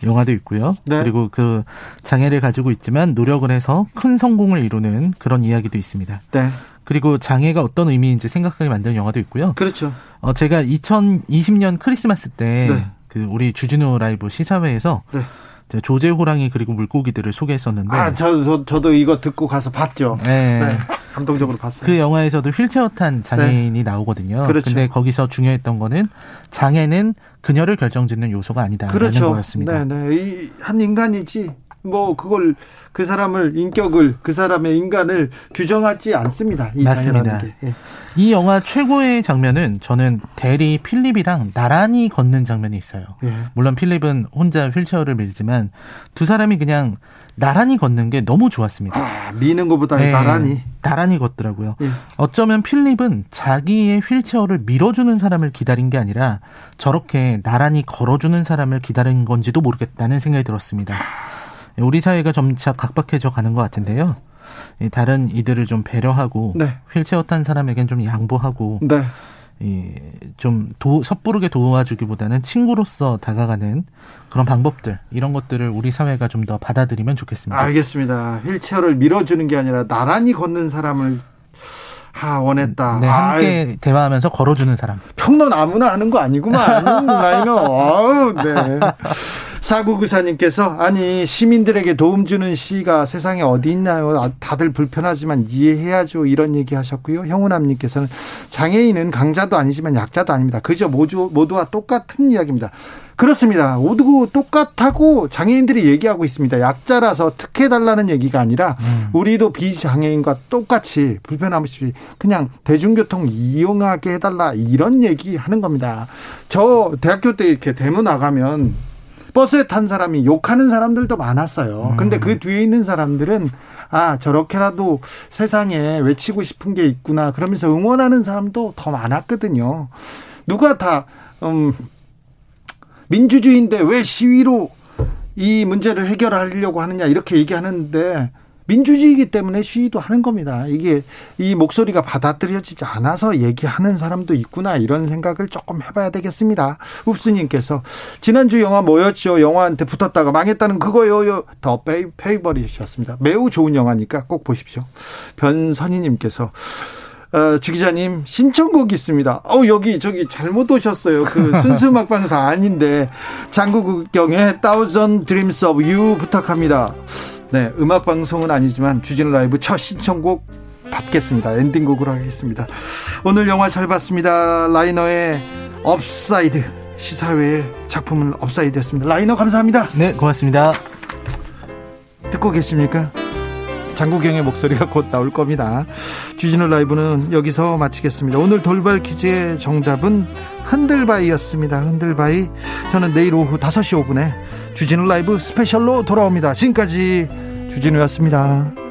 영화도 있고요. 네. 그리고 그 장애를 가지고 있지만 노력을 해서 큰 성공을 이루는 그런 이야기도 있습니다. 네. 그리고 장애가 어떤 의미인지 생각하게 만드는 영화도 있고요. 그렇죠. 어, 제가 2020년 크리스마스 때 네. 그 우리 주진우 라이브 시사회에서 네. 조제 호랑이 그리고 물고기들을 소개했었는데 아, 저, 저, 저도 이거 듣고 가서 봤죠. 네. 네. 감동적으로 봤어요. 그 영화에서도 휠체어 탄 장애인이 나오거든요. 네. 그렇죠. 근데 거기서 중요했던 거는 장애는 그녀를 결정짓는 요소가 아니다라는 그렇죠. 거였습니다. 네, 네. 이, 한 인간이지. 뭐 그걸 그 사람을 인격을 그 사람의 인간을 규정하지 않습니다. 이 맞습니다. 예. 이 영화 최고의 장면은 저는 대리 필립이랑 나란히 걷는 장면이 있어요. 예. 물론 필립은 혼자 휠체어를 밀지만 두 사람이 그냥 나란히 걷는 게 너무 좋았습니다. 아, 미는 것보다 네, 나란히. 나란히 걷더라고요. 예. 어쩌면 필립은 자기의 휠체어를 밀어주는 사람을 기다린 게 아니라 저렇게 나란히 걸어주는 사람을 기다린 건지도 모르겠다는 생각이 들었습니다. 우리 사회가 점차 각박해져 가는 것 같은데요. 이 다른 이들을 좀 배려하고 네. 휠체어 탄 사람에겐 좀 양보하고 네. 이좀 섣부르게 도와주기보다는 친구로서 다가가는 그런 방법들 이런 것들을 우리 사회가 좀 더 받아들이면 좋겠습니다. 알겠습니다. 휠체어를 밀어주는 게 아니라 나란히 걷는 사람을 하 원했다. 네, 아, 함께 대화하면서 걸어주는 사람. 평론 아무나 하는 거 아니구만. 라이너. 아우, 네. 사구구사님께서 아니 시민들에게 도움 주는 시가 세상에 어디 있나요? 아, 다들 불편하지만 이해해야죠. 이런 얘기 하셨고요. 형우남님께서는 장애인은 강자도 아니지만 약자도 아닙니다. 그저 모두 모두와 똑같은 이야기입니다. 그렇습니다. 모두 똑같다고 장애인들이 얘기하고 있습니다. 약자라서 특혜 달라는 얘기가 아니라 우리도 비장애인과 똑같이 불편함 없이 그냥 대중교통 이용하게 해달라 이런 얘기 하는 겁니다. 저 대학교 때 이렇게 대문 나가면 버스에 탄 사람이 욕하는 사람들도 많았어요. 근데 그 뒤에 있는 사람들은 아, 저렇게라도 세상에 외치고 싶은 게 있구나. 그러면서 응원하는 사람도 더 많았거든요. 누가 다, 음, 민주주의인데 왜 시위로 이 문제를 해결하려고 하느냐 이렇게 얘기하는데 민주주의이기 때문에 시위도 하는 겁니다. 이게 이 목소리가 받아들여지지 않아서 얘기하는 사람도 있구나 이런 생각을 조금 해봐야 되겠습니다. 읍스님께서 지난주 영화 뭐였죠? 영화한테 붙었다가 망했다는 그거요. 더 페이버리셨습니다. 매우 좋은 영화니까 꼭 보십시오. 변선희님께서 어, 주 기자님 신청곡 있습니다. 어 여기 저기 잘못 오셨어요. 그 순수 방송 아닌데 장국경의 Thousand Dreams of You 부탁합니다. 네, 음악 방송은 아니지만 주진 라이브 첫 신청곡 받겠습니다. 엔딩곡으로 하겠습니다. 오늘 영화 잘 봤습니다. 라이너의 업사이드 시사회의 작품은 업사이드였습니다. 라이너 감사합니다. 네, 고맙습니다. 듣고 계십니까? 장국영의 목소리가 곧 나올 겁니다. 주진우 라이브는 여기서 마치겠습니다. 오늘 돌발 퀴즈의 정답은 흔들바위였습니다. 흔들바위. 저는 내일 오후 5시 5분에 주진우 라이브 스페셜로 돌아옵니다. 지금까지 주진우였습니다.